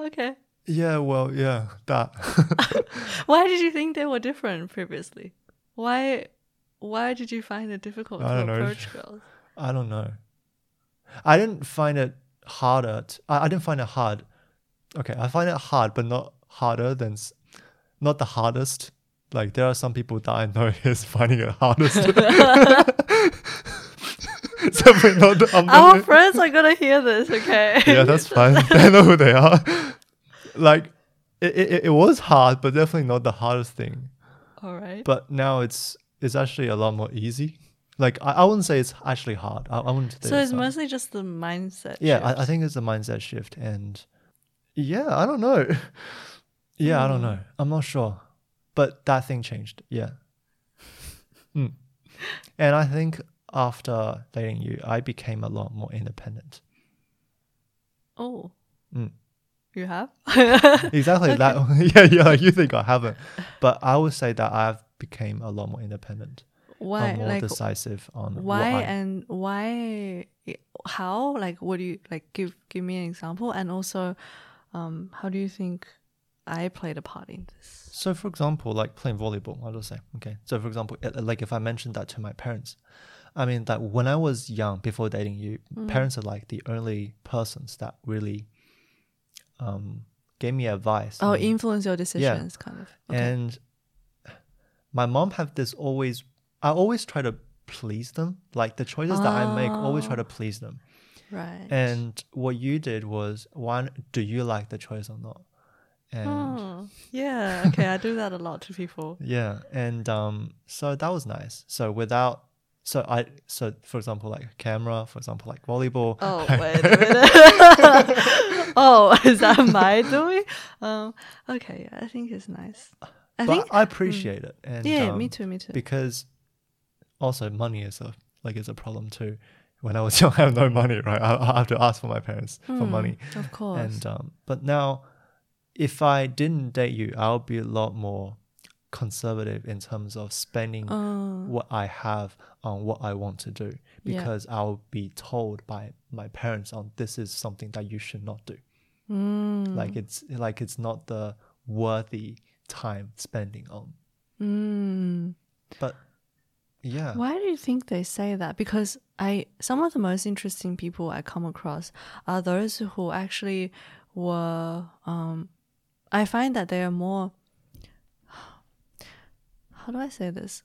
S1: okay.
S2: Yeah. Well. Yeah. That.
S1: Why did you think they were different previously? Why why did you find it difficult
S2: I
S1: to
S2: don't know.
S1: approach girls?
S2: I don't know. I didn't find it harder. I I didn't find it hard. Okay, I find it hard, but not harder than, s- not the hardest. Like there are some people that I know is finding it hardest. Definitely not. The, I'm
S1: Our
S2: definitely-
S1: friends are gonna hear this, okay?
S2: yeah, that's fine. they know who they are. Like, it, it, it was hard, but definitely not the hardest thing.
S1: All right.
S2: But now it's it's actually a lot more easy. Like I, I wouldn't say it's actually hard. I, I wouldn't say
S1: so it's
S2: hard.
S1: mostly just the mindset.
S2: yeah
S1: shift.
S2: I, I think it's a mindset shift and yeah i don't know yeah i don't
S1: Hmm.
S2: know i'm not sure but that thing changed yeah Mm. and i think after dating you i became a lot more independent
S1: Oh.
S2: Mm.
S1: You have?
S2: exactly that yeah yeah you think i haven't but i would say that i've became a lot more independent
S1: why?
S2: more
S1: Like
S2: decisive on what
S1: why
S2: I-
S1: and why how? Like what do you like give give me an example and also um how do you think I played a part in this?
S2: So, for example, like playing volleyball, I'll just say, okay. So, for example, uh, like if I mentioned that to my parents, I mean that when I was young, before dating you,
S1: Mm.
S2: parents are like the only persons that really um, gave me advice.
S1: Oh,
S2: and-
S1: influence your decisions kind of. Okay.
S2: and my mom have this always. I always try to please them. Like the choices that I make, always try to please them.
S1: right.
S2: And what you did was, one, do you like the choice or not? And
S1: Oh, yeah. Okay, I do that a lot to people.
S2: Yeah, and um, so that was nice. So without, so I, so for example, like camera, for example, like volleyball.
S1: Oh, wait a minute. oh, is that my doing? Um, okay, yeah, I think it's nice. I
S2: but
S1: think,
S2: I appreciate it, and
S1: yeah,
S2: um,
S1: me too, me too.
S2: Because also money is a like is a problem too. When I was young, I have no money, right? I, I have to ask for my parents for
S1: Hmm,
S2: money,
S1: Of course.
S2: and um, but now, if I didn't date you, I'll be a lot more conservative in terms of spending
S1: Uh,
S2: what I have on what I want to do
S1: Yeah.
S2: because I'll be told by my parents on this is something that you should not do.
S1: mm,
S2: Like it's like it's not the worthy time spending on.
S1: mm.
S2: But yeah.
S1: Why do you think they say that? Because I some of the most interesting people I come across are those who actually were um I find that they are more how do I say this?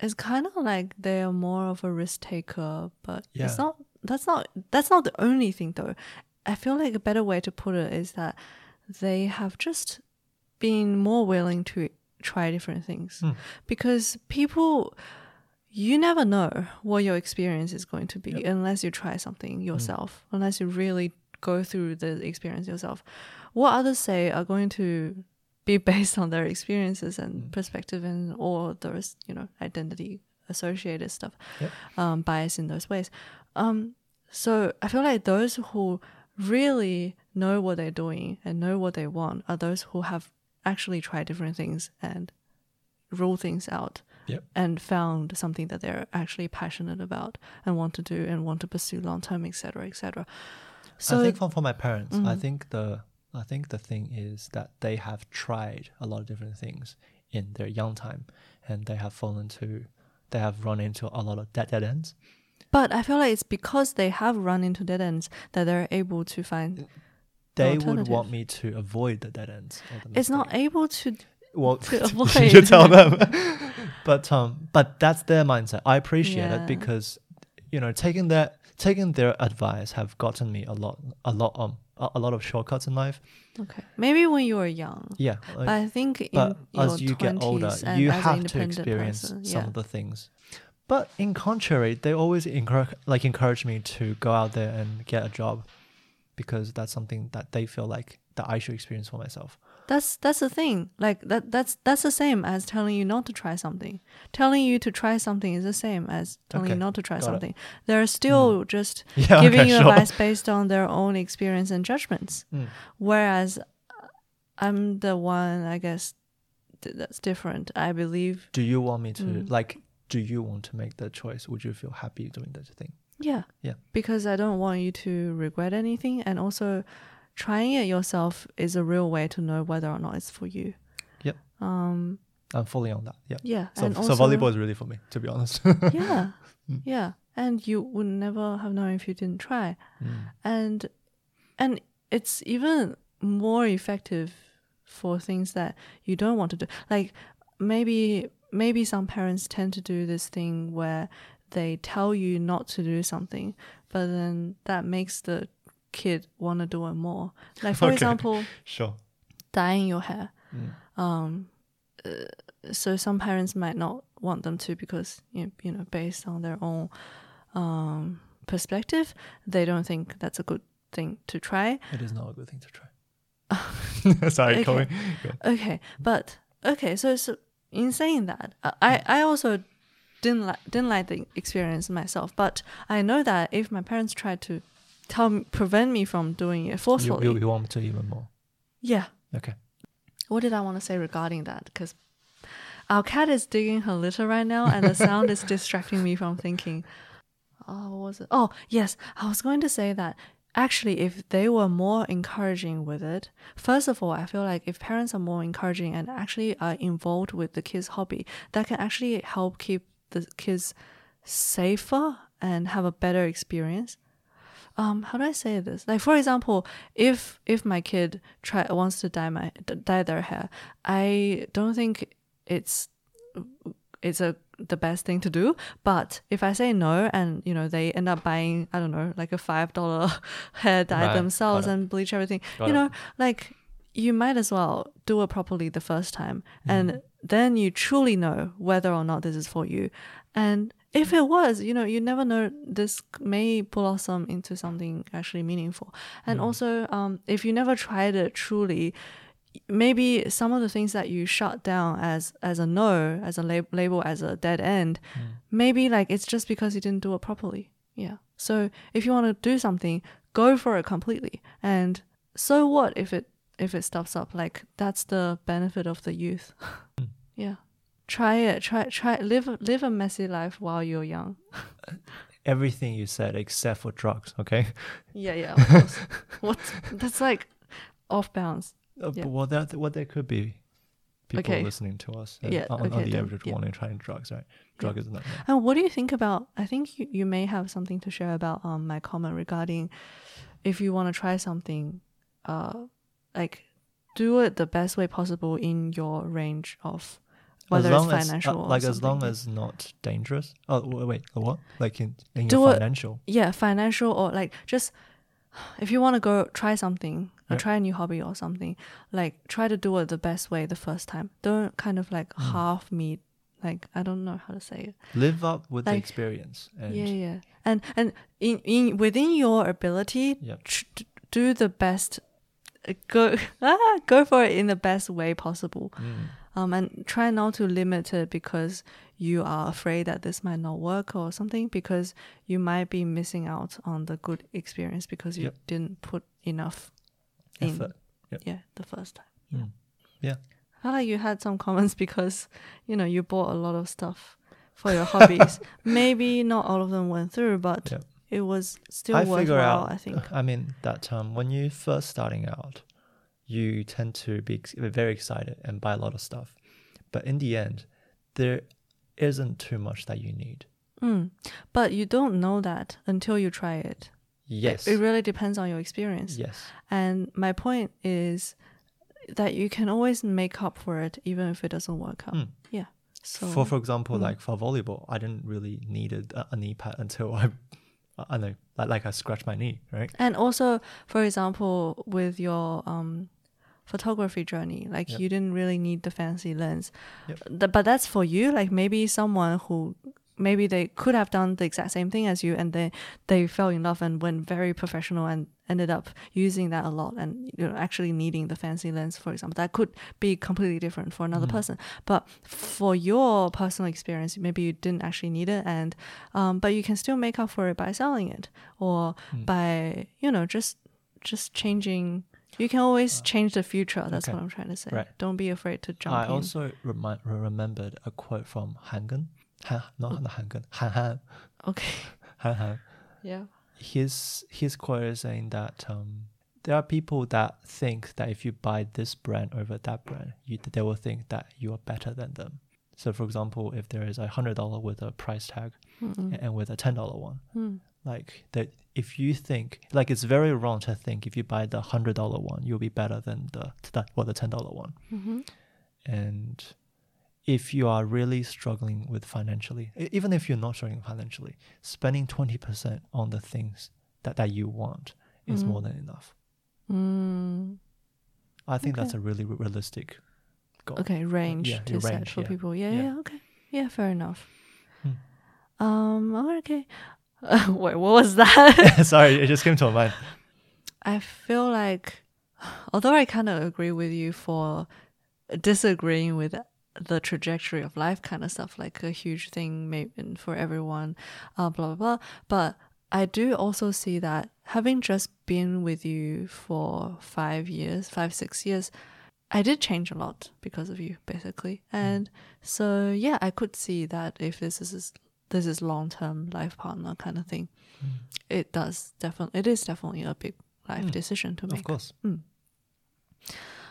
S1: It's kind of like they are more of a risk taker, but
S2: Yeah.
S1: it's not that's not that's not the only thing though. I feel like a better way to put it is that they have just been more willing to try different things
S2: Hmm.
S1: because people you never know what your experience is going to be
S2: Yep.
S1: unless you try something
S2: Hmm.
S1: yourself unless you really go through the experience yourself what others say are going to be based on their experiences and
S2: Hmm.
S1: perspective and all those you know identity associated stuff
S2: Yep.
S1: um, bias in those ways um, so i feel like those who really know what they're doing and know what they want are those who have actually try different things and rule things out
S2: Yep.
S1: and found something that they're actually passionate about and want to do and want to pursue long term, etc., etc. So
S2: I think for, for my parents, I
S1: Mhm.
S2: think the I think the thing is that they have tried a lot of different things in their young time, and they have fallen to, they have run into a lot of dead dead ends.
S1: but I feel like it's because they have run into dead ends that they're able to find.
S2: They would want me to avoid the dead ends. The
S1: It's not able to.
S2: well
S1: to
S2: you tell them. but um, but that's their mindset. I appreciate
S1: Yeah.
S2: it because you know taking that taking their advice have gotten me a lot a lot um a, lot of shortcuts in life.
S1: Okay, maybe when you were young.
S2: Yeah, like-
S1: But I think in
S2: as you
S1: 20s
S2: get older, you have to experience
S1: person,
S2: some of the things. But in contrary, they always encourage like encourage me to go out there and get a job because that's something that they feel like that I should experience for myself.
S1: That's that's the thing. Like that that's that's the same as telling you not to try something. Telling you to try something is the same as telling you not to try
S2: got it.
S1: something. They're still just
S2: Yeah,
S1: giving
S2: okay,
S1: you
S2: sure.
S1: advice based on their own experience and judgments.
S2: Mm.
S1: Whereas uh, I'm the one, I guess, th- that's different. I believe,
S2: Do you want me to
S1: Mm.
S2: like? Do you want to make the choice? Would you feel happy doing that thing?
S1: Yeah,
S2: Yeah.
S1: because I don't want you to regret anything, and also trying it yourself is a real way to know whether or not it's for you.
S2: Yep.
S1: Um.
S2: I'm fully on that. Yeah.
S1: Yeah.
S2: So, so
S1: also,
S2: volleyball is really for me, to be honest.
S1: yeah
S2: Mm.
S1: yeah and you would never have known if you didn't try
S2: Mm.
S1: and and it's even more effective for things that you don't want to do like maybe maybe some parents tend to do this thing where they tell you not to do something but then that makes the kid want to do it more like for
S2: Okay.
S1: example
S2: Sure.
S1: dyeing your hair
S2: Mm.
S1: um, uh, so some parents might not want them to because you know based on their own um, perspective, they don't think that's a good thing to try.
S2: It is not a good thing to try. Sorry,
S1: Okay. Okay, but okay, so so in saying that, I I also didn't like didn't like the experience myself, but I know that if my parents tried to tell me, prevent me from doing it
S2: You,
S1: forcefully,
S2: you, you want me to even more?
S1: yeah,
S2: Okay.
S1: What did I want to say regarding that? Because our cat is digging her litter right now, and the sound is distracting me from thinking. Oh, what was it? Oh, yes. I was going to say that actually, if they were more encouraging with it, first of all, I feel like if parents are more encouraging and actually are involved with the kids' hobby, that can actually help keep the kids safer and have a better experience. Um how do i say this? Like for example if if my kid try wants to dye my dye their hair i don't think it's it's a the best thing to do. But if i say no and you know they end up buying i don't know like a five dollar hair dye
S2: Right,
S1: themselves and bleach everything
S2: Got
S1: you
S2: it.
S1: know like you might as well do it properly the first time
S2: Mm.
S1: and then you truly know whether or not this is for you. And if it was you know you never know this may blossom into something actually meaningful. And
S2: Mm.
S1: also um, if you never tried it truly maybe some of the things that you shut down as as a no as a lab- label as a dead end
S2: Mm.
S1: maybe like it's just because you didn't do it properly. Yeah. So if you want to do something go for it completely. And so what if it if it stops up? Like that's the benefit of the youth.
S2: Mm.
S1: Yeah try it try try live live a messy life while you're young
S2: Everything you said except for drugs, okay?
S1: yeah yeah of course what that's like off bounds
S2: Uh,
S1: Yeah.
S2: What that what there could be people
S1: Okay.
S2: listening to us and
S1: Yeah,
S2: on, on
S1: okay,
S2: the
S1: then,
S2: average
S1: yeah.
S2: one and trying drugs, right? Drug is not. no.
S1: And what do you think about? I think you, you may have something to share about um my comment regarding if you want to try something, uh, like do it the best way possible in your range of whether
S2: as
S1: it's
S2: long as,
S1: financial
S2: uh,
S1: or
S2: like as long as not dangerous. Oh wait, what? Like in, in
S1: Do
S2: financial.
S1: yeah financial or like just if you want to go try something or try a new hobby or something like try to do it the best way the first time don't kind of like
S2: Mm.
S1: half meet like i don't know how to say it
S2: Live up with the experience and
S1: yeah yeah and and in, in within your ability
S2: Yep.
S1: do the best uh, go ah, go for it in the best way possible
S2: Mm.
S1: Um and try not to limit it because you are afraid that this might not work or something because you might be missing out on the good experience because you
S2: Yep.
S1: didn't put enough in
S2: effort. Yep.
S1: yeah the first time
S2: Mm. Yeah.
S1: I like you had some comments because you know you bought a lot of stuff for your hobbies maybe not all of them went through but
S2: Yep.
S1: it was still
S2: I
S1: worthwhile.
S2: figure out.
S1: I think.
S2: I mean that um, when you first starting out, you tend to be very excited and buy a lot of stuff, but in the end, there isn't too much that you need.
S1: Mm. But you don't know that until you try it.
S2: Yes.
S1: It really depends on your experience.
S2: yes.
S1: And my point is that you can always make up for it even if it doesn't work out.
S2: Mm.
S1: Yeah. So
S2: for for example,
S1: mm.
S2: like for volleyball, I didn't really need a, a knee pad until I, I know, like, like I scratched my knee, right?
S1: and also for example with your um photography journey like
S2: Yep.
S1: you didn't really need the fancy lens
S2: Yep.
S1: But that's for you like maybe someone who maybe they could have done the exact same thing as you and then they fell in love and went very professional and ended up using that a lot and you know actually needing the fancy lens for example that could be completely different for another
S2: Mhm.
S1: person but for your personal experience maybe you didn't actually need it and um, but you can still make up for it by selling it or
S2: Mm.
S1: by you know just just changing you can always change the future that's
S2: Uh, okay.
S1: what i'm trying to say
S2: Right.
S1: don't be afraid to jump
S2: I
S1: in
S2: also remi- remembered a quote from Hangen, Han, not not Hangen, Han Han,
S1: okay
S2: Han Han.
S1: yeah
S2: His his quote is saying that um, there are people that think that if you buy this brand over that brand, you they will think that you are better than them. So, for example, if there is a hundred dollar with a price tag
S1: Mm-mm.
S2: and with a ten dollar one,
S1: Mm.
S2: Like that if you think like it's very wrong to think if you buy the hundred dollar one you'll be better than the well the ten dollar one
S1: Mhm.
S2: and if you are really struggling with financially even if you're not struggling financially spending 20% on the things that, that you want is
S1: Mhm.
S2: more than enough
S1: Mm.
S2: i think that's a really realistic goal
S1: okay range
S2: yeah,
S1: to
S2: your
S1: set
S2: range,
S1: for
S2: yeah.
S1: people yeah, yeah
S2: Yeah.
S1: okay yeah fair enough
S2: Hmm.
S1: um oh, okay wait what was that?
S2: Sorry it just came to my mind.
S1: I feel like although i kind of agree with you for disagreeing with the trajectory of life kind of stuff like a huge thing maybe for everyone uh, blah blah blah but i do also see that having just been with you for five years five six years i did change a lot because of you basically. And so yeah i could see that if this is this is long term life partner kind of thing it does definitely it is definitely a big life
S2: Mm.
S1: decision to make.
S2: of course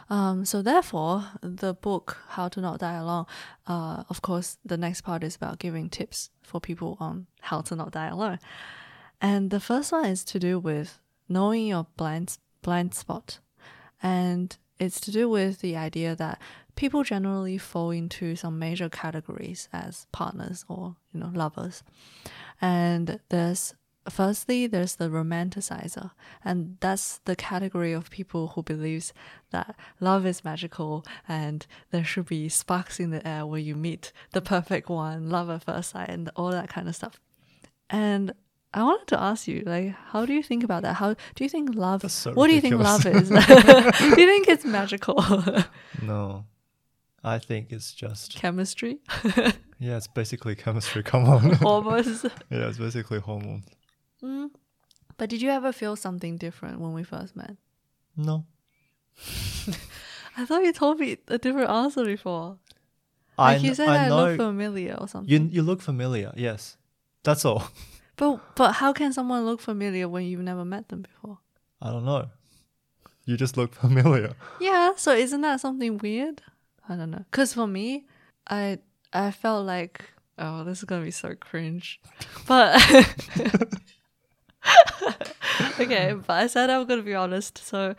S1: um, so therefore, the book "How to Not Die Alone," uh, of course, the next part is about giving tips for people on how to not die alone. And the first one is to do with knowing your blind blind spot, and it's to do with the idea that people generally fall into some major categories as partners or you know lovers, and there's firstly there's the romanticizer and that's the category of people who believes that love is magical and there should be sparks in the air where you meet the perfect one love at first sight and all that kind of stuff. And i wanted to ask you like how do you think about that? How do you think love
S2: so
S1: what do you think love is? Do you think it's magical?
S2: No i think it's just
S1: chemistry
S2: yeah it's basically chemistry come on
S1: almost
S2: yeah it's basically hormones
S1: Mm. but did you ever feel something different when we first met
S2: no
S1: i thought you told me a different answer before
S2: I,
S1: Like you said,
S2: I
S1: I, look familiar or something.
S2: you you look familiar yes that's all
S1: but but how can someone look familiar when you've never met them before?
S2: I don't know. You just look familiar.
S1: Yeah, so isn't that something weird? I don't know. Cause for me, I I felt like oh, this is gonna be so cringe, but okay. But I said I'm gonna be honest. So,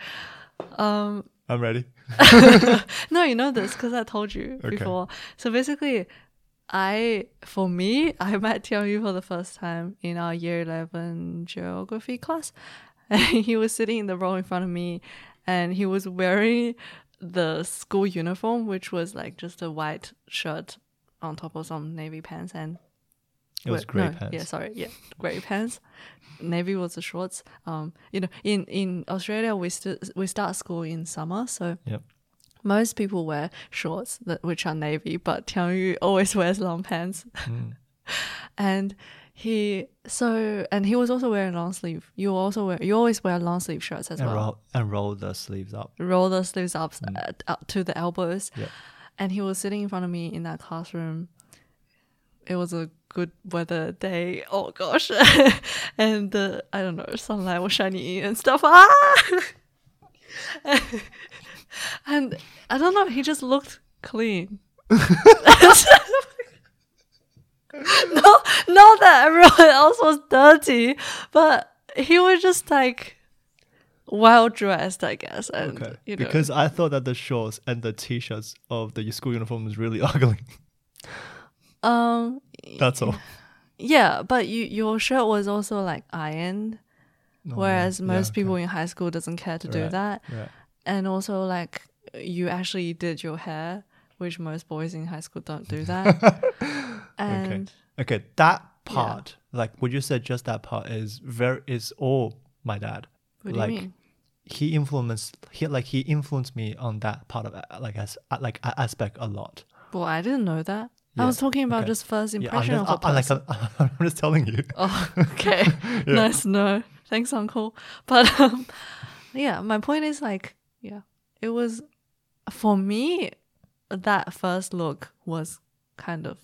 S1: um,
S2: I'm ready.
S1: no, you know this because I told you
S2: Okay.
S1: before. So basically, I for me, I met Tian Yu for the first time in our year eleven geography class, and he was sitting in the row in front of me, and he was wearing the school uniform, which was like just a white shirt on top of some navy pants and
S2: It was grey
S1: no,
S2: pants.
S1: Yeah, sorry. Yeah, grey pants. Navy was the shorts. Um, you know, in in Australia, we st- we start school in summer, so
S2: Yep.
S1: most people wear shorts that which are navy, but Tian Yu always wears long pants,
S2: Mm.
S1: and he so and he was also wearing long sleeve. You also wear you always wear long sleeve shirts as
S2: And
S1: well.
S2: roll and roll the sleeves up.
S1: Roll the sleeves up,
S2: Mm.
S1: uh, up to the elbows.
S2: Yep.
S1: And he was sitting in front of me in that classroom it was a good weather day. Oh gosh, and the I don't know sunlight was shining in and stuff. Ah, and I don't know. He just looked clean. no, not that everyone else was dirty, but he was just like well dressed, I guess. And
S2: Okay.
S1: you know,
S2: Because I thought that the shorts and the t-shirts of the school uniform was really ugly.
S1: um,
S2: That's all.
S1: yeah, but you your shirt was also like ironed,
S2: Oh,
S1: whereas
S2: yeah,
S1: most
S2: okay.
S1: people in high school doesn't care to do that.
S2: Right.
S1: and also like you actually did your hair, which most boys in high school don't do that. and
S2: Okay, that part, like what you said, just that part is very is all my dad.
S1: what do
S2: like
S1: you mean?
S2: he influenced he like he influenced me on that part of it, like as like a- aspect a lot.
S1: Well, I didn't know that. I was talking about
S2: okay.
S1: just first
S2: Yeah, I'm
S1: impression
S2: just,
S1: of a
S2: I- I- like. I'm, I'm just telling you.
S1: oh, okay, nice to know. Thanks, uncle. But um, yeah, my point is like, yeah, it was for me. That first look was kind of,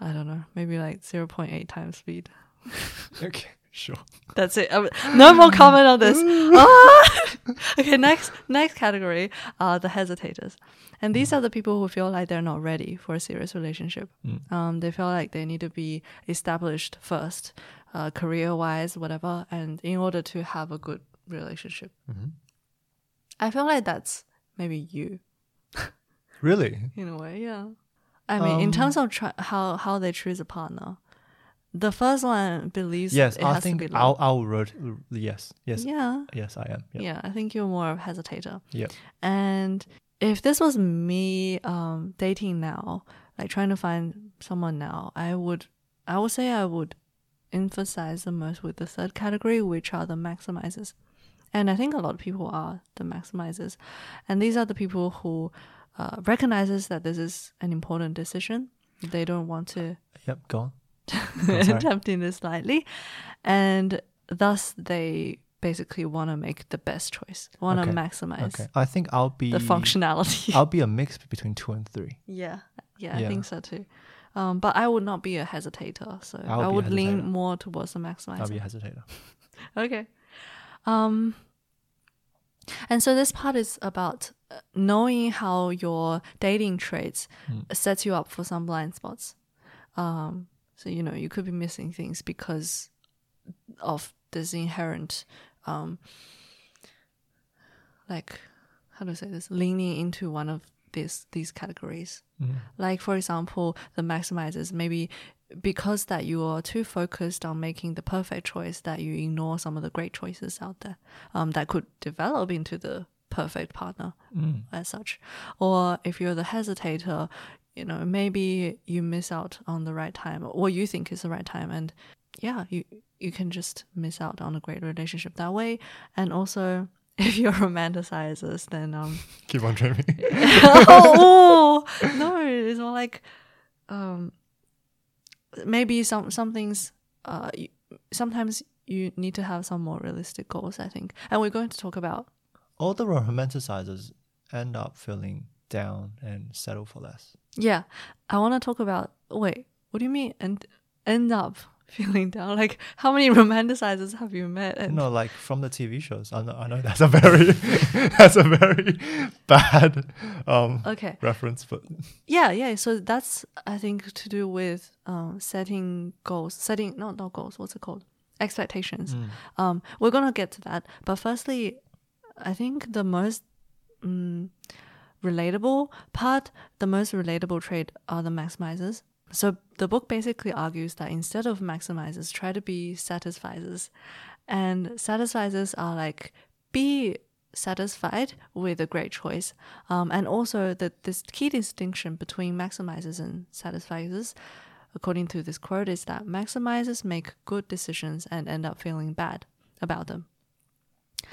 S1: I don't know, maybe like zero point eight times speed.
S2: Okay, sure.
S1: That's it. Um, no more comment on this. Ah! okay, next next category are the hesitators, and these are the people who feel like they're not ready for a serious relationship. Um, they feel like they need to be established first, uh, career wise, whatever, and in order to have a good relationship. I feel like that's maybe you
S2: Really?
S1: in a way, yeah. I mean, in terms of how how they choose a partner, the first one believes
S2: Yes,
S1: it
S2: I think. I'll I'll wrote yes yes
S1: yeah.
S2: yes I am. Yeah.
S1: Yeah, I think you're more of a hesitator.
S2: Yeah.
S1: And if this was me um, dating now, like trying to find someone now, I would, I would say I would emphasize the most with the third category, which are the maximizers. And I think a lot of people are the maximizers, and these are the people who uh, recognizes that this is an important decision. They don't want to
S2: Yep. Go on. I'm
S1: attempting this lightly, and thus they basically want to make the best choice, want to
S2: Okay,
S1: maximize
S2: Okay. I think I'll be
S1: the functionality.
S2: I'll be a mix between two and three.
S1: yeah, yeah, I think so too. Um, but I would not be a hesitator, so
S2: I'll
S1: I would lean more towards the maximizer.
S2: I'll
S1: maximizer.
S2: be a hesitator.
S1: Okay. Um and so this part is about uh, knowing how your dating traits sets you up for some blind spots. Um so you know, you could be missing things because of this inherent um like how do I say this leaning into one of these these categories. Like for example, the maximizers maybe because that you are too focused on making the perfect choice that you ignore some of the great choices out there um, that could develop into the perfect partner as such. Or if you're the hesitator, you know, maybe you miss out on the right time, or you think is the right time, and yeah, you you can just miss out on a great relationship that way. And also, if you're romanticizers, then um,
S2: Keep on dreaming.
S1: oh no, it's more like um maybe some some things uh you, sometimes you need to have some more realistic goals i think and we're going to talk about
S2: All the romanticizers end up feeling down and settle for less.
S1: yeah i want to talk about wait what do you mean and end up feeling down? Like how many romanticizers have you met? And
S2: No, like from the TV shows. I know, I know that's a very that's a very bad um
S1: okay.
S2: reference, but
S1: yeah yeah so that's i think to do with um setting goals setting not not goals what's it called? Expectations. Um we're gonna get to that but firstly i think the most mm, relatable part the most relatable trait are the maximizers so the book basically argues that instead of maximizers try to be satisficers and satisficers are like be satisfied with a great choice. Um, and also the this key distinction between maximizers and satisficers, according to this quote, is that maximizers make good decisions and end up feeling bad about them.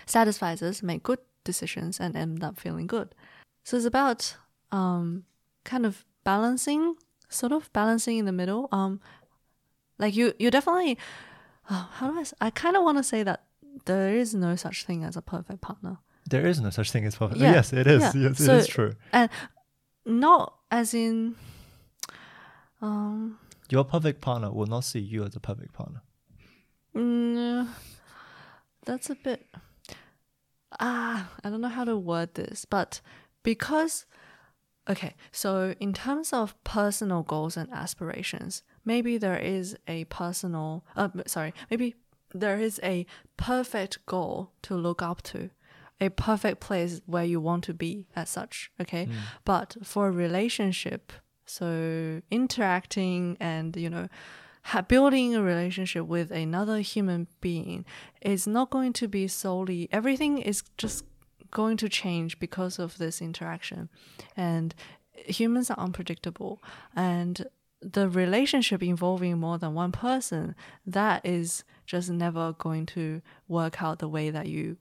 S1: Satisficers make good decisions and end up feeling good. So it's about um, kind of balancing, sort of balancing in the middle. Um, like you, you definitely. Uh, how do I? I kind of want to say that there is no such thing as a perfect partner.
S2: there is no such thing as perfect.
S1: Yeah,
S2: Yes, it is.
S1: yeah.
S2: Yes,
S1: So-
S2: it is true.
S1: and not as in um
S2: your perfect partner will not see you as a perfect partner.
S1: Mm, that's a bit. Ah, I don't know how to word this, but because. Okay, so in terms of personal goals and aspirations, maybe there is a personal. Uh, sorry, maybe there is a perfect goal to look up to, a perfect place where you want to be as such. Okay, but for a relationship, so interacting and you know ha- building a relationship with another human being is not going to be solely everything is just going to change because of this interaction. And humans are unpredictable. And the relationship involving more than one person that is just never going to work out the way that you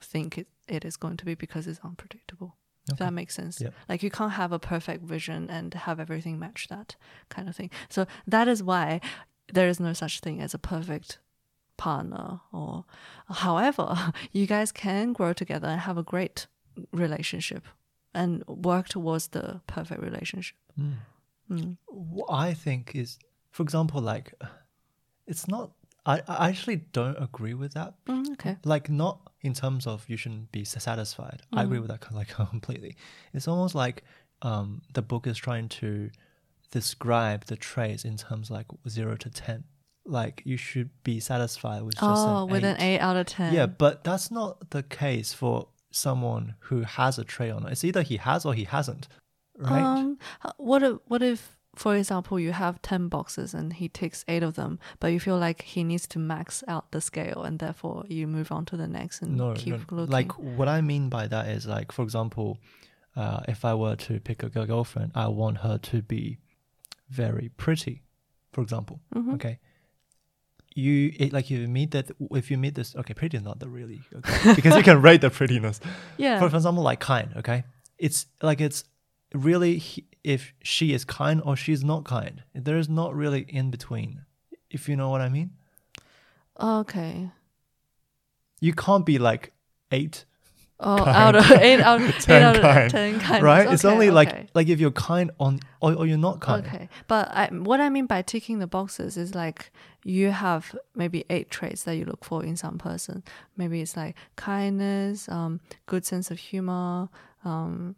S1: think it, it is going to be because it's unpredictable. If that makes sense?
S2: Yep.
S1: like you can't have a perfect vision and have everything match that kind of thing. So that is why there is no such thing as a perfect partner or however you guys can grow together and have a great relationship and work towards the perfect relationship Mm.
S2: What I think is, for example, like, it's not. I, I actually don't agree with that.
S1: Mm, okay
S2: Like, not in terms of you shouldn't be satisfied. I agree with that kind of like completely. It's almost like um, the book is trying to describe the traits in terms like zero to ten. Like you should be satisfied with just
S1: oh
S2: an
S1: with an
S2: eight.
S1: out of 10
S2: Yeah, but that's not the case for someone who has a trait or not. It's either he has or he hasn't, right?
S1: Um, what if, what if, for example, you have ten boxes and he takes eight of them, but you feel like he needs to max out the scale, and therefore you move on to the next and
S2: no,
S1: keep
S2: no,
S1: looking.
S2: like what I mean by that is like, for example, uh, if I were to pick a girlfriend, I want her to be very pretty, for example.
S1: Mhm.
S2: Okay. You it, like you meet that if you meet this okay pretty not the really okay? Because you can rate the prettiness.
S1: Yeah,
S2: for, for example like kind okay? It's like it's really he- if she is kind or she's not kind. There is not really in between if you know what i mean.
S1: Okay.
S2: you can't be like eight
S1: Oh,
S2: Kind.
S1: out of eight out, eight
S2: 10
S1: out of
S2: kind,
S1: ten kind.
S2: right it's only
S1: okay.
S2: like like if you're kind on or, or you're not kind
S1: Okay, but I, what I mean by ticking the boxes is like you have maybe eight traits that you look for in some person. Maybe it's like kindness, um, good sense of humor, um,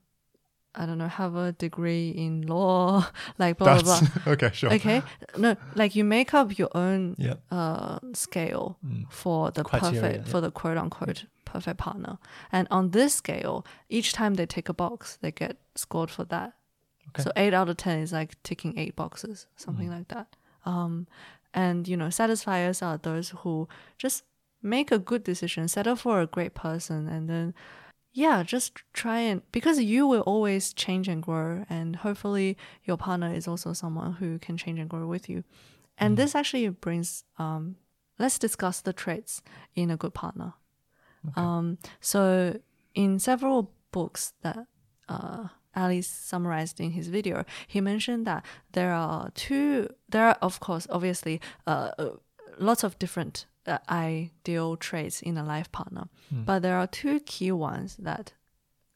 S1: I don't know, have a degree in law, like blah blah blah.
S2: okay sure
S1: Okay, no, like you make up your own
S2: yeah
S1: uh scale
S2: Mm.
S1: for the
S2: Criteria,
S1: perfect
S2: yeah.
S1: for the quote unquote perfect partner, and on this scale, each time they tick a box, they get scored for that.
S2: Okay.
S1: So eight out of ten is like ticking eight boxes, something
S2: Mm.
S1: like that. Um, and you know, satisfiers are those who just make a good decision, settle for a great person, and then yeah, just try and because you will always change and grow, and hopefully your partner is also someone who can change and grow with you. And this actually brings um, let's discuss the traits in a good partner. Um, so in several books that uh, Ali summarized in his video, he mentioned that there are two. There are, of course, obviously, uh, lots of different uh, ideal traits in a life partner, but there are two key ones that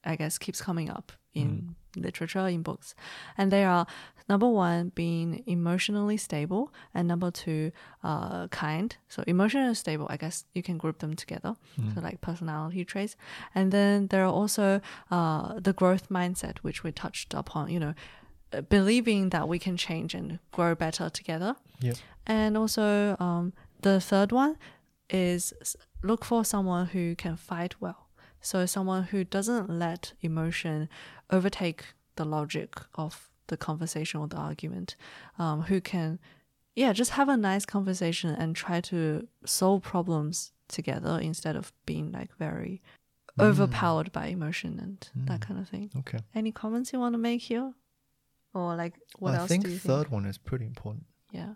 S1: I guess keeps coming up in literature in books, and they are number one being emotionally stable, and number two, uh, kind. So emotionally stable, I guess you can group them together. So like personality traits, and then there are also uh, the growth mindset, which we touched upon. You know, believing that we can change and grow better together.
S2: yeah
S1: And also, um, the third one is look for someone who can fight well. So, someone who doesn't let emotion overtake the logic of the conversation or the argument, um, who can, yeah, just have a nice conversation and try to solve problems together instead of being like very overpowered by emotion and that kind of thing.
S2: okay
S1: Any comments you want to make here? Or like, what
S2: i
S1: else
S2: think
S1: do you
S2: third
S1: think?
S2: one is pretty important
S1: Yeah.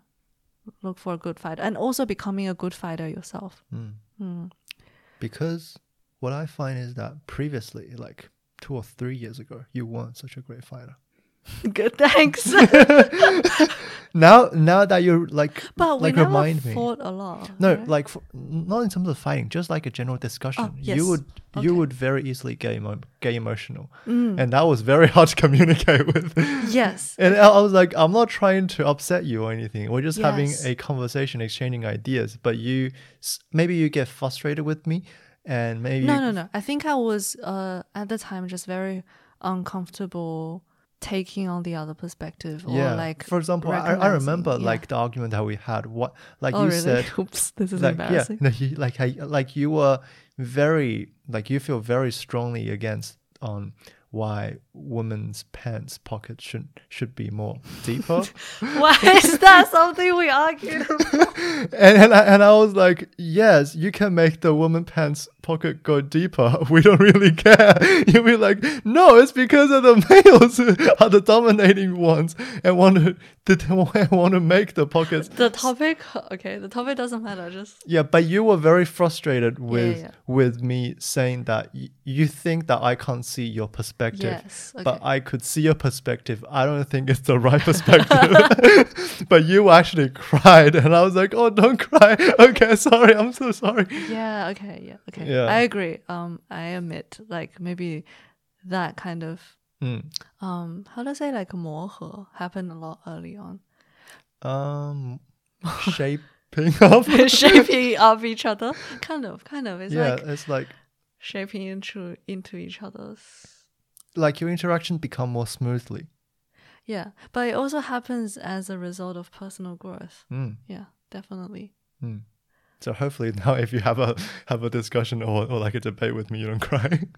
S1: Look for a good fighter and also becoming a good fighter yourself.
S2: Mm.
S1: Hmm.
S2: because what I find is that previously, like two or three years ago, you weren't such a great fighter.
S1: Good, thanks.
S2: Now, now that you're like,
S1: but we
S2: like
S1: never
S2: remind me.
S1: fought a lot.
S2: No,
S1: right?
S2: like for, not in terms of fighting, just like a general discussion.
S1: Oh, yes.
S2: You would
S1: Okay.
S2: you would very easily get emo- get emotional,
S1: Mm.
S2: and that was very hard to communicate with.
S1: yes.
S2: And I I was like, I'm not trying to upset you or anything. We're just having a conversation, exchanging ideas. But you, maybe you get frustrated with me, and maybe
S1: No, no, no. I think I was uh, at the time just very uncomfortable taking on the other perspective or
S2: yeah.
S1: like.
S2: for example, I, I remember
S1: yeah.
S2: like the argument that we had. What like
S1: oh,
S2: you
S1: really?
S2: said,
S1: Oops, this is
S2: like yeah,
S1: embarrassing.
S2: no, you, like I, like you were very like you feel very strongly against on why women's pants pockets should should be more deeper.
S1: Why is that something we argued about?
S2: and and I, and I was like, yes, you can make the woman pants pocket go deeper. We don't really care. You'll be like, no, it's because of the males who are the dominating ones and want to want to make the pockets.
S1: The topic, okay, the topic doesn't matter. Just
S2: Yeah, but you were very frustrated with
S1: yeah.
S2: with me saying that y- you think that I can't see your perspective.
S1: Yes, okay.
S2: But I could see your perspective. I don't think it's the right perspective. but you actually cried, and I was like, "Oh, don't cry." Okay, sorry. I'm so sorry.
S1: yeah, okay, yeah, okay.
S2: Yeah.
S1: I agree. Um, I admit, like maybe that kind of
S2: Mm.
S1: um, how do I say like 磨合 happened a lot early on.
S2: Um, shaping up.
S1: shaping of each other. Kind of, kind of. It's
S2: yeah,
S1: like
S2: it's like
S1: shaping into into each other's.
S2: Like your interaction become more smoothly.
S1: Yeah, but it also happens as a result of personal growth.
S2: Mm.
S1: Yeah, definitely.
S2: Mm. So hopefully now, if you have a have a discussion or, or like a debate with me, you don't cry.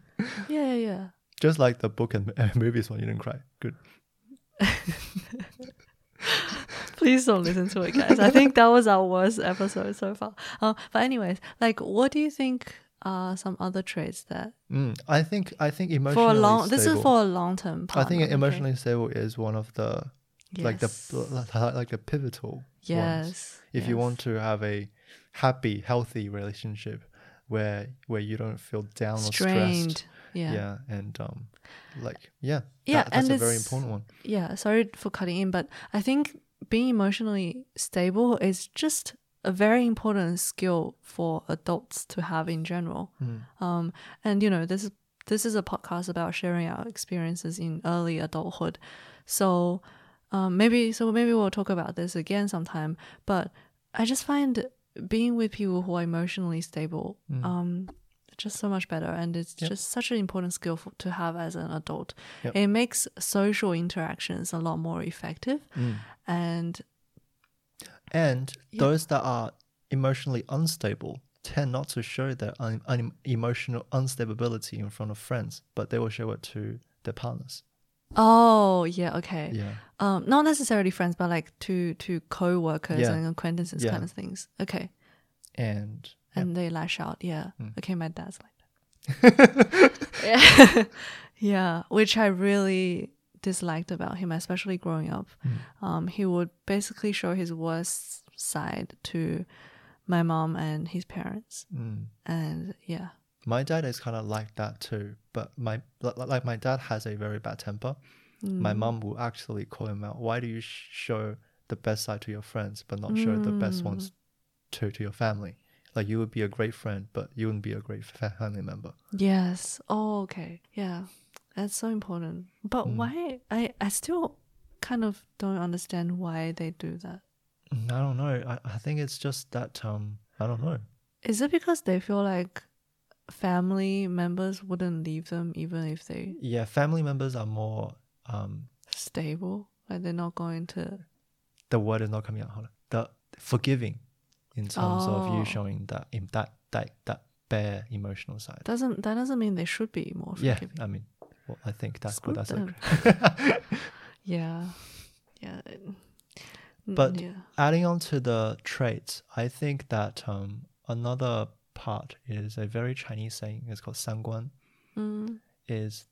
S1: Yeah, yeah, yeah.
S2: Just like the book and uh, movies one, you don't cry. Good.
S1: Please don't listen to it, guys. I think that was our worst episode so far. Uh, but anyways, like, what do you think are some other traits that
S2: Mm. I think I think emotionally for
S1: a long? This is
S2: stable-
S1: for a long term.
S2: I think emotionally stable is one of the like the like the pivotal ones.
S1: yes.
S2: If you want to have a happy, healthy relationship where where you don't feel down or stressed.
S1: Yeah. yeah.
S2: Yeah. and um like yeah.
S1: Yeah,
S2: that- that's
S1: and
S2: a very important one. Yeah.
S1: Sorry for cutting in, but I think being emotionally stable is just a very important skill for adults to have in general.
S2: Mm.
S1: Um, and you know, this is this is a podcast about sharing our experiences in early adulthood. So um, maybe so maybe we'll talk about this again sometime. But I just find being with people who are emotionally stable um, just so much better, and it's
S2: Mm. Yep.
S1: just such an important skill for, to have as an adult.
S2: Yep.
S1: It makes social interactions a lot more effective,
S2: Mm.
S1: and
S2: And
S1: Yeah.
S2: those that are emotionally unstable tend not to show their un- un- emotional unstability in front of friends, but they will show it to their partners.
S1: oh yeah, okay.
S2: Yeah.
S1: um, not necessarily friends, but like to to co-workers
S2: Yeah.
S1: and acquaintances
S2: Yeah.
S1: kind of things. Okay,
S2: And yeah.
S1: and they lash out. Yeah.
S2: Mm.
S1: Okay, my dad's like that. yeah. yeah, which I really disliked about him, especially growing up.
S2: Mm.
S1: Um, he would basically show his worst side to my mom and his parents,
S2: Mm.
S1: and yeah,
S2: My dad is kind of like that too, but my like my dad has a very bad temper. My
S1: Mm.
S2: mom will actually call him out. Why do you show the best side to your friends, but not show the best
S1: Mm.
S2: ones to to your family? Like you would be a great friend, but you wouldn't be a great family member.
S1: Yes. Oh, okay. Yeah. That's so important. But
S2: Mm.
S1: why I I still kind of don't understand why they do that.
S2: Mm, I don't know. I, I think it's just that um I don't know.
S1: Is it because they feel like family members wouldn't leave them even if they
S2: Yeah, family members are more um
S1: stable? Like they're not going to
S2: the word is not coming out. Hold on. The forgiving in terms of
S1: Oh.
S2: you showing that that that that bare emotional side.
S1: doesn't that doesn't mean they should be more forgiving.
S2: yeah,
S1: forgiving.
S2: I mean, well, I think that's
S1: Screw
S2: what
S1: them. Yeah. Yeah. Mm,
S2: but
S1: yeah.
S2: adding on to the traits, I think that um, another part is a very Chinese saying. It's called sanguan.
S1: Mm.
S2: Is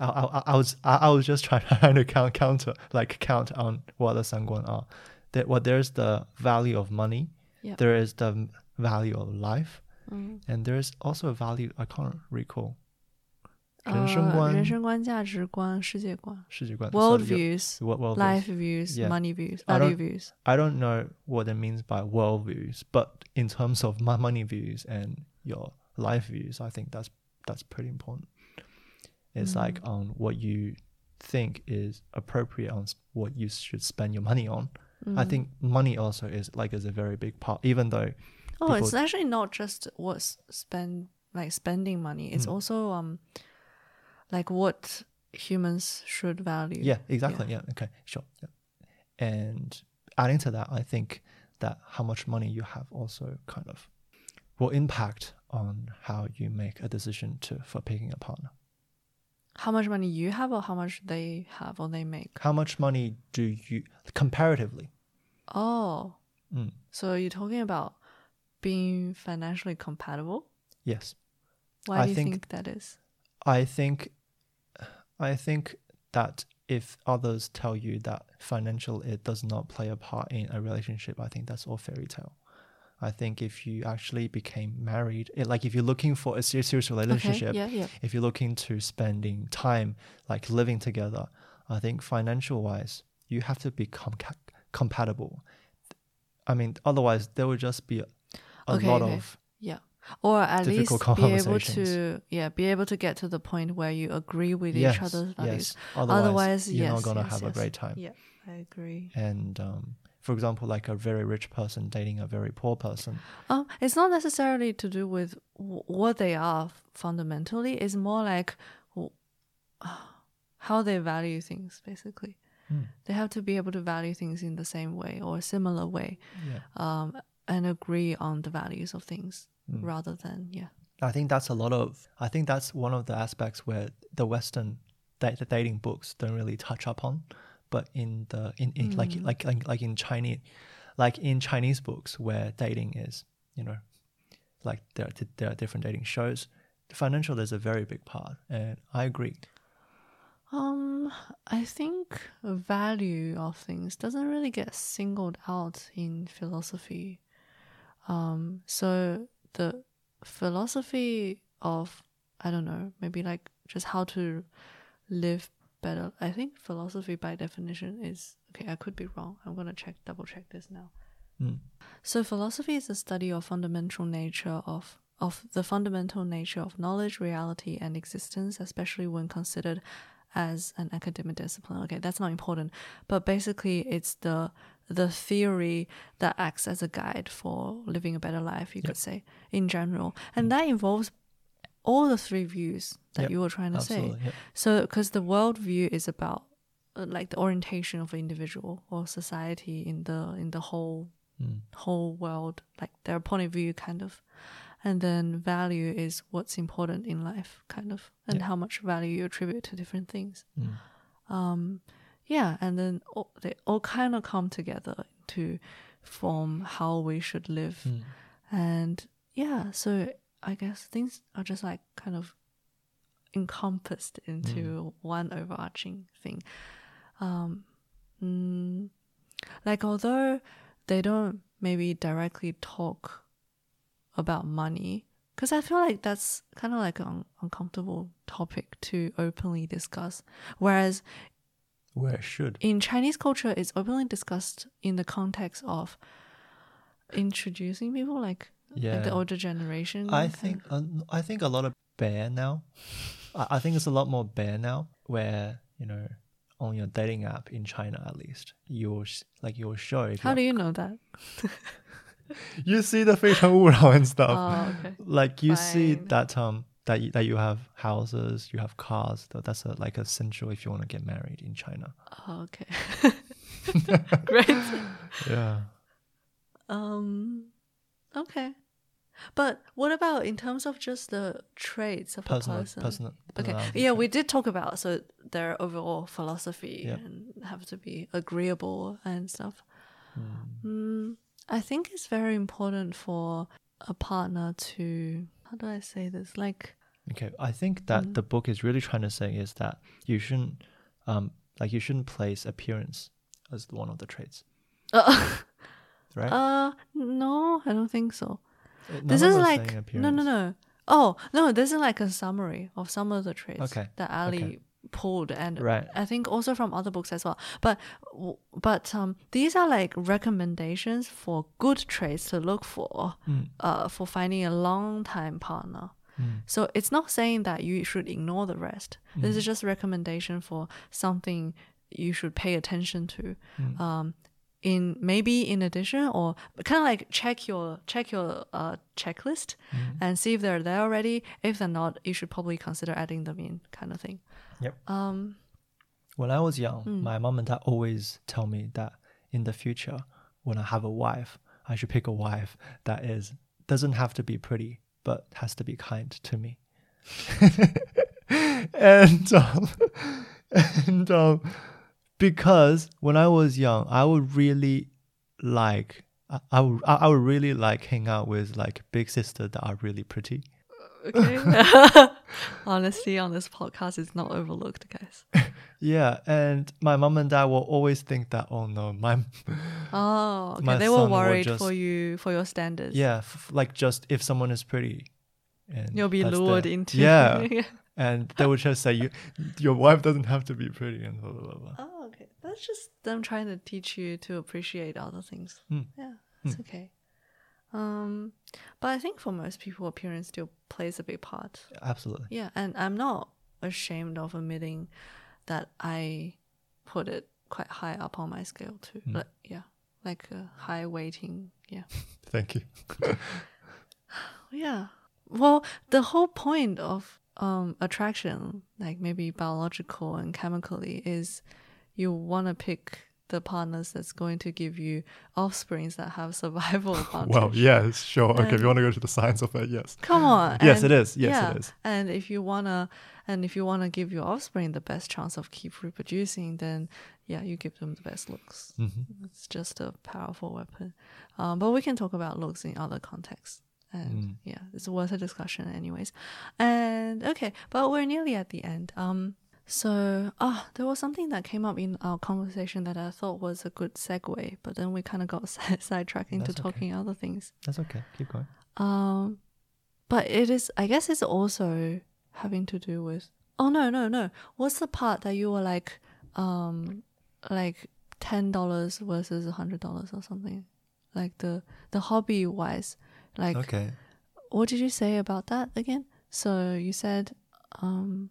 S2: I, I, I was I, I was just trying to count counter like count on what the sanguan are. That what well, there's the value of money.
S1: Yep.
S2: There is the value of life,
S1: mm.
S2: and there is also a value I can't recall 人生观、
S1: 呃、人生观、价值观、世界观
S2: 世界观
S1: world
S2: so your-
S1: views,
S2: What world
S1: life views,
S2: Yeah.
S1: money views,
S2: I
S1: value
S2: don't-
S1: views.
S2: I don't know what it means by world views, but in terms of my money views and your life views, I think that's that's pretty important. It's like on what you think is appropriate on s- what you should spend your money on. I
S1: Mm.
S2: think money also is like is a very big part, even though
S1: Oh, it's
S2: people-
S1: actually not just what's spend like spending money. It's
S2: Mm.
S1: also um like what humans should value.
S2: Yeah, exactly. Yeah. Okay. Sure. Yeah. And adding to that, I think that how much money you have also kind of will impact on how you make a decision to for picking a partner.
S1: How much money you have or how much they have or they make.
S2: How much money do you comparatively?
S1: Oh.
S2: Mm,
S1: So you're talking about being financially compatible?
S2: yes.
S1: Why
S2: I
S1: do you
S2: think-
S1: think, that is?
S2: I think I think that if others tell you that financial it does not play a part in a relationship, I think that's all fairy tale. I think if you actually became married, it, like if you're looking for a serious, relationship,
S1: Okay. Yeah, yeah.
S2: if you're looking to spending time like living together, I think financial wise, you have to be com- compatible. I mean, otherwise there would just be a, a
S1: Okay,
S2: lot
S1: okay.
S2: of
S1: Yeah. Or at least be able to yeah, be able to get to the point where you agree with
S2: yes,
S1: each other's values.
S2: yes. Otherwise,
S1: Otherwise,
S2: you're
S1: yes,
S2: not gonna have a great time.
S1: Yeah, I agree.
S2: And um, for example, like a very rich person dating a very poor person.
S1: Um, it's not necessarily to do with w- what they are fundamentally. It's more like w- how they value things. Basically,
S2: Hmm.
S1: they have to be able to value things in the same way or a similar way,
S2: Yeah.
S1: um, and agree on the values of things
S2: Mm.
S1: rather than yeah.
S2: I think that's a lot of. I think that's one of the aspects where the Western da- the dating books don't really touch upon, but in the in, in like,
S1: Mm.
S2: like like like in Chinese, like in Chinese books where dating is, you know, like there are, there are different dating shows. The financial is a very big part, and I agree.
S1: Um, I think value of things doesn't really get singled out in philosophy. Um, so the philosophy of I don't know, maybe like just how to live better. I think philosophy by definition is okay. I could be wrong. I'm gonna check, double check this now.
S2: Mm.
S1: So philosophy is the study of fundamental nature of of the fundamental nature of knowledge, reality, and existence, especially when considered as an academic discipline. Okay, that's not important, but basically, it's the the theory that acts as a guide for living a better life. You
S2: Yep.
S1: could say in general, and that involves all the three views that
S2: Yep,
S1: you were trying to say.
S2: Absolutely. Yeah.
S1: So, because the worldview is about uh, like the orientation of an individual or society in the in the whole
S2: Mm.
S1: whole world, like their point of view, kind of. And then value is what's important in life, kind of, and how much value you attribute to different things.
S2: Mm.
S1: Um, yeah, and then all, they all kind of come together to form how we should live.
S2: Mm.
S1: And yeah, so I guess things are just like kind of encompassed into one overarching thing. Um, mm, like although they don't maybe directly talk about money, because I feel like that's kind of like an un- uncomfortable topic to openly discuss. Whereas
S2: Where it should.
S1: in Chinese culture, it's openly discussed in the context of introducing people, like, like
S2: Yeah.
S1: the older generation.
S2: I
S1: kind
S2: think
S1: of-
S2: uh, I think a lot of bare now. I, I think it's a lot more bare now, where you know, on your dating app in China at least, you'll sh- like you'll show if
S1: How do
S2: you're-
S1: you know that?
S2: you see the 非诚勿扰 and stuff.
S1: Oh, okay.
S2: like you see
S1: Fine.
S2: that um that you, that you have houses, you have cars. Though that's a, like essential if you want to get married in China.
S1: Oh, okay. Great.
S2: Yeah.
S1: Um, okay. But what about in terms of just the traits of
S2: Personal,
S1: a person?
S2: personal.
S1: Okay. Yeah, we did talk about so their overall philosophy
S2: Yeah.
S1: and have to be agreeable and stuff.
S2: Mm.
S1: Mm, I think it's very important for a partner to how do I say this? Like
S2: Okay, I think that
S1: Mm.
S2: the book is really trying to say is that you shouldn't, um, like you shouldn't place appearance as one of the traits,
S1: uh,
S2: right?
S1: uh no, I don't think so.
S2: Uh,
S1: this is like no no no. Oh no, this is like a summary of some of the traits
S2: Okay,
S1: that Ali
S2: okay.
S1: pulled, and
S2: Right.
S1: I think also from other books as well. But but um, these are like recommendations for good traits to look for,
S2: Mm.
S1: uh, for finding a long time partner.
S2: Mm.
S1: So it's not saying that you should ignore the rest. This
S2: Mm.
S1: is just recommendation for something you should pay attention to.
S2: Mm.
S1: Um, in maybe in addition or kind of like check your check your uh, checklist
S2: Mm.
S1: and see if they're there already. If they're not, you should probably consider adding them in, kind of thing.
S2: Yep.
S1: Um.
S2: When I was young,
S1: Mm.
S2: my mom and dad always tell me that in the future, when I have a wife, I should pick a wife that is doesn't have to be pretty, but has to be kind to me. and um, and um, because when I was young, I would really like I, I would I would really like hang out with like big sisters that are really pretty.
S1: Okay. Honesty on this podcast is not overlooked, guys.
S2: Yeah, and my mom and dad will always think that oh no, my
S1: Oh, okay.
S2: My
S1: they were worried
S2: just-
S1: for you for your standards.
S2: yeah, f- like just if someone is pretty, and
S1: You'll be lured
S2: the-
S1: into.
S2: yeah, and they would just say you, your wife doesn't have to be pretty and blah blah blah. blah.
S1: Oh, okay. That's just them trying to teach you to appreciate other things.
S2: Mm.
S1: Yeah, it's okay. Um, but I think for most people, appearance still plays a big part.
S2: Absolutely.
S1: Yeah, and I'm not ashamed of admitting that I put it quite high up on my scale too.
S2: Mm.
S1: Like, yeah, like a high weighting. Yeah.
S2: Thank you.
S1: Yeah. Well, the whole point of um attraction, like maybe biological and chemically, is you want to pick the partners that's going to give you offsprings that have survival advantage.
S2: Well, yes, sure. Okay, if you want to go to the science of it, yes.
S1: Come on.
S2: Yes,
S1: and-
S2: it is. Yes,
S1: yeah,
S2: it is.
S1: And if you wanna, and if you wanna give your offspring the best chance of keep reproducing, then yeah, you give them the best looks.
S2: hmm
S1: It's just a powerful weapon. Um, but we can talk about looks in other contexts. And
S2: Mm.
S1: yeah, it's worth a discussion, anyways. And okay, but we're nearly at the end. Um, so ah, there was something that came up in our conversation that I thought was a good segue, but then we kind of got sidetracked into
S2: okay.
S1: talking other things.
S2: That's okay. Keep going.
S1: Um, but it is, I guess, it's also having to do with. Oh no, no, no! What's the part that you were like, um, like ten dollars versus a hundred dollars or something, like the the hobby wise, like
S2: Okay.
S1: what did you say about that again? So you said, um,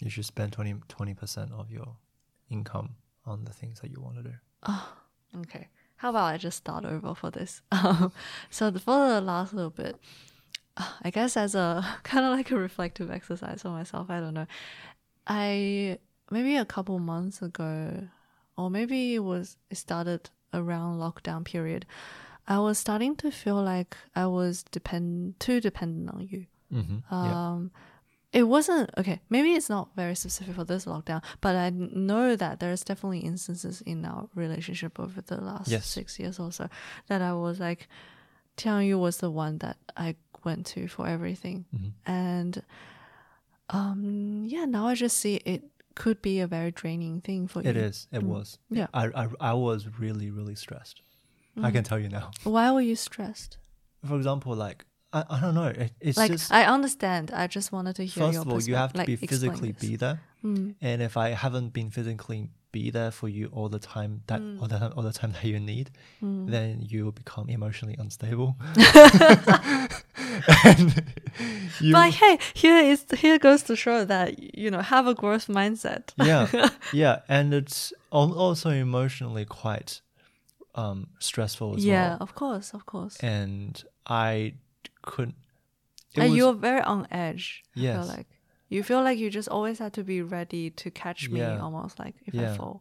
S2: You should spend 20 percent of your income on the things that you want to do.
S1: Okay. How about I just start over for this? Um, so the, for the last little bit, I guess as a kind of like a reflective exercise for myself, I don't know. I maybe a couple months ago, or maybe it was it started around lockdown period. I was starting to feel like I was depend too dependent on you.
S2: Mm-hmm. yeah.
S1: It wasn't okay. Maybe it's not very specific for this lockdown, but I know that there's definitely instances in our relationship over the last
S2: Yes.
S1: six years or so that I was like, Tian Yu was the one that I went to for everything,
S2: Mhm.
S1: and um, yeah, now I just see it could be a very draining thing for you.
S2: It is. It
S1: Mm.
S2: was.
S1: Yeah.
S2: I, I I was really really stressed. I
S1: Mm.
S2: can tell you now.
S1: Why were you stressed?
S2: For example, like I, I don't know. It, it's
S1: like
S2: just
S1: I understand. I just wanted to hear
S2: first of all, you have to
S1: perspective,
S2: be physically be there.
S1: Mm.
S2: And if I haven't been physically be there for you all the time that
S1: Mm.
S2: all the time all the time that you need,
S1: Mm.
S2: then you will become emotionally unstable.
S1: But hey, here is here goes to show that you know have a growth mindset.
S2: yeah, yeah, and it's also emotionally quite um, stressful as
S1: yeah,
S2: well.
S1: Yeah, of course, of course.
S2: And I couldn't.
S1: and
S2: was-
S1: you're very on edge.
S2: Yes.
S1: like you feel like you just always had to be ready to catch me,
S2: Yeah.
S1: almost like if I fall.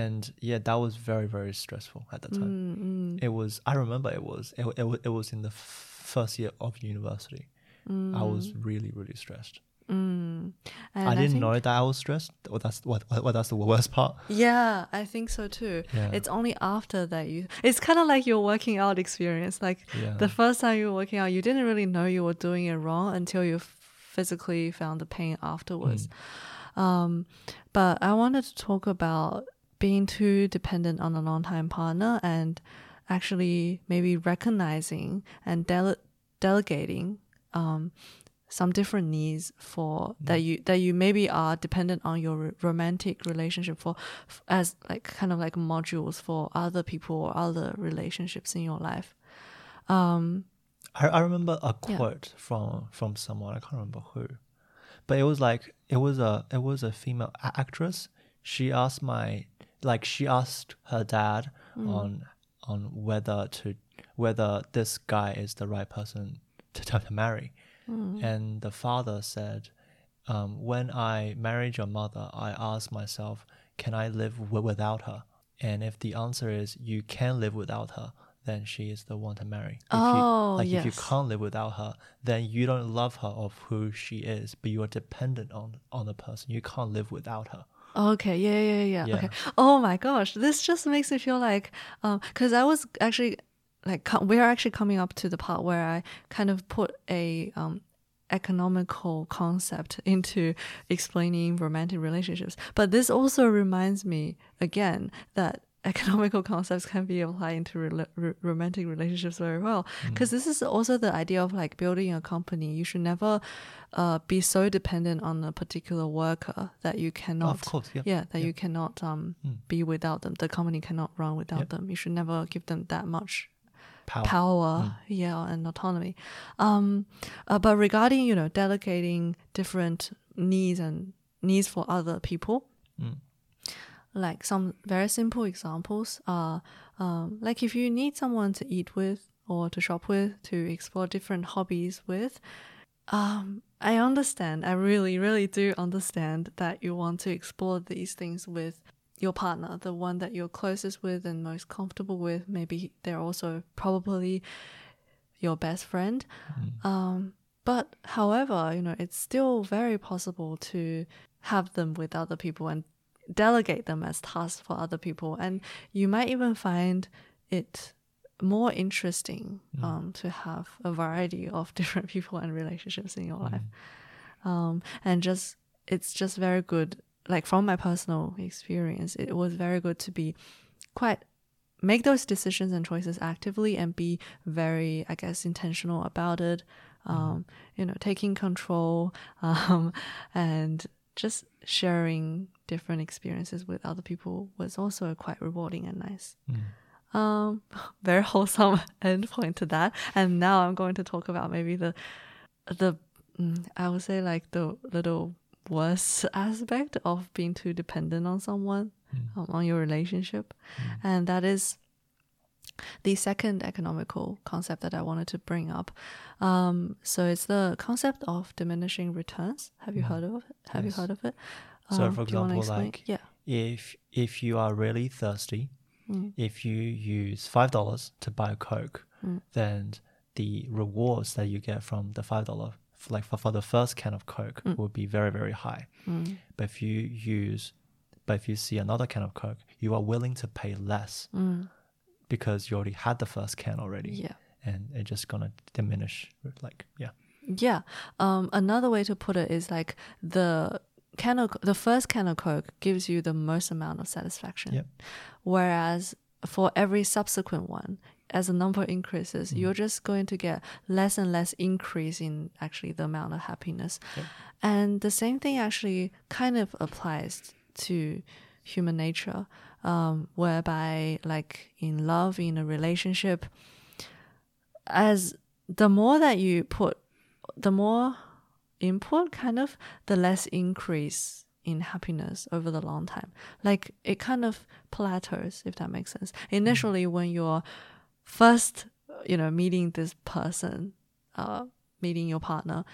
S2: and yeah, that was very very stressful at the time.
S1: Mm, mm,
S2: It was. I remember it was. It, it, it was in the f- first year of university. I was really really stressed.
S1: Mm.
S2: I didn't
S1: think-
S2: know that I was stressed. Well, that's what, what, that's the worst part.
S1: Yeah, I think so too.
S2: Yeah.
S1: It's only after that you. It's kind of like your working out experience. Like
S2: Yeah.
S1: the first time you were working out, you didn't really know you were doing it wrong until you physically found the pain afterwards.
S2: Mm.
S1: Um, but I wanted to talk about being too dependent on a long time partner and actually maybe recognizing and dele- delegating um, some different needs for that you that you maybe are dependent on your r- romantic relationship for f- as like kind of like modules for other people or other relationships in your life. Um,
S2: I, I remember a
S1: Yeah.
S2: quote from from someone I can't remember who, but it was like it was a it was a female actress. She asked my like she asked her dad on on whether to whether this guy is the right person to, to marry, and the father said, um, "When I married your mother, I asked myself, can I live w- without her? And if the answer is you can live without her." Then she is the one to marry. If
S1: Oh,
S2: you, like if you can't live without her, then you don't love her of who she is, but you are dependent on on the person. You can't live without her.
S1: Okay, yeah, yeah, yeah,
S2: Yeah.
S1: Okay. Oh my gosh, this just makes me feel like, um, because I was actually, like, we are actually coming up to the part where I kind of put a um economical concept into explaining romantic relationships. But this also reminds me again that economical concepts can be applied into rela- r- romantic relationships very well. Because this is also the idea of like building a company. You should never uh, be so dependent on a particular worker that you cannot
S2: of course, yeah.
S1: yeah that you cannot um be without them. The company cannot run without
S2: Yep.
S1: them. You should never give them that much
S2: Power.
S1: power yeah and autonomy um uh, but regarding you know delegating different needs and needs for other people
S2: Mm.
S1: like some very simple examples are um, like if you need someone to eat with or to shop with to explore different hobbies with um, i understand i really really do understand that you want to explore these things with your partner the one that you're closest with and most comfortable with maybe they're also probably your best friend. Um, but however you know it's still very possible to have them with other people and delegate them as tasks for other people. And you might even find it more interesting um, to have a variety of different people and relationships in your life. Um, and just it's just very good like from my personal experience it was very good to be quite make those decisions and choices actively and be very i guess intentional about it. Um, you know taking control um, and just sharing different experiences with other people was also quite rewarding and nice. Um, very wholesome end point to that. And now i'm going to talk about maybe the the mm, i would say like the little worst aspect of being too dependent on someone um, on your relationship. And that is the second economical concept that I wanted to bring up. Um, so it's the concept of diminishing returns. Have you heard of it? Have you heard of it?
S2: So,
S1: Um,
S2: for
S1: you wanna
S2: example, like
S1: yeah,
S2: if if you are really thirsty, if you use five dollars to buy a Coke, then the rewards that you get from the five dollar, like for, for the first can of Coke, mm. will be very very high. Mm. But if you use, but if you see another can of Coke, you are willing to pay less mm. because you already had the first can already,
S1: yeah.
S2: and it's just gonna diminish. Like yeah,
S1: Yeah. Um, another way to put it is like the can of, the first can of Coke gives you the most amount of satisfaction.
S2: Yep.
S1: Whereas for every subsequent one, as the number increases, you're just going to get less and less increase in actually the amount of happiness. And the same thing actually kind of applies to human nature, um, whereby like in love, in a relationship, as the more that you put, the more input, kind of, the less increase in happiness over the long time. Like it kind of plateaus, if that makes sense. Initially, when you're first, you know, meeting this person, uh, meeting your partner.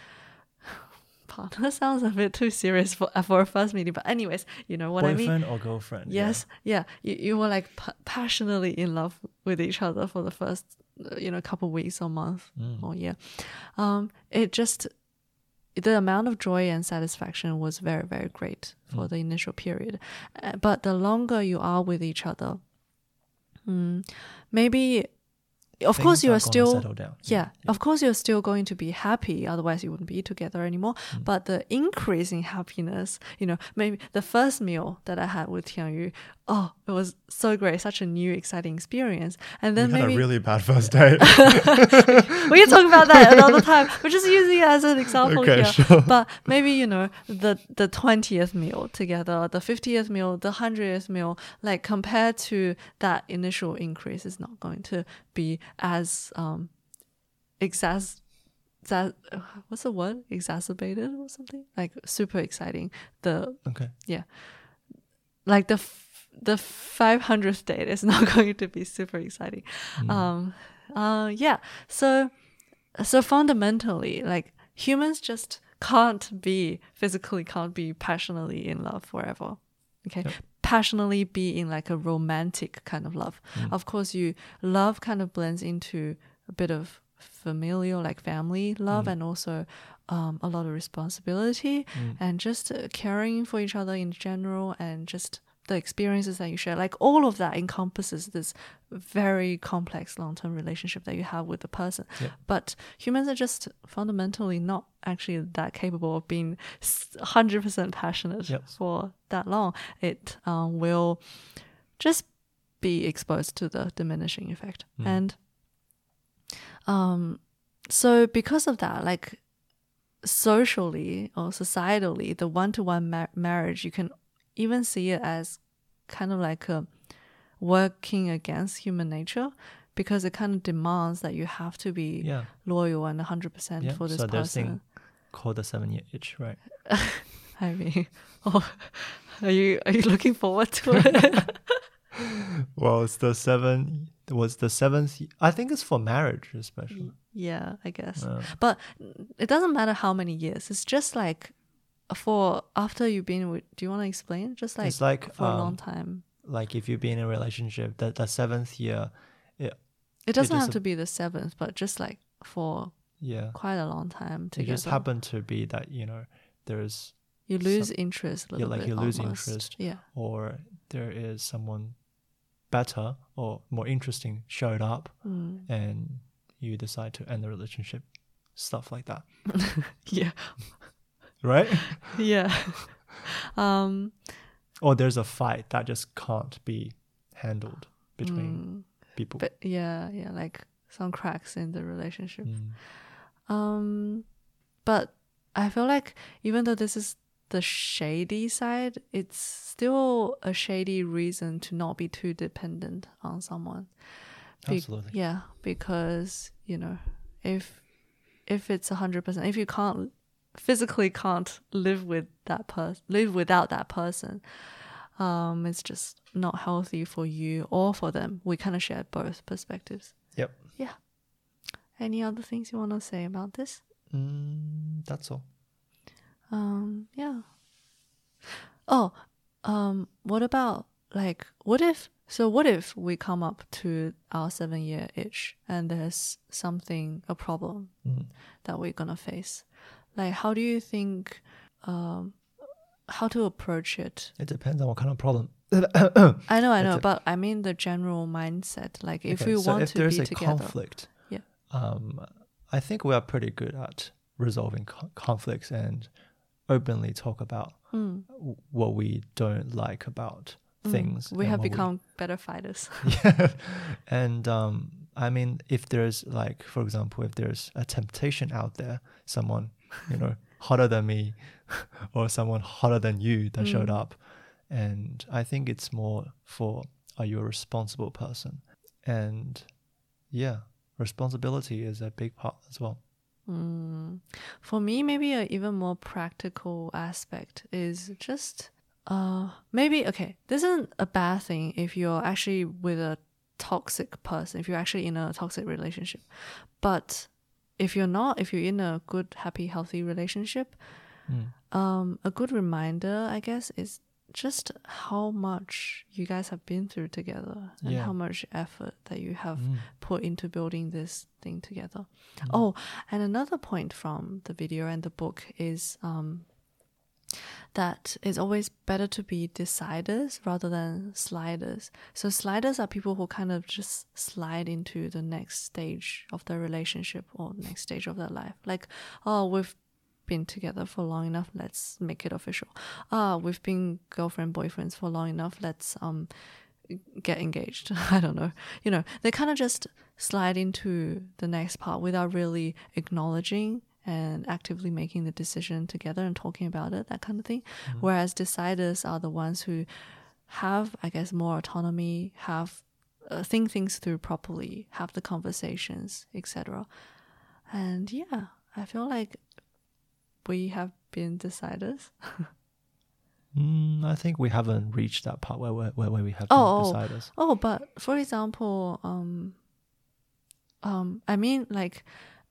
S1: Partner sounds a bit too serious for for a first meeting, but anyways, you know what I mean.
S2: boyfriend or girlfriend.
S1: Yes, yeah. You, you were like pa- passionately in love with each other for the first, uh, you know, couple weeks or month or year. Um, it just the amount of joy and satisfaction was very very great for the initial period, uh, but the longer you are with each other, mm, maybe of course you are
S2: gonna
S1: still
S2: down.
S1: yeah, of course you're still going to be happy otherwise you wouldn't be together anymore
S2: Mm.
S1: but the increase in happiness you know maybe the first meal that i had with tianyu oh it was so great. Such a new exciting experience. And then
S3: we had
S1: maybe
S3: a really bad first date.
S1: we can talk about that another time. We're just using it as an example
S3: Okay,
S1: here.
S3: sure.
S1: but maybe you know the the 20th meal together the 50th meal the 100th meal like compared to that initial increase is not going to be as um exas that what's the word? Exacerbated or something? Like super exciting. The
S2: Okay. Yeah.
S1: Like the the 500th date is not going to be super exciting. Um uh yeah. So so fundamentally like humans just can't be physically can't be passionately in love forever. Okay?
S2: Yep.
S1: passionately be in like a romantic kind of love. Of course you love kind of blends into a bit of familial like family love and also um, a lot of responsibility and just uh, caring for each other in general and just the experiences that you share like all of that encompasses this very complex long-term relationship that you have with the person
S2: Yep.
S1: but humans are just fundamentally not actually that capable of being 100% passionate
S2: Yep.
S1: for that long it um, will just be exposed to the diminishing effect and um so because of that like socially or societally the one-to-one marriage you can even see it as kind of like a working against human nature because it kind of demands that you have to be
S2: Yeah.
S1: loyal and 100%
S2: Yeah.
S1: for this
S2: so there's
S1: person
S2: thing called the seven year itch, right?
S1: I mean, oh, are you are you looking forward to it?
S3: well, it's the seven.
S2: Was the seventh? I think it's for marriage, especially.
S1: yeah, I guess.
S2: Uh,
S1: But it doesn't matter how many years. It's just like for after you've been with. Do you want to explain? Just like,
S2: It's like,
S1: for a long
S2: um,
S1: time.
S2: like if you've been in a relationship, that the seventh year,
S1: It doesn't
S2: is
S1: have to be the seventh, but just like for
S2: yeah,
S1: quite a long time
S2: it just happened to be that you know there's
S1: you lose interest a
S2: yeah, like you lose
S1: almost.
S2: interest.
S1: Yeah.
S2: or there is someone better or more interesting showed up
S1: Mm.
S2: and you decide to end the relationship stuff like that
S1: Yeah.
S2: Right
S1: Yeah. um.
S2: or there's a fight that just can't be handled between
S1: mm,
S2: people
S1: But yeah, yeah, like some cracks in the relationship.
S2: Mm.
S1: Um, but I feel like even though this is the shady side, it's still a shady reason to not be too dependent on someone. Be-
S2: Absolutely.
S1: Yeah, because you know, if if it's a hundred percent, if you can't physically can't live with that person, live without that person, um, it's just not healthy for you or for them. We kind of share both perspectives.
S2: yep
S1: Yeah. Any other things you want to say about this?
S2: mm, that's all
S1: Um, yeah. Oh, um, what about like what if so what if we come up to our seven year itch and there's something a problem
S2: Mm.
S1: that we're gonna face? Like how do you think um how to approach it?
S2: it depends on what kind of problem
S1: I know, I know, but I mean the general mindset. Like if
S2: Okay,
S1: we
S2: so
S1: want
S2: if
S1: to
S2: there's
S1: be
S2: a
S1: together.
S2: conflict
S1: Yeah.
S2: um i think we are pretty good at resolving co- conflicts and openly talk about
S1: Mm,
S2: what we don't like about things
S1: we have become better fighters.
S2: yeah and um i mean if there's like for example if there's a temptation out there someone you know hotter than me or someone hotter than you that showed
S1: Mm.
S2: up and i think it's more for are you a responsible person and yeah responsibility is a big part as well
S1: Mm. For me, maybe an even more practical aspect is just uh maybe okay. This isn't a bad thing if you're actually with a toxic person, if you're actually in a toxic relationship. But if you're not, if you're in a good, happy, healthy relationship,
S2: Mm.
S1: um, a good reminder, I guess, is just how much you guys have been through together and
S2: Yeah.
S1: how much effort that you have
S2: Mm.
S1: put into building this thing together. Oh, and another point from the video and the book is um, that it's always better to be deciders rather than sliders. So sliders are people who kind of just slide into the next stage of their relationship or next stage of their life. Like, oh, we've been together for long enough, let's make it official. Ah, we've been girlfriend boyfriends for long enough, let's um get engaged. I don't know. You know, they kind of just slide into the next part without really acknowledging and actively making the decision together and talking about it, that kind of thing. Whereas deciders are the ones who have, I guess, more autonomy, have uh, think things through properly, have the conversations, etc. And yeah, I feel like we have been deciders.
S2: Mm, I think we haven't reached that part where where, where we have
S1: Oh, oh.
S2: been deciders.
S1: Oh, but for example, um, um, I mean, like,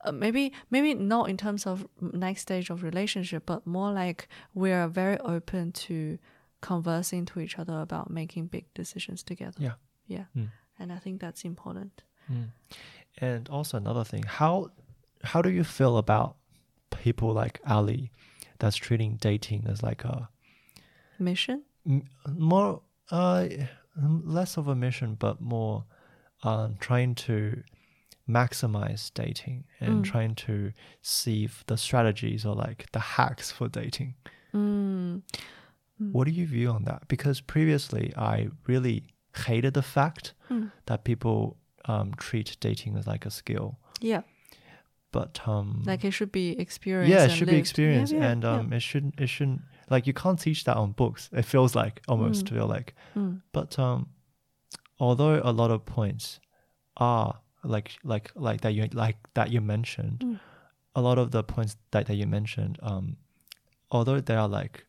S1: uh, maybe maybe not in terms of next stage of relationship, but more like we are very open to conversing to each other about making big decisions together.
S2: Yeah.
S1: yeah,
S2: Mm.
S1: and I think that's important.
S2: Mm. And also another thing, how how do you feel about people like Ali that's treating dating as like a
S1: Mission.
S2: more uh less of a mission but more um trying to maximize dating and
S1: Mm.
S2: trying to see if the strategies or like the hacks for dating
S1: Mm.
S2: what do you view on that because previously i really hated the fact
S1: Mm.
S2: that people um treat dating as like a skill
S1: Yeah,
S2: but um
S1: like it should be experienced.
S2: yeah it should be
S1: lived.
S2: experience
S1: Yeah, yeah,
S2: and
S1: yeah.
S2: um it shouldn't it shouldn't like you can't teach that on books it feels like almost
S1: Mm.
S2: feel like
S1: Mm.
S2: but um although a lot of points are like like like that you like that you mentioned
S1: Mm.
S2: a lot of the points that, that you mentioned um although they are like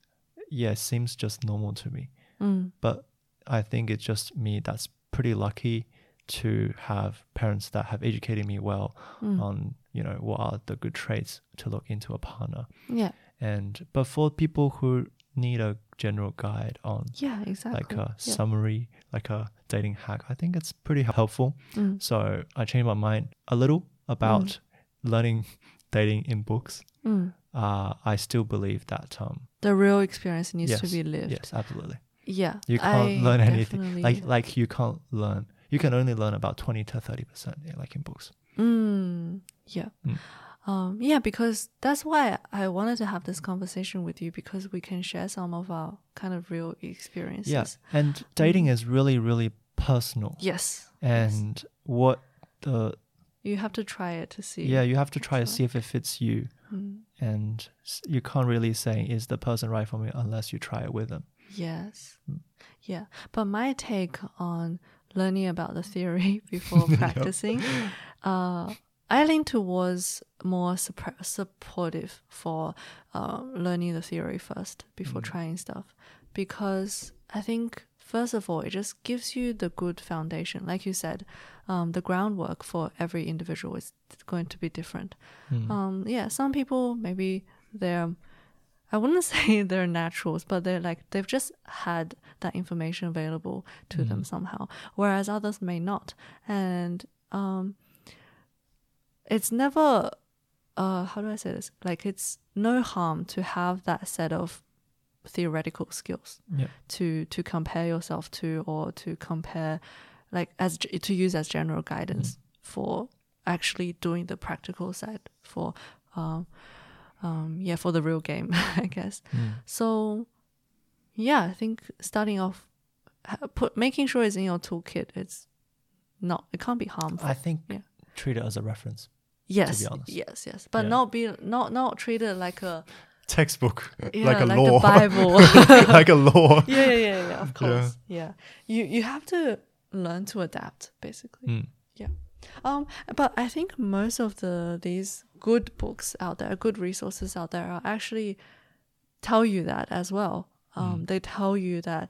S2: yeah it seems just normal to me
S1: Mm.
S2: but i think it's just me that's pretty lucky to have parents that have educated me well
S1: Mm.
S2: on you know what are the good traits to look into a partner
S1: yeah,
S2: and but for people who need a general guide on
S1: yeah, exactly.
S2: like a
S1: yeah.
S2: summary like a dating hack i think it's pretty helpful
S1: Mm.
S2: so i changed my mind a little about learning dating in books
S1: Mm.
S2: uh, i still believe that um
S1: The real experience needs to be lived.
S2: yes absolutely
S1: Yeah,
S2: you can't
S1: I
S2: learn anything like like you can't learn you can only learn about 20 to 30 percent yeah, like in books
S1: Mm, yeah. Um, yeah, because that's why I wanted to have this conversation with you because we can share some of our kind of real experiences.
S2: yeah and dating is really really personal
S1: Yes.
S2: and what the
S1: You have to try it to see.
S2: yeah you have to try to see if it fits you
S1: Mm,
S2: and you can't really say is the person right for me unless you try it with them
S1: yes.
S2: Mm.
S1: Yeah. But my take on learning about the theory before practicing, uh, I lean towards more supportive for uh, learning the theory first before
S2: Mm.
S1: trying stuff, because I think first of all it just gives you the good foundation. Like you said, um, the groundwork for every individual is going to be different.
S2: Mm.
S1: Um, yeah, some people maybe they're I wouldn't say they're naturals, but they're like they've just had that information available to them somehow, whereas others may not. And um, it's never uh, how do I say this? Like it's no harm to have that set of theoretical skills
S2: yeah
S1: to to compare yourself to or to compare like as to use as general guidance for actually doing the practical side for um um yeah for the real game i guess
S2: Mm.
S1: so yeah i think starting off put making sure it's in your toolkit it's not it can't be harmful
S2: i think
S1: Yeah.
S2: treat it as a reference
S1: yes yes yes but
S2: Yeah.
S1: not be not not treated like a
S3: Textbook,
S1: yeah,
S3: like a
S1: like
S3: law,
S1: bible
S3: like a law.
S1: yeah, yeah, yeah, yeah, of course. Yeah. You you have to learn to adapt basically.
S2: Mm.
S1: Um but I think most of the these good books out there, good resources out there are actually tell you that as well. Um they tell you that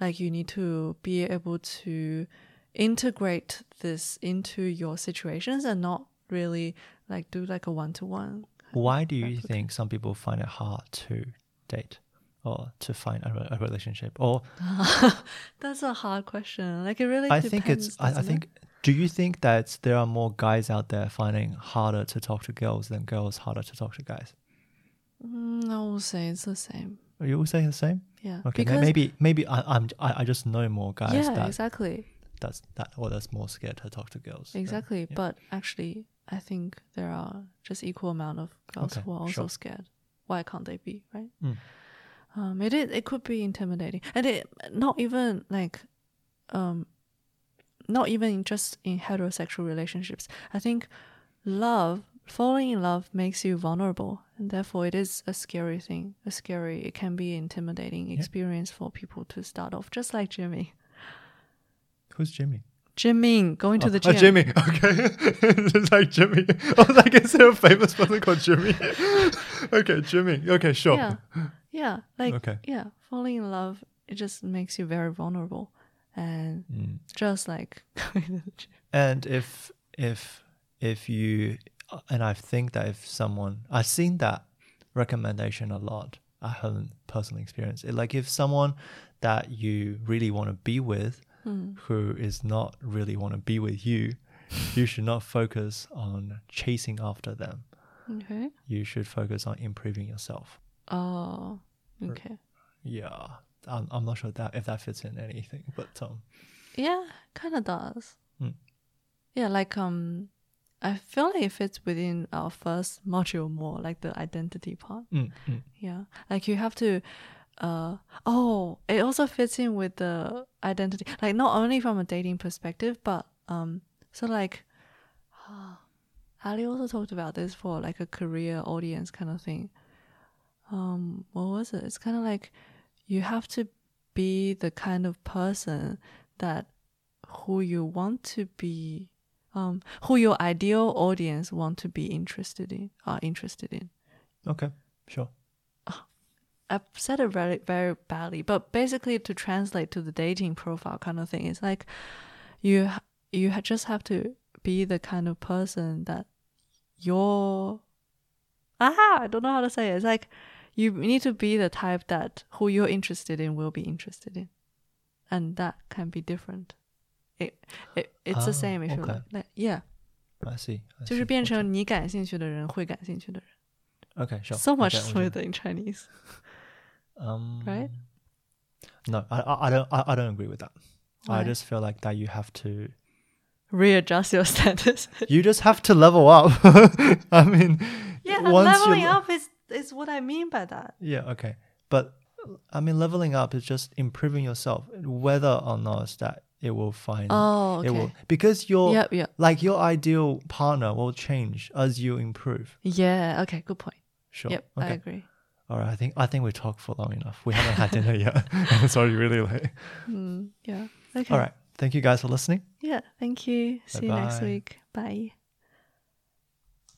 S1: like you need to be able to integrate this into your situations and not really like do like a one to one.
S2: why do you think some people find it hard to date or to find a, a relationship or
S1: That's a hard question. Like it really
S2: i
S1: depends.
S2: think it's I, I
S1: it?
S2: think do you think that there are more guys out there finding harder to talk to girls than girls harder to talk to guys
S1: Mm, I will say it's the same.
S2: Are you will say the same.
S1: Yeah.
S2: Okay,
S1: because
S2: maybe maybe I, I'm I, I just know more guys
S1: yeah,
S2: that
S1: exactly.
S2: that's that or that's more scared to talk to girls. than-
S1: Exactly.
S2: yeah.
S1: But actually, I think there are just equal amount of girls
S2: Okay,
S1: who are also
S2: sure.
S1: scared. Why can't they be right?
S2: Mm.
S1: Um, it is. It could be intimidating, and it not even like, um, not even just in heterosexual relationships. I think love, falling in love, makes you vulnerable, and therefore it is a scary thing. A scary. It can be intimidating experience for people to start off, just like Jimmy.
S2: Who's Jimmy?
S1: Jimmy going to
S3: oh,
S1: the
S3: oh,
S1: gym.
S3: Jimmy. Okay. it's like Jimmy. I was like, is there a famous person called Jimmy? okay, Jimmy. Okay, sure.
S1: yeah yeah like
S3: Okay.
S1: yeah falling in love it just makes you very vulnerable and
S2: Mm.
S1: just like going to the gym.
S2: And if if if you and I think that if someone I've seen that recommendation a lot. I haven't personally experienced it. Like if someone that you really want to be with
S1: Hmm.
S2: who is not really want to be with you, you should not focus on chasing after them.
S1: okay
S2: You should focus on improving yourself.
S1: oh okay
S2: Yeah, I'm, I'm not sure that if that fits in anything, but um,
S1: yeah kind of does
S2: Hmm.
S1: yeah like um i feel like it fits within our first module more like the identity part
S2: mm, mm,
S1: yeah like you have to uh oh it also fits in with the identity like not only from a dating perspective but um so like ali also talked about this for like a career audience kind of thing. Um what was it? It's kind of like you have to be the kind of person that who you want to be um who your ideal audience want to be interested in are interested in.
S2: Okay, sure.
S1: I've said it very very badly, but basically to translate to the dating profile kind of thing, it's like you you just have to be the kind of person that you're. Ah, I don't know how to say it. It's like you need to be the type that who you're interested in will be interested in, and that can be different. It it it's
S2: ah, the
S1: same if
S2: okay.
S1: you like. Yeah.
S2: I see.
S1: 就是变成你感兴趣的人会感兴趣的人。
S2: Okay, sure.
S1: So much smoother in Chinese.
S2: Um,
S1: right?
S2: No, I, I, I don't. I, I don't agree with that. I just feel like that you have to.
S1: readjust your status.
S2: You just have to level up. I mean,
S1: yeah,
S2: once you
S1: leveling
S2: le-
S1: up is is what I mean by that.
S2: Yeah, okay. But I mean, leveling up is just improving yourself, whether or not that it will find
S1: Oh,
S2: it will because your
S1: Yep, yep.
S2: like your ideal partner will change as you improve.
S1: Yeah, okay, good point.
S2: Sure.
S1: Yep, I agree.
S2: All right. I think I think we talked for long enough. We haven't had dinner yet. it's already really late.
S1: Mm, yeah. Okay.
S2: All right. Thank you guys for listening.
S1: Yeah, thank you. See you next week. Bye.